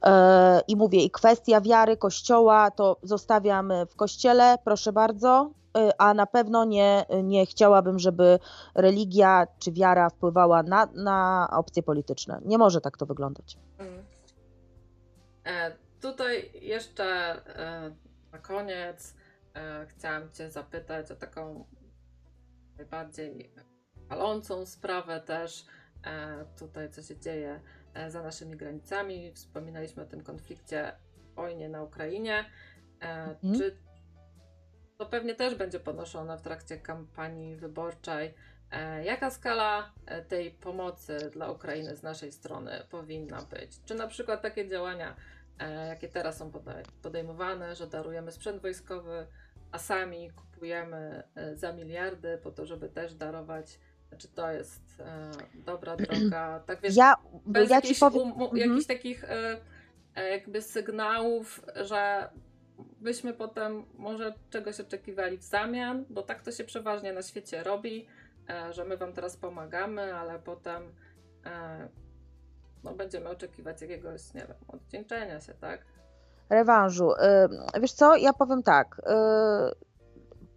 e, i mówię, i kwestia wiary Kościoła to zostawiam w Kościele, proszę bardzo, e, a na pewno nie, nie chciałabym, żeby religia czy wiara wpływała na, na opcje polityczne. Nie może tak to wyglądać. E, tutaj jeszcze e, na koniec e, chciałam Cię zapytać o taką najbardziej palącą sprawę też e, tutaj, co się dzieje e, za naszymi granicami. Wspominaliśmy o tym konflikcie, wojnie na Ukrainie. E, mhm. Czy to pewnie też będzie podnoszone w trakcie kampanii wyborczej? Jaka skala tej pomocy dla Ukrainy z naszej strony powinna być? Czy na przykład takie działania, jakie teraz są podejmowane, że darujemy sprzęt wojskowy, a sami kupujemy za miliardy po to, żeby też darować czy to jest e, dobra droga? [clears throat] Tak wiesz, ja, bez ja jakichś, powiem... um, jakichś takich e, e, jakby sygnałów, że byśmy potem może czegoś oczekiwali w zamian, bo tak to się przeważnie na świecie robi, e, że my wam teraz pomagamy, ale potem e, no, będziemy oczekiwać jakiegoś, nie wiem, się, tak? Rewanżu. E, wiesz co, ja powiem tak.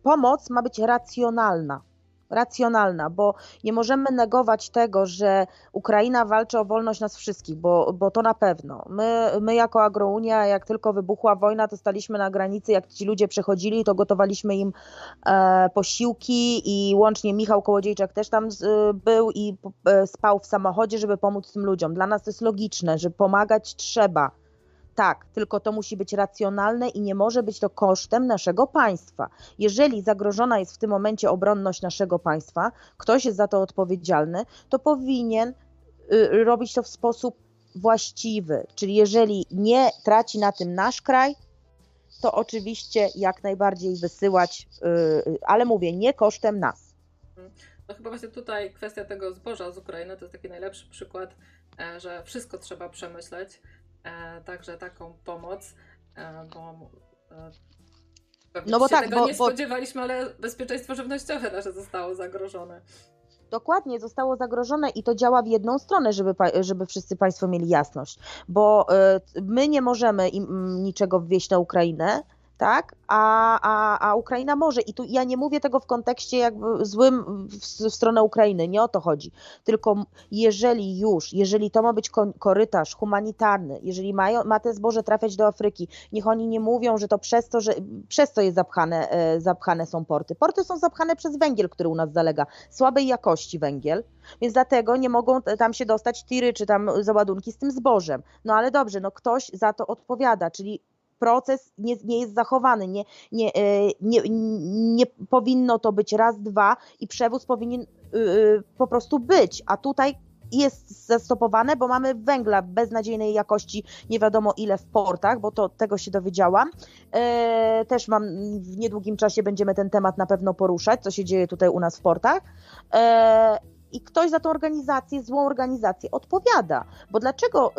Pomoc ma być racjonalna racjonalna, bo nie możemy negować tego, że Ukraina walczy o wolność nas wszystkich, bo, bo to na pewno. My, my jako Agrounia, jak tylko wybuchła wojna, to staliśmy na granicy, jak ci ludzie przechodzili, to gotowaliśmy im e, posiłki i łącznie Michał Kołodziejczak też tam z, był i e, spał w samochodzie, żeby pomóc tym ludziom. Dla nas to jest logiczne, że pomagać trzeba tak, tylko to musi być racjonalne i nie może być to kosztem naszego państwa. Jeżeli zagrożona jest w tym momencie obronność naszego państwa, ktoś jest za to odpowiedzialny, to powinien y, robić to w sposób właściwy. Czyli jeżeli nie traci na tym nasz kraj, to oczywiście jak najbardziej wysyłać, y, ale mówię, nie kosztem nas. No chyba właśnie tutaj kwestia tego zboża z Ukrainy to jest taki najlepszy przykład, e, że wszystko trzeba przemyśleć także taką pomoc, e, bo e, Pewnie no bo się tak, tego bo, nie spodziewaliśmy, bo... ale bezpieczeństwo żywnościowe nasze zostało zagrożone. Dokładnie, zostało zagrożone i to działa w jedną stronę, żeby, żeby wszyscy Państwo mieli jasność, bo my nie możemy im niczego wwieźć na Ukrainę, tak? A, a, a Ukraina może. I tu ja nie mówię tego w kontekście jakby złym w, w stronę Ukrainy, nie o to chodzi. Tylko jeżeli już, jeżeli to ma być korytarz humanitarny, jeżeli mają, ma te zboże trafiać do Afryki, niech oni nie mówią, że to przez to, że przez to jest zapchane, e, zapchane są porty. Porty są zapchane przez węgiel, który u nas zalega. Słabej jakości węgiel, więc dlatego nie mogą tam się dostać tiry czy tam załadunki z tym zbożem. No ale dobrze, no ktoś za to odpowiada, czyli proces nie, nie jest zachowany, nie, nie, e, nie, nie powinno to być raz, dwa i przewóz powinien y, y, po prostu być, a tutaj jest zastopowane, bo mamy węgla beznadziejnej jakości, nie wiadomo ile w portach, bo to tego się dowiedziałam. E, też mam w niedługim czasie będziemy ten temat na pewno poruszać, co się dzieje tutaj u nas w portach. E, i ktoś za tą organizację, złą organizację odpowiada. Bo dlaczego y,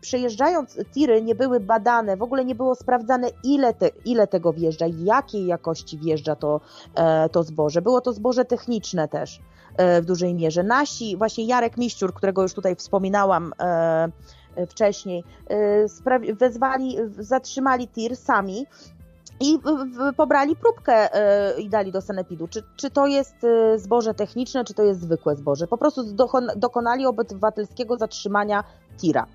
przejeżdżając tiry nie były badane, w ogóle nie było sprawdzane, ile, te, ile tego wjeżdża, jakiej jakości wjeżdża to, e, to zboże. Było to zboże techniczne też e, w dużej mierze. Nasi, właśnie Jarek Miściur, którego już tutaj wspominałam, e, wcześniej, wezwali, zatrzymali tir sami i pobrali próbkę e, i dali do sanepidu. Czy, czy to jest e, zboże techniczne, czy to jest zwykłe zboże. Po prostu dokonali obywatelskiego zatrzymania tira,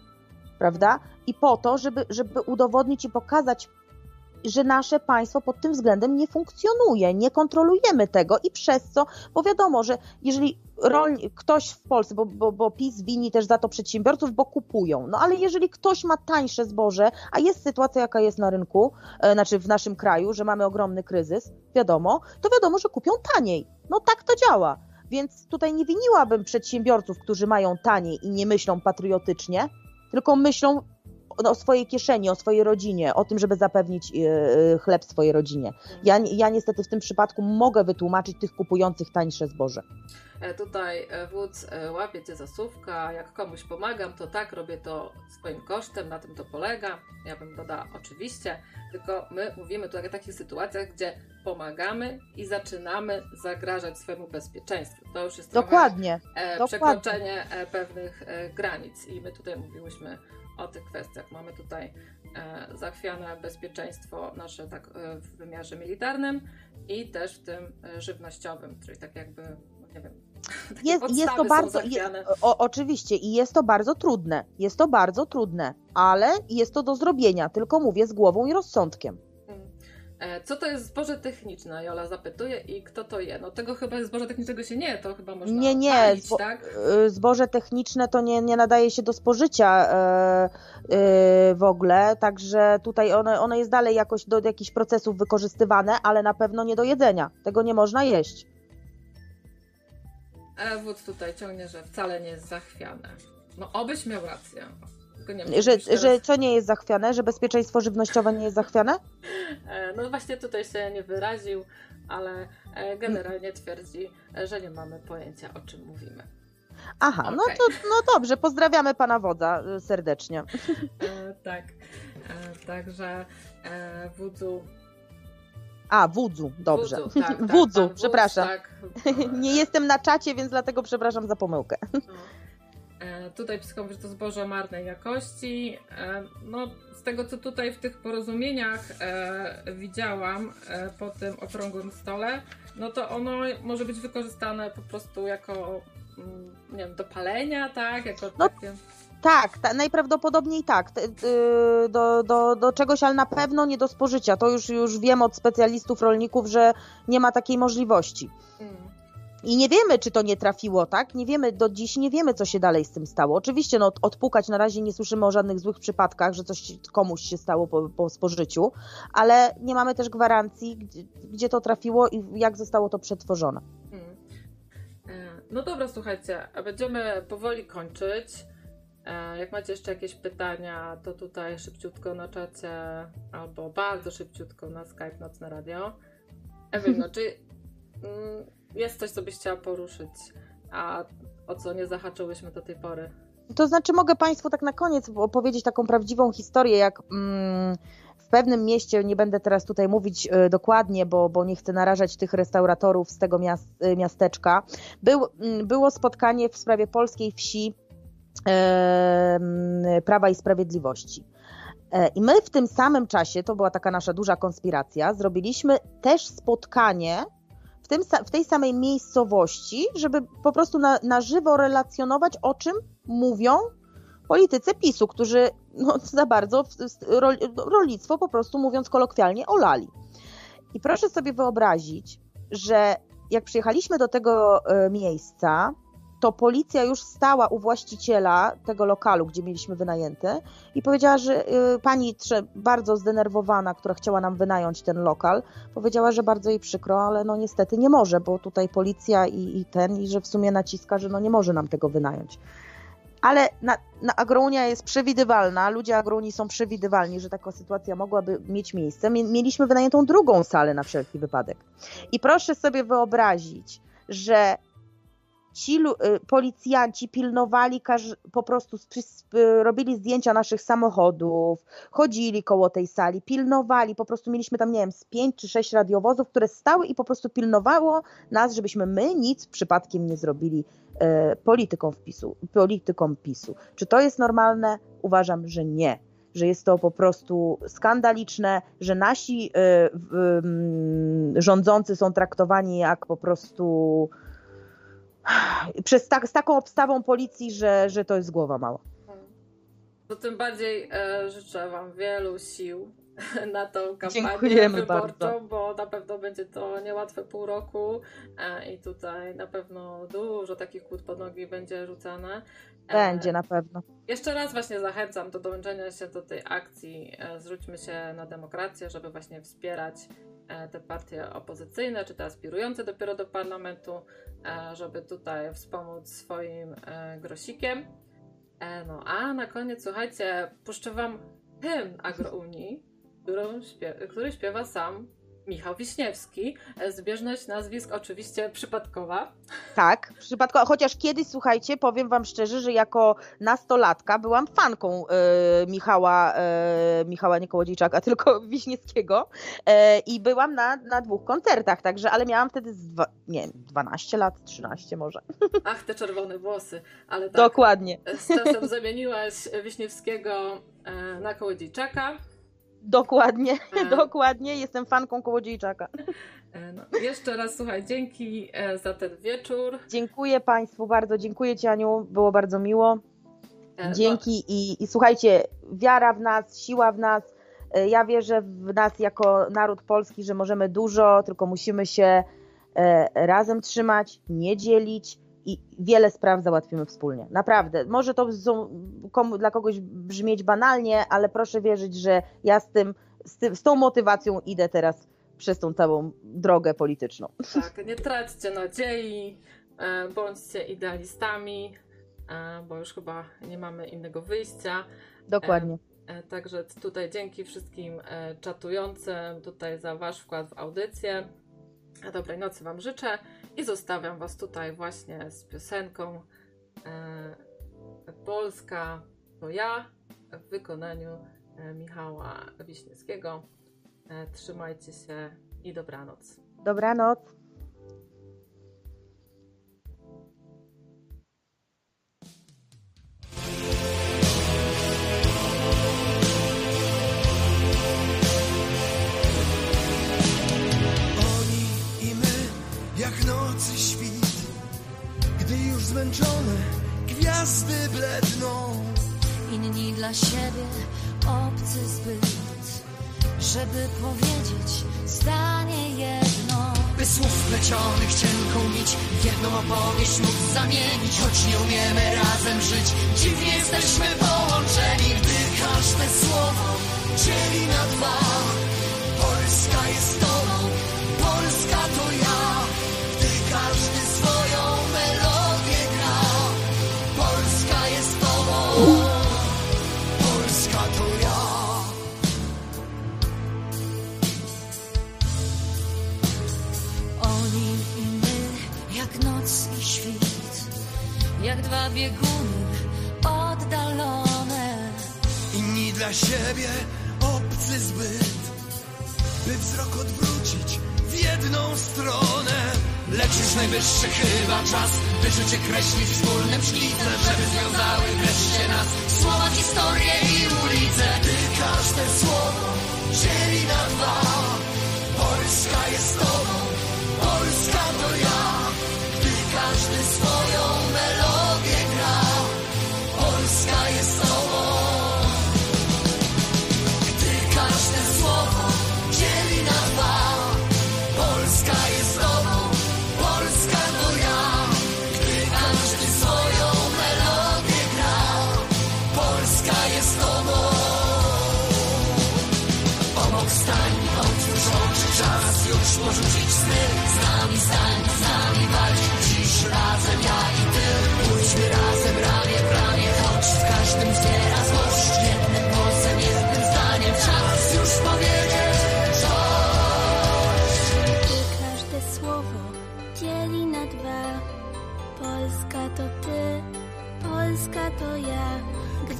prawda? I po to, żeby, żeby udowodnić i pokazać że nasze państwo pod tym względem nie funkcjonuje, nie kontrolujemy tego i przez co, bo wiadomo, że jeżeli ktoś w Polsce, bo, bo, bo PiS wini też za to przedsiębiorców, bo kupują, no ale jeżeli ktoś ma tańsze zboże, a jest sytuacja jaka jest na rynku, e, znaczy w naszym kraju, że mamy ogromny kryzys, wiadomo, to wiadomo, że kupią taniej. No tak to działa. Więc tutaj nie winiłabym przedsiębiorców, którzy mają taniej i nie myślą patriotycznie, tylko myślą o swojej kieszeni, o swojej rodzinie, o tym, żeby zapewnić chleb swojej rodzinie. Ja, ja niestety w tym przypadku mogę wytłumaczyć tych kupujących tańsze zboże. Tutaj wódz łapie cię za słówka, jak komuś pomagam, to tak, robię to swoim kosztem, na tym to polega. Ja bym dodała oczywiście, tylko my mówimy tu o takich sytuacjach, gdzie pomagamy i zaczynamy zagrażać swojemu bezpieczeństwu. To już jest dokładnie, trochę, przekroczenie dokładnie. pewnych granic i my tutaj mówiłyśmy o tych kwestiach. Mamy tutaj e, zachwiane bezpieczeństwo nasze tak e, w wymiarze militarnym i też w tym e, żywnościowym, czyli tak jakby, no nie wiem, [laughs] jest, jest to bardzo, je, o, oczywiście i jest to bardzo trudne, jest to bardzo trudne, ale jest to do zrobienia, tylko mówię z głową i rozsądkiem. E, co to jest zboże techniczne? Jola zapytuje i kto to je? No tego chyba zboże technicznego się nie, to chyba można Nie, nie, palić, Zbo tak? Y, zboże techniczne to nie, nie nadaje się do spożycia e, e, w ogóle, także tutaj one, one jest dalej jakoś do jakichś procesów wykorzystywane, ale na pewno nie do jedzenia. Tego nie można jeść. E, wód tutaj ciągnie, że wcale nie jest zachwiane. No obyś miał rację. Nie że, teraz... że co nie jest zachwiane? Że bezpieczeństwo żywnościowe nie jest zachwiane? E, no właśnie tutaj się nie wyraził, ale e, generalnie twierdzi, że nie mamy pojęcia o czym mówimy. Aha, okay. no to no dobrze, pozdrawiamy pana wodza e, serdecznie. E, tak, e, także e, wudzu a, wudzu, dobrze. Wudzu, tak, [laughs] tak, wudzu przepraszam. tak. [laughs] Nie jestem na czacie, więc dlatego przepraszam za pomyłkę. No. E, tutaj pisał, że to zboże marnej jakości. E, no, z tego co tutaj w tych porozumieniach e, widziałam po tym okrągłym stole, no to ono może być wykorzystane po prostu jako mm, nie wiem, do palenia, tak? Jako no, takie... Tak, ta, najprawdopodobniej tak. Y, do, do, do czegoś, ale na pewno nie do spożycia. To już, już wiem od specjalistów rolników, że nie ma takiej możliwości. Mm. I nie wiemy, czy to nie trafiło, tak? Nie wiemy, do dziś nie wiemy, co się dalej z tym stało. Oczywiście, no, odpukać na razie nie słyszymy o żadnych złych przypadkach, że coś komuś się stało po, po spożyciu, ale nie mamy też gwarancji, gdzie, gdzie to trafiło i jak zostało to przetworzone. Hmm. E, no dobra, słuchajcie, będziemy powoli kończyć. E, jak macie jeszcze jakieś pytania, to tutaj szybciutko na czacie albo bardzo szybciutko na Skype Nocne Radio. Ewelino, [laughs] czy mm, jest coś, co byś chciała poruszyć, a o co nie zahaczyłyśmy do tej pory? To znaczy, mogę Państwu tak na koniec opowiedzieć taką prawdziwą historię, jak mm, w pewnym mieście, nie będę teraz tutaj mówić y, dokładnie, bo, bo nie chcę narażać tych restauratorów z tego y, miasteczka, był, y, było spotkanie w sprawie polskiej wsi Prawa i Sprawiedliwości. E, I my w tym samym czasie, to była taka nasza duża konspiracja, zrobiliśmy też spotkanie w, tym, w tej samej miejscowości, żeby po prostu na, na żywo relacjonować, o czym mówią politycy PiSu, którzy no, za bardzo rolnictwo po prostu mówiąc kolokwialnie olali. I proszę sobie wyobrazić, że jak przyjechaliśmy do tego e, miejsca, to policja już stała u właściciela tego lokalu, gdzie mieliśmy wynajęty i powiedziała, że y, pani bardzo zdenerwowana, która chciała nam wynająć ten lokal, powiedziała, że bardzo jej przykro, ale no niestety nie może, bo tutaj policja i, i ten, i że w sumie naciska, że no nie może nam tego wynająć. Ale na, na Agrounia jest przewidywalna, ludzie Agrounii są przewidywalni, że taka sytuacja mogłaby mieć miejsce. Mieliśmy wynajętą drugą salę na wszelki wypadek. I proszę sobie wyobrazić, że ci y, policjanci pilnowali, po prostu robili zdjęcia naszych samochodów, chodzili koło tej sali, pilnowali, po prostu mieliśmy tam, nie wiem, z pięć czy sześć radiowozów, które stały i po prostu pilnowało nas, żebyśmy my nic przypadkiem nie zrobili e, polityką wpisu, polityką PiSu. Czy to jest normalne? Uważam, że nie że jest to po prostu skandaliczne, że nasi y, y, rządzący są traktowani jak po prostu przez tak, z taką obstawą policji, że, że to jest głowa mała. To tym bardziej e, życzę Wam wielu sił [laughs] na tą kampanię Dziękujemy wyborczą, bardzo. bo na pewno będzie to niełatwe pół roku e, i tutaj na pewno dużo takich kłód pod nogi będzie rzucane. E, będzie na pewno. Jeszcze raz właśnie zachęcam do dołączenia się do tej akcji e, Zrzućmy się na demokrację, żeby właśnie wspierać te partie opozycyjne, czy te aspirujące dopiero do parlamentu, żeby tutaj wspomóc swoim grosikiem. E, no, a na koniec, słuchajcie, puszczę wam hymn Agrounii, który śpiewa sam Michał Wiśniewski. E, zbieżność nazwisk oczywiście przypadkowa. Tak, przypadkowa. Chociaż kiedyś, słuchajcie, powiem Wam szczerze, że jako nastolatka byłam fanką e, Michała, e, Michała nie Kołodziejczaka, [laughs] tylko Wiśniewskiego e, i byłam na, na dwóch koncertach, także, ale miałam wtedy, z dwa, nie 12 lat, 13 może. [laughs] Ach, te czerwone włosy, ale tak. Dokładnie. Z czasem [laughs] zamieniłaś Wiśniewskiego e, na Kołodziejczaka. Dokładnie, e. [laughs] dokładnie. Jestem fanką Kołodziejczaka. E, no, jeszcze raz słuchaj, dzięki e, za ten wieczór. Dziękuję Państwu bardzo, dziękuję Ci Aniu, było bardzo miło. E, dzięki no. i, i słuchajcie, wiara w nas, siła w nas. Ja wierzę w nas jako naród polski, że możemy dużo, tylko musimy się razem trzymać, nie dzielić i wiele spraw załatwimy wspólnie. Naprawdę. Może to komu, dla kogoś brzmieć banalnie, ale proszę wierzyć, że ja z, tym, z, tym, z tą motywacją idę teraz przez tą całą drogę polityczną. Tak, nie traćcie nadziei, e, bądźcie idealistami, e, bo już chyba nie mamy innego wyjścia. Dokładnie. E, także tutaj dzięki wszystkim czatującym tutaj za Wasz wkład w audycję. Dobrej nocy Wam życzę i zostawiam Was tutaj właśnie z piosenką e, Polska to ja w wykonaniu e, Michała Wiśniewskiego. E, trzymajcie się i dobranoc. Dobranoc. Zmęczone gwiazdy bledną. Inni dla siebie obcy zbyt Żeby powiedzieć zdanie jedno. By słów plecionych cienką nić w jedną opowieść móc zamienić Choć nie umiemy razem żyć. Dziwnie jesteśmy połączeni Gdy każde słowo dzieli na dwa. Polska jest tobą, Polska to ja jak dwa bieguny oddalone. Inni dla siebie obcy zbyt, by wzrok odwrócić w jedną stronę. Lecz już najwyższy chyba czas, by życie kreślić wspólnym szkicem, żeby związały wreszcie nas słowa, historie i ulice. Gdy każde słowo dzieli na dwa, Polska jest tobą, Polska to ja. Gdy każdy swoją melodię Polska jest tobą.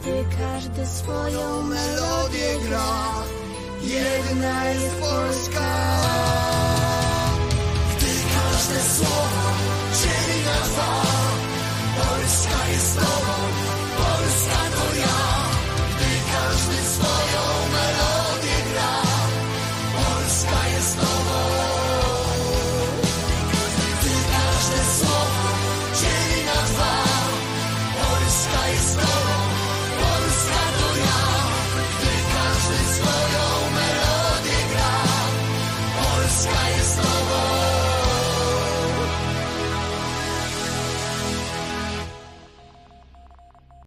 Gdy każdy swoją melodię gra Jedna jest Polska każde słowo dzieli na dwa. Polska jest tobą.